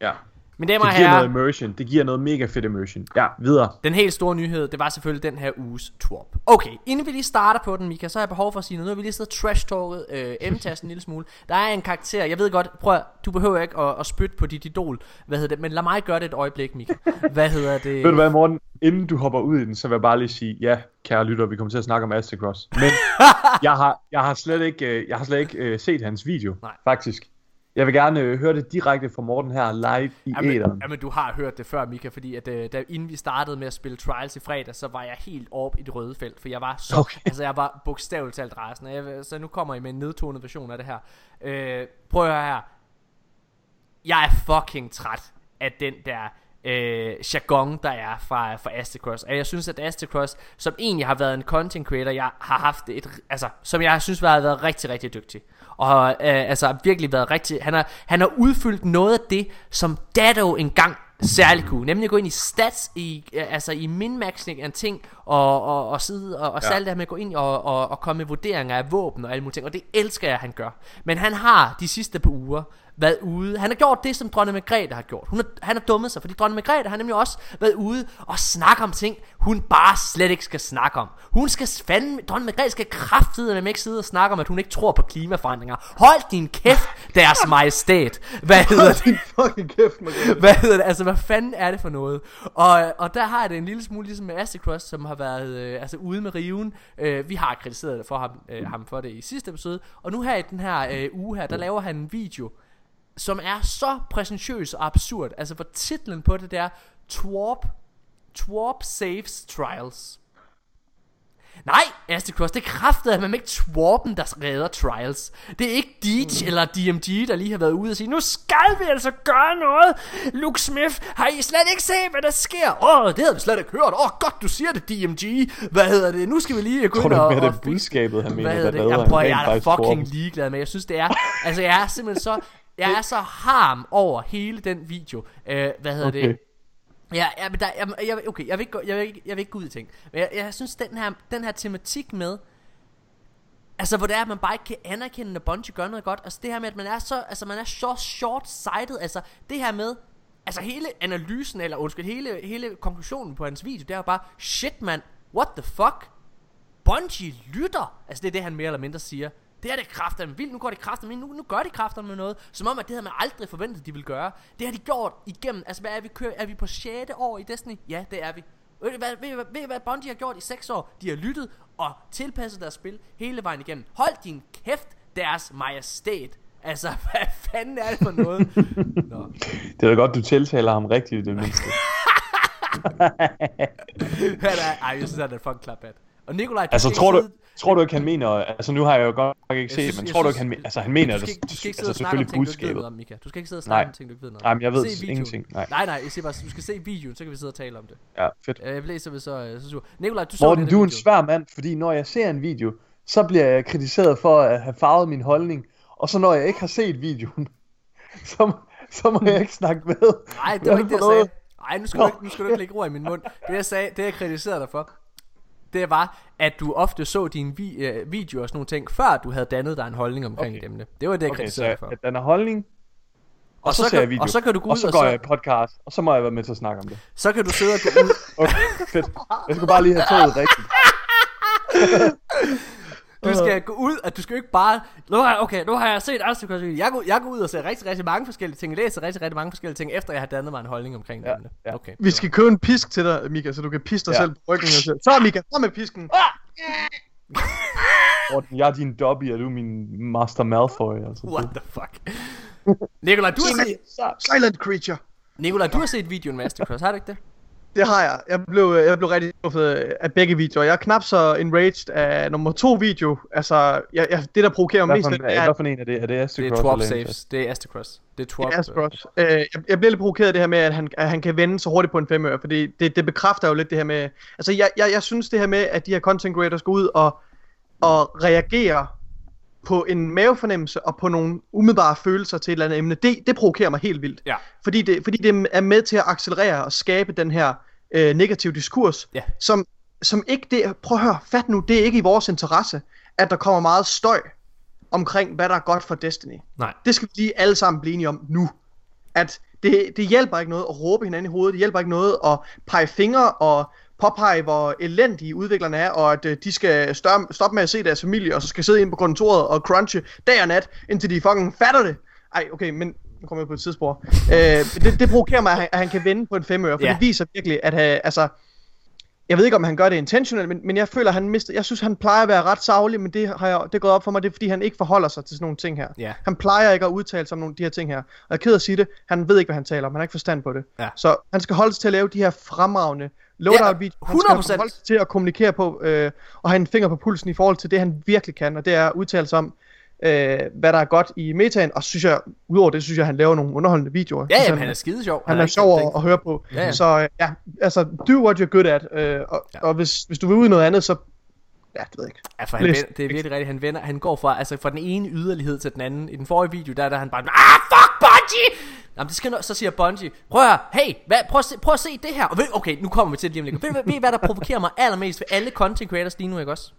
ja. Mine damer Det giver herrer, noget immersion. Det giver noget mega fedt immersion. Ja, videre. den helt store nyhed, det var selvfølgelig den her uges twerp. Okay, inden vi lige starter på den, Mika, så har jeg behov for at sige noget. Nu har vi lige siddet trash-talket øh, M-tasten en lille smule. Der er en karakter, jeg ved godt, prøv du behøver ikke at, at spytte på dit idol, hvad hedder det, men lad mig gøre det et øjeblik, Mika. Hvad hedder det? Ved du hvad, Morten? Inden du hopper ud i den, så vil jeg bare lige sige, ja, kære lytter, vi kommer til at snakke om Astacross. Men jeg har, jeg har slet ikke, øh, jeg har slet ikke øh, set hans video, Nej. faktisk. Jeg vil gerne øh, høre det direkte fra Morten her live i Jamen, æderen. jamen, du har hørt det før, Mika, fordi at, øh, da, inden vi startede med at spille Trials i fredag, så var jeg helt op i det røde felt, for jeg var så, Okay. altså jeg var bogstaveligt talt rasende. Jeg, så nu kommer I med en nedtonet version af det her. Øh, prøv at høre her. Jeg er fucking træt af den der øh, jargon, der er fra, fra Astacross. Og jeg synes, at Astacross, som egentlig har været en content creator, jeg har haft et, altså, som jeg synes har været rigtig, rigtig dygtig. Og øh, altså virkelig været rigtig, han har, han har udfyldt noget af det, som Dado engang særligt kunne, nemlig at gå ind i stats, i, øh, altså i minmaxing af ting, og, og, og sidde og, og Ja. ja. det her med at gå ind og, og, og komme med vurderinger af våben og alle mulige ting, og det elsker jeg, han gør. Men han har de sidste par uger været ude, han har gjort det, som dronning Margrethe har gjort. Hun er, han har dummet sig, fordi dronning Margrethe har nemlig også været ude og snakke om ting, hun bare slet ikke skal snakke om. Hun skal fandme, dronning Margrethe skal kraftedeme ikke sidde og snakke om, at hun ikke tror på klimaforandringer. Hold din kæft, deres majestæt. Hvad hedder det? Fucking kæft, Margrethe. hvad hedder det? Altså, hvad fanden er det for noget? Og, og der har jeg det en lille smule ligesom med Astacross, som har været øh, altså ude med riven. Øh, vi har kritiseret for ham, øh, ham for det i sidste episode. Og nu her i den her øh, uge her, der laver han en video, som er så præsentøs og absurd. Altså, hvor titlen på det der, Twarp, Twarp Saves Trials. Nej, Astacross, det er kraftet, at man ikke Twarpen, der redder Trials. Det er ikke Deej eller DMG, der lige har været ude og sige, nu skal vi altså gøre noget. Luke Smith, har I slet ikke set, hvad der sker? Åh, oh, det havde vi slet ikke hørt. Åh, oh, godt, du siger det, DMG. Hvad hedder det? Nu skal vi lige gå Tror ind du og... mere, det og er budskabet, han mener, hvad hedder der det? redder Jamen, prøv, at- en jeg er fucking tror. ligeglad med. Jeg synes, det er... Altså, jeg er simpelthen så... Jeg er så harm over hele den video. Øh, hvad hedder Okay. det? Ja, ja men der, jeg, jeg, okay, jeg vil, ikke, gå- jeg, vil ikke, jeg vil ikke gå ud i ting. Men jeg, jeg synes, den her, den her tematik med, altså hvor det er, at man bare ikke kan anerkende, når Bungie gør noget godt. Altså det her med, at man er så, altså man er så short-sighted. Altså det her med, altså hele analysen, eller undskyld, hele, hele konklusionen på hans video, det er jo bare, shit man, what the fuck? Bungie lytter. Altså det er det, han mere eller mindre siger. Det er det kræfter vildt. Nu går det kræfter nu, nu gør de kræfter med noget. Som om, at det havde man aldrig forventet, de ville gøre. Det har de gjort igennem. Altså hvad er vi, kører, er vi på 6. år i Destiny? Ja, det er vi. Ved I hvad, ved, hvad, ved hvad Bungie har gjort i 6 år? De har lyttet og tilpasset deres spil hele vejen igennem. Hold din kæft, deres majestæt. Altså, hvad fanden er det for noget? Nå. Det er da godt, du tiltaler ham rigtigt i det mindste. Han er, ej, jeg synes, han er fucking klaphat. Og Nikolaj, du altså, tror ikke du, sidde- tror du ikke, han mener... Altså, nu har jeg jo godt nok ikke set, synes- men tror du ikke, han, men- altså, han mener du skal, ikke- du skal ikke sidde og altså, snakke om ting, du ikke ved budskabet. noget om, Mika. Du skal ikke sidde og snakke Nej. om ting, du ikke ved noget om. Nej, men jeg ved ingenting. Nej. Nej, nej, jeg siger bare, du skal se videoen, så kan vi sidde og tale om det. Ja, fedt. Øh, Jeg læser vi så, øh, så sur. Nikolaj, du så Morten, du er en svær mand, fordi når jeg ser en video, så bliver jeg kritiseret for at have farvet min holdning. Og så når jeg ikke har set videoen, så, så må jeg ikke snakke med. Nej, det var ikke det, jeg sagde. Nej, nu skal, du ikke, nu skal du ikke lægge ord i min mund. Det jeg sagde, det jeg kritiserede dig for, det var, at du ofte så dine vi, øh, videoer og sådan nogle ting, før du havde dannet dig en holdning omkring Okay. et emne. Det var det, jeg Okay, så kritiserede for. jeg danner holdning, og, så, så ser jeg video. og så kan du gå og ud så og går så- jeg podcast, og så må jeg være med til at snakke om det. Så kan du sidde og gå ud. Okay, fedt. Jeg skulle bare lige have toget rigtigt. Du skal gå ud, og du skal jo ikke bare... Nu har jeg, okay, nu har jeg set Astrid jeg, går, jeg går ud og ser rigtig, rigtig mange forskellige ting. Jeg læser rigtig, rigtig mange forskellige ting, efter jeg har dannet mig en holdning omkring Ja, det. ja. Okay. Vi skal købe en pisk til dig, Mika, så du kan pisse dig Ja. selv på ryggen. Og så Mika, så med pisken. Morten, jeg er din Dobby, og du er min Master Malfoy. Altså. What the fuck? Nikolaj, du har set, Silent creature. Nikolaj, du har set videoen med Mastercross, har du ikke det? Det har jeg. Jeg blev, jeg blev rigtig skuffet af begge videoer. Jeg er knap så enraged af nummer to video. Altså, jeg, jeg, det der provokerer mig mest, det er, hvad for en er det? Er det Astrid Det er Cross Twop saves. Det er Astacross. Det er Twop. Ja, Spross. Øh, jeg, jeg bliver lidt provokeret af det her med, at han, at han kan vende så hurtigt på en femøre, fordi det, det bekræfter jo lidt det her med... Altså, jeg, jeg, jeg synes det her med, at de her content creators går ud og, og reagerer på en mavefornemmelse og på nogle umiddelbare følelser til et eller andet emne, det, det provokerer mig helt vildt. Ja. Fordi det, fordi det er med til at accelerere og skabe den her øh, negative diskurs, Ja. som, som ikke det... Prøv at høre, fat nu, det er ikke i vores interesse, at der kommer meget støj omkring, hvad der er godt for Destiny. Nej. Det skal vi lige alle sammen blive enige om nu. At det, det hjælper ikke noget at råbe hinanden i hovedet, det hjælper ikke noget at pege fingre og påpege, hvor elendige udviklerne er, og at øh, de skal stør- stoppe med at se deres familie, og så skal sidde inde på kontoret og crunche dag og nat, indtil de fucking fatter det. Ej, okay, men nu kommer jeg på et tidsspor. Øh, det, det provokerer mig, at han, at han kan vinde på en femøre, for Ja. det viser virkelig, at han, altså, jeg ved ikke, om han gør det intentionelt, men, men jeg føler, han mister... Jeg synes, han plejer at være ret savlig, men det har jeg, det er gået op for mig, det er, fordi han ikke forholder sig til sådan nogle ting her. Ja. Han plejer ikke at udtale sig om nogle af de her ting her. Og jeg er ked af at sige det, han ved ikke, hvad han taler om, han har ikke forstand på det. Ja. Så han skal holde sig til at lave de her fremragende loadout-videoer. Han skal 100%. holde sig til at kommunikere på, øh, og have en finger på pulsen i forhold til det, han virkelig kan, og det er at udtale sig om, øh, hvad der er godt i metaen, og synes jeg, udover det, synes jeg, han laver nogle underholdende videoer. Ja, jamen, han er skide sjov. han er ikke sjov at, at høre på. Ja, ja. Så øh, ja, altså, do what you're good at. Øh, og, Ja. og hvis, hvis du vil ud i noget andet, så... Ja, det ved jeg ikke. Ja, for han vender, det er virkelig rigtigt. Han vender, han går fra, altså fra den ene yderlighed til den anden. I den forrige video, der er der han bare, ah, fuck Bungie! Jamen, det skal nå, så siger Bungie, prøv at hey, hvad, prøv, at se, prøv at se det her. Og ved, okay, nu kommer vi til det lige om lidt. Ved, ved, ved hvad der provokerer mig allermest ved alle content creators lige nu, ikke også?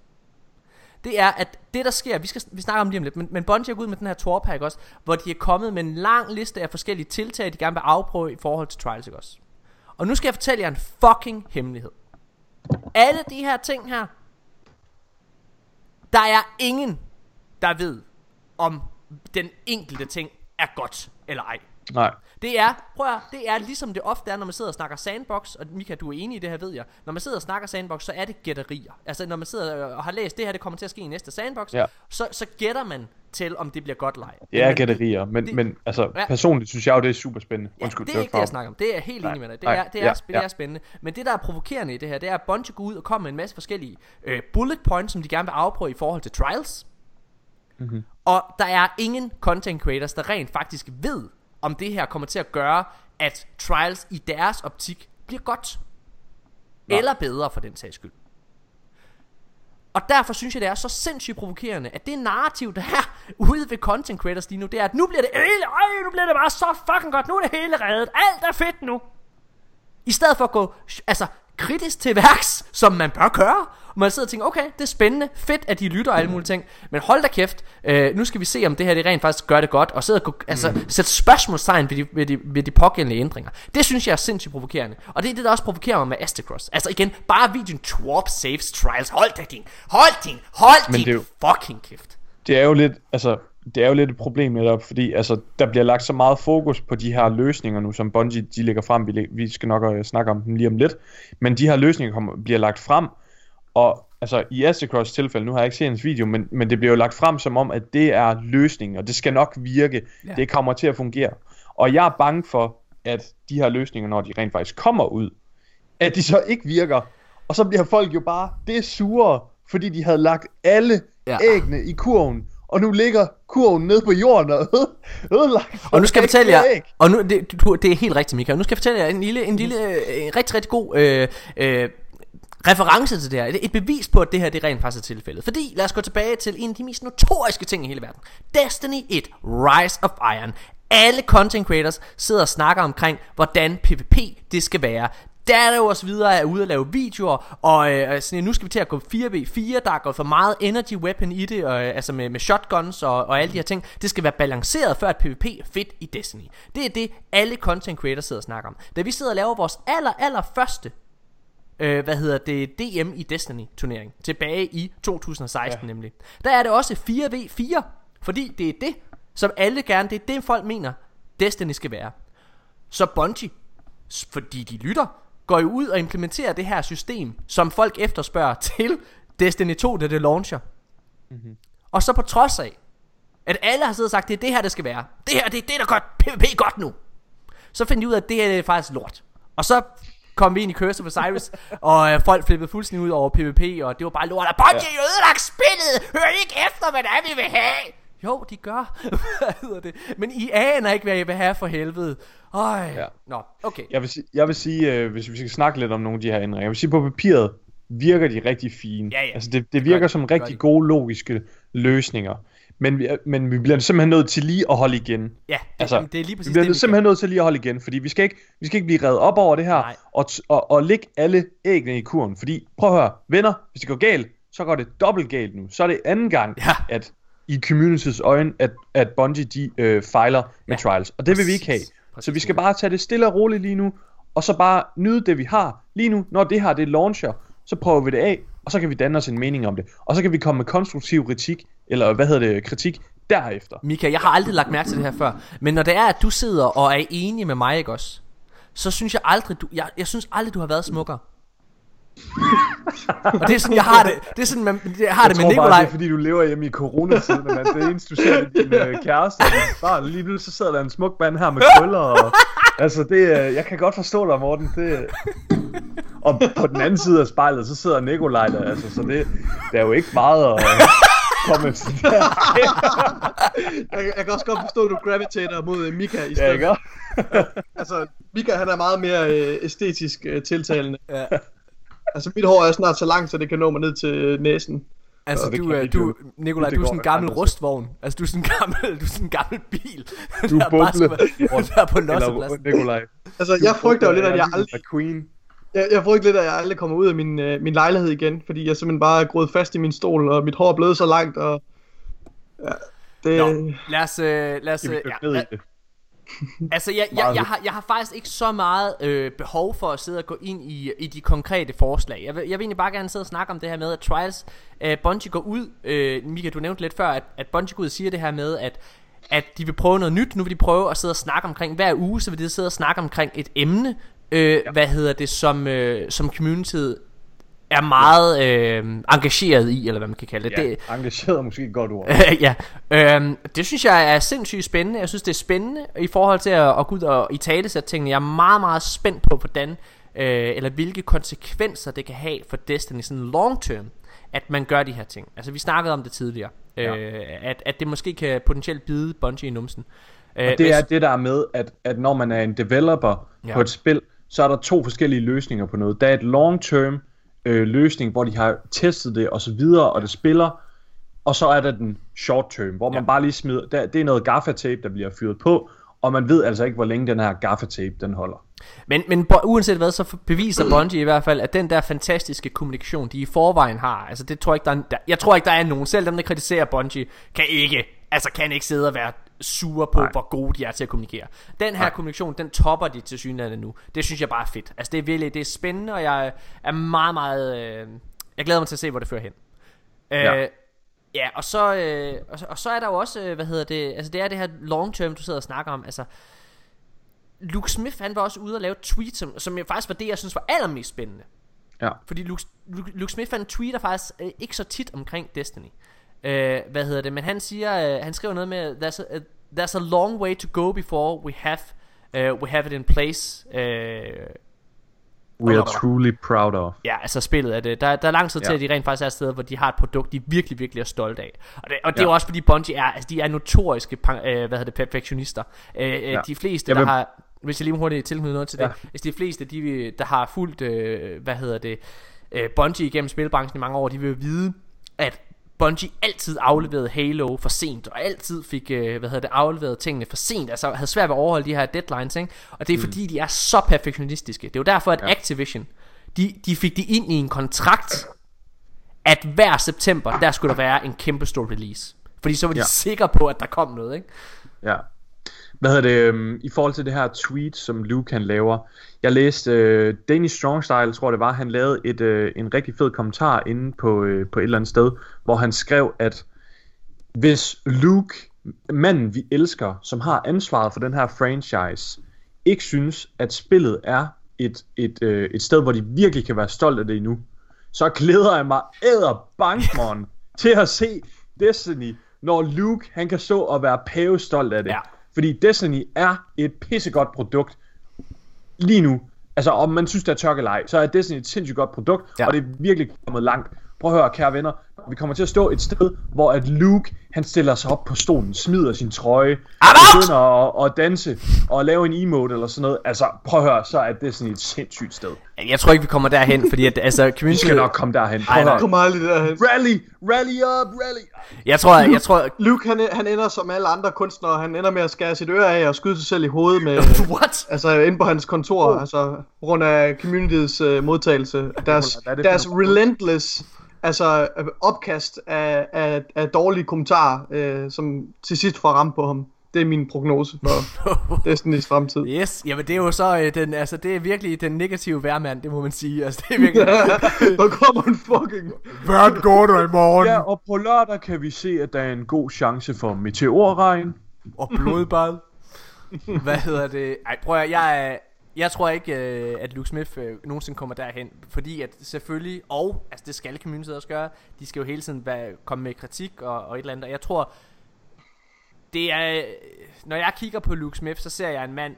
Det er, at det der sker, vi, skal, vi snakker om det lige om lidt, men, men Bungie er gået ud med den her Torpak også, hvor de er kommet med en lang liste af forskellige tiltag, de gerne vil afprøve i forhold til Trials, ikke også? Og nu skal jeg fortælle jer en fucking hemmelighed. Alle de her ting her, der er ingen, der ved, om den enkelte ting er godt eller ej. Nej. Det er, prøv at, det er ligesom det ofte er, når man sidder og snakker sandbox, og Mika, du er enig i det her, ved jeg. Når man sidder og snakker sandbox, så er det gætterier. Altså, når man sidder og har læst, det her, det kommer til at ske i næste sandbox, Ja. så, så gætter man til, om det bliver godt ej. Det er Men- gætterier, men, det- men altså, Ja. personligt synes jeg jo, det er super spændende. Ja, Undskyld, det er ikke det, jeg snakker om. Det er jeg helt Nej, enig med dig. Det nej, er, det er, ja, det er ja. spændende. Men det, der er provokerende i det her, det er, at Bungie går ud og kommer med en masse forskellige øh, bullet points, som de gerne vil afprøve i forhold til trials. Mhm. Og der er ingen content creators, der rent faktisk ved, om det her kommer til at gøre, at trials i deres optik bliver godt. Nej. Eller bedre for den sags skyld. Og derfor synes jeg, det er så sindssygt provokerende, at det narrativ, der er ude ved content creators lige nu, det er, at nu bliver det hele, øj, nu bliver det bare så fucking godt, nu er det hele reddet, alt er fedt nu. I stedet for at gå, altså, kritisk til værks, som man bør gøre. Og man sidder og tænker, okay, det er spændende, fedt, at de lytter og alle mulige ting. Men hold da kæft, øh, nu skal vi se, om det her det rent faktisk gør det godt. Og sidde og altså, sætte spørgsmålstegn ved de, ved, de, ved de pågældende ændringer. Det synes jeg er sindssygt provokerende. Og det er det, der også provokerer mig med Astacross. Altså igen, bare videoen Twarp Saves Trials. Hold da din, hold din, hold Men din det er jo- fucking kæft. det er jo lidt, altså, det er jo lidt et problem netop, fordi altså, der bliver lagt så meget fokus på de her løsninger nu, som Bungie de lægger frem. Vi, vi skal nok øh, snakke om dem lige om lidt. Men de her løsninger kommer, bliver lagt frem, og altså i Astacross tilfælde, nu har jeg ikke set hans video, men, men det bliver jo lagt frem som om, at det er løsningen, og det skal nok virke. Ja. Det kommer til at fungere. Og jeg er bange for, at de her løsninger, når de rent faktisk kommer ud, at de så ikke virker. Og så bliver folk jo bare det sure, fordi de havde lagt alle ja. æggene i kurven, og nu ligger kurven nede på jorden og øde- ødelagt. Og nu skal jeg fortælle jer, og nu, det, du, det er helt rigtigt, Michael. Nu skal jeg fortælle jer en lille, en lille, øh, en rigtig, rigtig god øh, øh, reference til det her. Et bevis på, at det her det rent faktisk er tilfældet. Fordi, lad os gå tilbage til en af de mest notoriske ting i hele verden. Destiny 1, Rise of Iron. Alle content creators sidder og snakker omkring, hvordan PvP det skal være. Dato og så videre er ude at lave videoer, og øh, sådan, nu skal vi til at gå 4v4, der er gået for meget energy weapon i det, og, øh, altså med, med shotguns og, og alle de her ting. Det skal være balanceret, før at PvP er fedt i Destiny. Det er det, alle content creators sidder og snakker om. Da vi sidder og laver vores aller, aller første øh, hvad hedder det, DM i Destiny turnering, tilbage i 2016 ja. nemlig. Der er det også 4v4, fordi det er det, som alle gerne, det er det folk mener, Destiny skal være. Så Bungie, fordi de lytter, går jo ud og implementerer det her system, som folk efterspørger til Destiny 2, da det launcher. Mm-hmm. Og så på trods af, at alle har siddet og sagt, det er det her, det skal være. Det her, det er det, der gør PvP godt nu. Så fandt de ud af, at det her er faktisk lort. Og så kom vi ind i Curse of Osiris, og øh, folk flippede fuldstændig ud over PvP, og det var bare lort. Og Bungie ja. ødelagt spillet! Hør ikke efter, hvad det er, vi vil have! Jo, de gør. hvad hedder det? Men I aner ikke, hvad I vil have for helvede. Øj. Ja. Nå, okay. Jeg vil, sige, jeg vil sige, øh, hvis vi skal snakke lidt om nogle af de her ændringer, jeg vil sige, på papiret virker de rigtig fine. Ja, ja. Altså det, det virker gør som de, gør rigtig de. gode logiske løsninger. Men vi, men vi bliver simpelthen nødt til lige at holde igen. Ja, det, Altså, det er lige præcis vi bliver det, vi simpelthen nødt til lige at holde igen, fordi vi skal ikke, vi skal ikke blive reddet op over det her, Nej. og, og, og lægge alle æggene i kurven. Fordi, prøv at høre, venner, hvis det går galt, så går det dobbelt galt nu. Så er det anden gang, Ja. at i communities øjne, at, at Bungie de øh, fejler med Ja. trials. Og det vil vi ikke have. Præcis. Så vi skal bare tage det stille og roligt lige nu, og så bare nyde det, vi har. Lige nu, når det her det launcher, så prøver vi det af, og så kan vi danne os en mening om det. Og så kan vi komme med konstruktiv kritik, eller hvad hedder det, kritik, derefter. Mika, jeg har aldrig lagt mærke til det her før. Men når det er, at du sidder og er enig med mig, ikke også? Så synes jeg aldrig, du, jeg, jeg synes aldrig, du har været smukkere. Og det er sådan, jeg har det. Det er sådan, man, jeg har Jeg det med tror bare, Nikolaj. det er fordi, du lever hjemme i coronatiden, men det eneste, du ser, er din øh, kæreste barn. Lige nu, så sidder der en smuk mand her med krøller, og altså, det, øh, jeg kan godt forstå dig, Morten. Det, og på den anden side af spejlet, så sidder Nikolaj der, altså, så det, det er jo ikke meget at komme der. Jeg, jeg kan også godt forstå, at du gravitater mod øh, Mika i Ja, stedet. ikke? Altså, Mika han er meget mere øh, æstetisk øh, tiltalende. Ja. Altså, mit hår er snart så langt, så det kan nå mig ned til øh, næsen. Altså, det du, er, du. Nikolaj, du er sådan en gammel rustvogn. Altså, du er sådan en gammel, du er sådan en gammel bil. Du er skal- Der er på lossepladsen. Eller Nikolaj. Altså, jeg frygter jo lidt, at jeg aldrig, Queen. jeg, jeg frygter lidt, at jeg aldrig kommer ud af min, øh, min lejlighed igen, fordi jeg simpelthen bare er groet fast i min stol, og mit hår er blevet så langt, og... Ja, det... Nå, lad os, øh, lad os, øh, ja, Altså, jeg, jeg, jeg, har, jeg har faktisk ikke så meget øh, behov for at sidde og gå ind i, i de konkrete forslag. Jeg vil, jeg vil egentlig bare gerne sidde og snakke om det her med, at Trials, øh, Bungie går ud, øh, Mika, du nævnte lidt før, at, at Bungie går ud og siger det her med, at at de vil prøve noget nyt. Nu vil de prøve at sidde og snakke omkring hver uge, så vil de sidde og snakke omkring et emne, øh, ja. hvad hedder det, som, øh, som communityet er meget øh, engageret i, eller hvad man kan kalde det. Ja, det engageret er måske et godt ord. ja, øhm, det synes jeg er sindssygt spændende. Jeg synes, det er spændende i forhold til at, at gå ud og i tale sætte tingene. Jeg er meget, meget spændt på, hvordan, øh, eller hvilke konsekvenser det kan have for Destiny sådan long term, at man gør de her ting. Altså, vi snakkede om det tidligere, Ja. øh, at, at det måske kan potentielt bide Bungie i numsen. Øh, Og det hvis- er det der med, at, at når man er en developer Ja. på et spil, så er der to forskellige løsninger på noget. Der er et long-term øh, løsning, hvor de har testet det og så videre, og det spiller. Og så er der den short-term, hvor man Ja. bare lige smider, der, det er noget gaffa-tape, der bliver fyret på, og man ved altså ikke, hvor længe den her gaffatape den holder. Men, men uanset hvad, så beviser Bungie i hvert fald, at den der fantastiske kommunikation, de i forvejen har, altså det tror jeg ikke, der er, jeg tror ikke, der er nogen, selv dem, der kritiserer Bungie, kan ikke, altså kan ikke sidde og være sure på, Nej. hvor gode de er til at kommunikere. Den her Nej. kommunikation, den topper de til synligheden nu. Det synes jeg bare er fedt. Altså det er virkelig, det er spændende, og jeg er meget, meget, øh, jeg glæder mig til at se, hvor det fører hen. Ja. Øh, Ja, og så, øh, og, så, og så er der jo også, øh, hvad hedder det, altså det er det her long term, du sidder og snakker om, altså Luke Smith, han var også ude og lave et tweet, som, som faktisk var det, jeg synes var allermest spændende. Ja. Fordi Luke, Luke, Luke Smith, han tweeter faktisk øh, ikke så tit omkring Destiny. Øh, hvad hedder det, men han siger, øh, han skriver noget med, there's a, there's a long way to go before we have, uh, we have it in place. Uh, We are truly proud of. Ja, altså spillet er det. Der, der er lang tid til, ja. at de rent faktisk er steder, hvor de har et produkt, de virkelig, virkelig er stolte af. Og det, og det ja. er også fordi Bungie er, altså de er notoriske, øh, hvad hedder det, perfektionister. Øh, øh ja. De fleste, vil... der har, hvis jeg lige hurtigt tilknytte noget til ja. det, hvis de fleste, de, der har fulgt, øh, hvad hedder det, øh, Bungie igennem spilbranchen i mange år, de vil vide, at Bungie altid afleverede Halo for sent, og altid fik, øh, hvad hedder det, afleveret tingene for sent, altså havde svært ved at overholde de her deadlines, ikke? og det er mm. fordi, de er så perfektionistiske. Det er jo derfor, at ja. Activision, de, de fik det ind i en kontrakt, at hver september, der skulle der være en kæmpe stor release. Fordi så var de ja. sikre på, at der kom noget, ikke? Ja. Hvad hedder det, um, i forhold til det her tweet, som Luke han laver. Jeg læste uh, Danish Strongstyle, tror det var, han lavede et, uh, en rigtig fed kommentar inde på, uh, på et eller andet sted, hvor han skrev, at hvis Luke, manden vi elsker, som har ansvaret for den her franchise, ikke synes, at spillet er et, et, uh, et sted, hvor de virkelig kan være stolte af det endnu, så glæder jeg mig æder bankmon til at se Destiny, når Luke han kan stå og være pæve stolt af det. Ja. Fordi Destiny er et pissegodt produkt lige nu. Altså, om man synes, det er tørk eller ej, så er Destiny et sindssygt godt produkt, ja. og det er virkelig kommet langt. Prøv at høre, kære venner, vi kommer til at stå et sted, hvor at Luke, han stiller sig op på stolen, smider sin trøje, begynder at, at danse og lave en emote eller sådan noget. Altså, prøv at høre, så er det sådan et sindssygt sted. Jeg tror ikke, vi kommer derhen, fordi at, altså, community... Vi skal nok komme derhen. Prøv at kommer aldrig derhen. Rally, rally up, rally. Jeg tror, Luke, jeg tror... Luke, han, han ender som alle andre kunstnere, han ender med at skære sit øre af og skyde sig selv i hovedet med... What? Altså, inde på hans kontor, oh. altså, på grund af communityets uh, modtagelse. Deres, deres relentless altså opkast af, af, af dårlige kommentarer, øh, som til sidst får ramt på ham. Det er min prognose for Destiny's fremtid. Yes, jamen det er jo så øh, den, altså det er virkelig den negative værmand, det må man sige. Altså det er virkelig. Der kommer en fucking. Hvordan går du i morgen? Ja, og på lørdag kan vi se, at der er en god chance for meteorregn. Og blodbad. Hvad hedder det? Ej, prøv at, jeg er, jeg tror ikke, øh, at Luke Smith øh, nogensinde kommer derhen, fordi at selvfølgelig, og altså det skal community også gøre, de skal jo hele tiden være, komme med kritik og, og et eller andet, og jeg tror, det er, når jeg kigger på Luke Smith, så ser jeg en mand,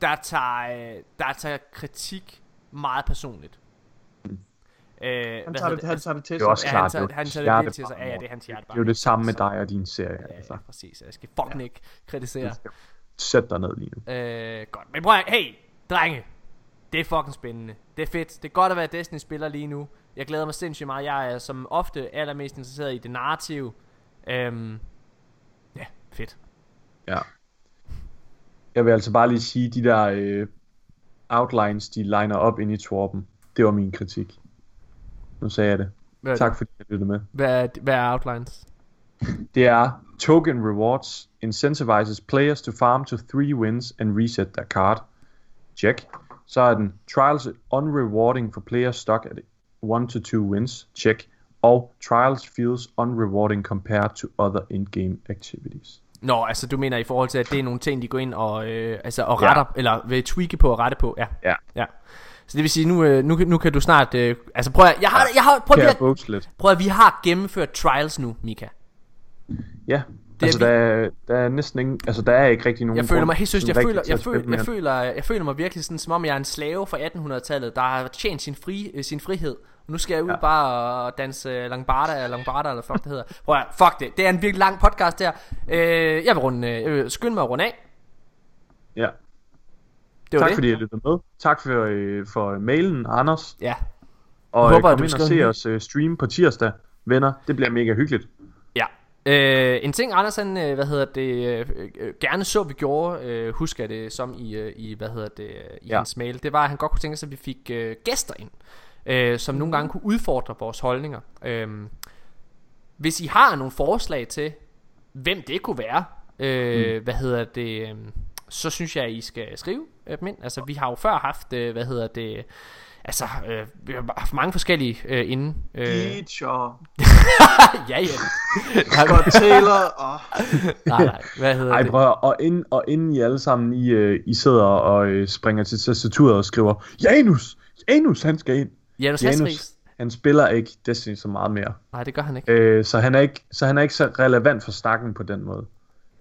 der tager, øh, der tager kritik meget personligt. Mm. Øh, han, tager det, han tager det til sig. Det er også ja, klart, han tager, han tager det til sig. Ja, ja, det er hans hjertebarn. Det er jo det samme med dig og din serie. Ja, altså. ja præcis. Jeg skal fucking ja. ikke kritisere. Sæt dig ned lige nu. Øh, godt. Men prøv at, hey, drenge. Det er fucking spændende. Det er fedt. Det er godt at være Destiny-spiller lige nu. Jeg glæder mig sindssygt meget. Jeg er som ofte allermest interesseret i det narrative. Øhm, ja, fedt. Ja. Jeg vil altså bare lige sige, de der øh, outlines, de liner op ind i Torben. Det var min kritik. Nu sagde jeg det. Hvad tak fordi du lyttede med. Hvad er, hvad er outlines? Det er token rewards incentivizes players to farm to 3 wins and reset their card. Check. Så er den trials unrewarding for players stuck at 1 to 2 wins. Check. Og trials feels unrewarding compared to other in-game activities. Nå, altså du mener i forhold til, at det er nogle ting, de går ind og, øh, altså, og retter, ja. eller vil tweake på og rette på, ja. Ja. ja. Så det vil sige, nu, øh, nu, nu kan du snart, øh, altså prøv at, jeg har, jeg har, prøv at, prøv at, vi har gennemført trials nu, Mika. Ja, det altså, der, er, der er næsten ingen, altså der er ikke rigtig nogen Jeg føler mig helt synes, jeg føler, jeg, føler, jeg, føler, jeg føler mig virkelig sådan, som om jeg er en slave fra 1800-tallet, der har tjent sin, fri, øh, sin frihed. Og nu skal jeg ud ja. bare og danse langbarda, langbarda eller fuck det hedder. Prøv at, fuck det, det er en virkelig lang podcast der. Øh, jeg vil runde, øh, jeg vil skynde mig at runde af. Ja. Det var tak det. fordi I lyttede med. Tak for, øh, for mailen, Anders. Ja. Og jeg håber, kom ind og se os øh, stream på tirsdag, venner. Det bliver mega hyggeligt. Øh, en ting Anders han, øh, hvad hedder det, øh, øh, gerne så vi gjorde, øh, husker jeg det som i, øh, i hvad hedder det, øh, i ja. Hans mail, det var at han godt kunne tænke sig at vi fik øh, gæster ind, øh, som nogle gange kunne udfordre vores holdninger. Øh, hvis I har nogle forslag til, hvem det kunne være, øh, mm. hvad hedder det, øh, så synes jeg, I skal skrive øh, dem ind. Altså, vi har jo før haft, øh, hvad hedder det, altså, øh, vi har haft mange forskellige øh, inde. Øh, Teacher, ja, ja. Scott Taylor og... nej, nej, hvad hedder Ej, at- og inden, og inden I alle sammen, I, øh, I sidder og øh, springer til tastaturet og skriver, Janus! Janus, han skal ind! Janus Janus, Hasrigs? han spiller ikke Destiny så meget mere. Nej, det gør han ikke. Øh, så, han er ikke, så han er ikke så relevant for snakken på den måde.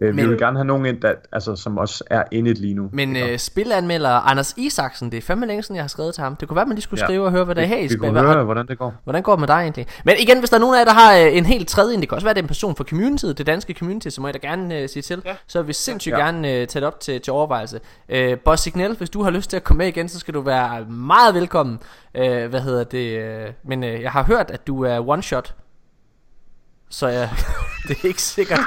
Øh, Men- vi vil gerne have nogen ind, der, altså, som også er inde lige nu. Men øh, spilanmelder Anders Isaksen, det er fandme længe siden, jeg har skrevet til ham. Det kunne være, man lige skulle Ja. skrive og høre, hvad der er her i vi, vi kunne høre, hvordan det går. Hvordan går det med dig egentlig? Men igen, hvis der er nogen af jer, der har øh, en helt tredje ind, det kan også være, det er en person fra communityet, det danske community, så må I da gerne øh, sige til. Ja. Så vil vi sindssygt ja. Gerne øh, tage det op til, til overvejelse. Øh, Boss Signal, hvis du har lyst til at komme med igen, så skal du være meget velkommen. Øh, hvad hedder det? Øh, men øh, jeg har hørt, at du er one shot. Så ja, det er ikke sikkert.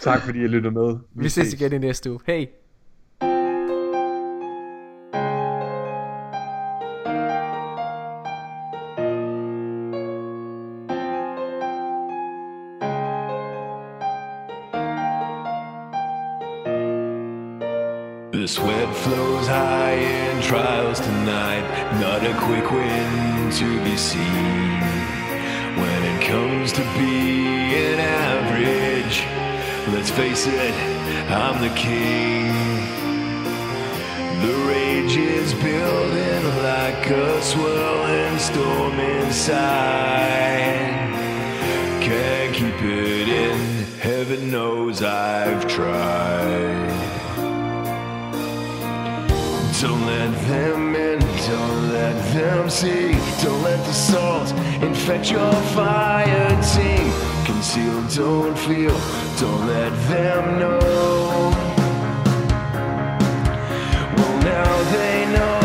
Tak fordi I lytter med. Vi ses igen i næste uge. Hej. The sweat flows high in trials tonight, not a quick win to be seen. Comes to being average, let's face it, I'm the king. The rage is building like a swirling storm inside. Can't keep it in, heaven knows I've tried. Don't let them see. Don't let the salt infect your fire team. Conceal, don't feel, don't let them know. Well, now they know.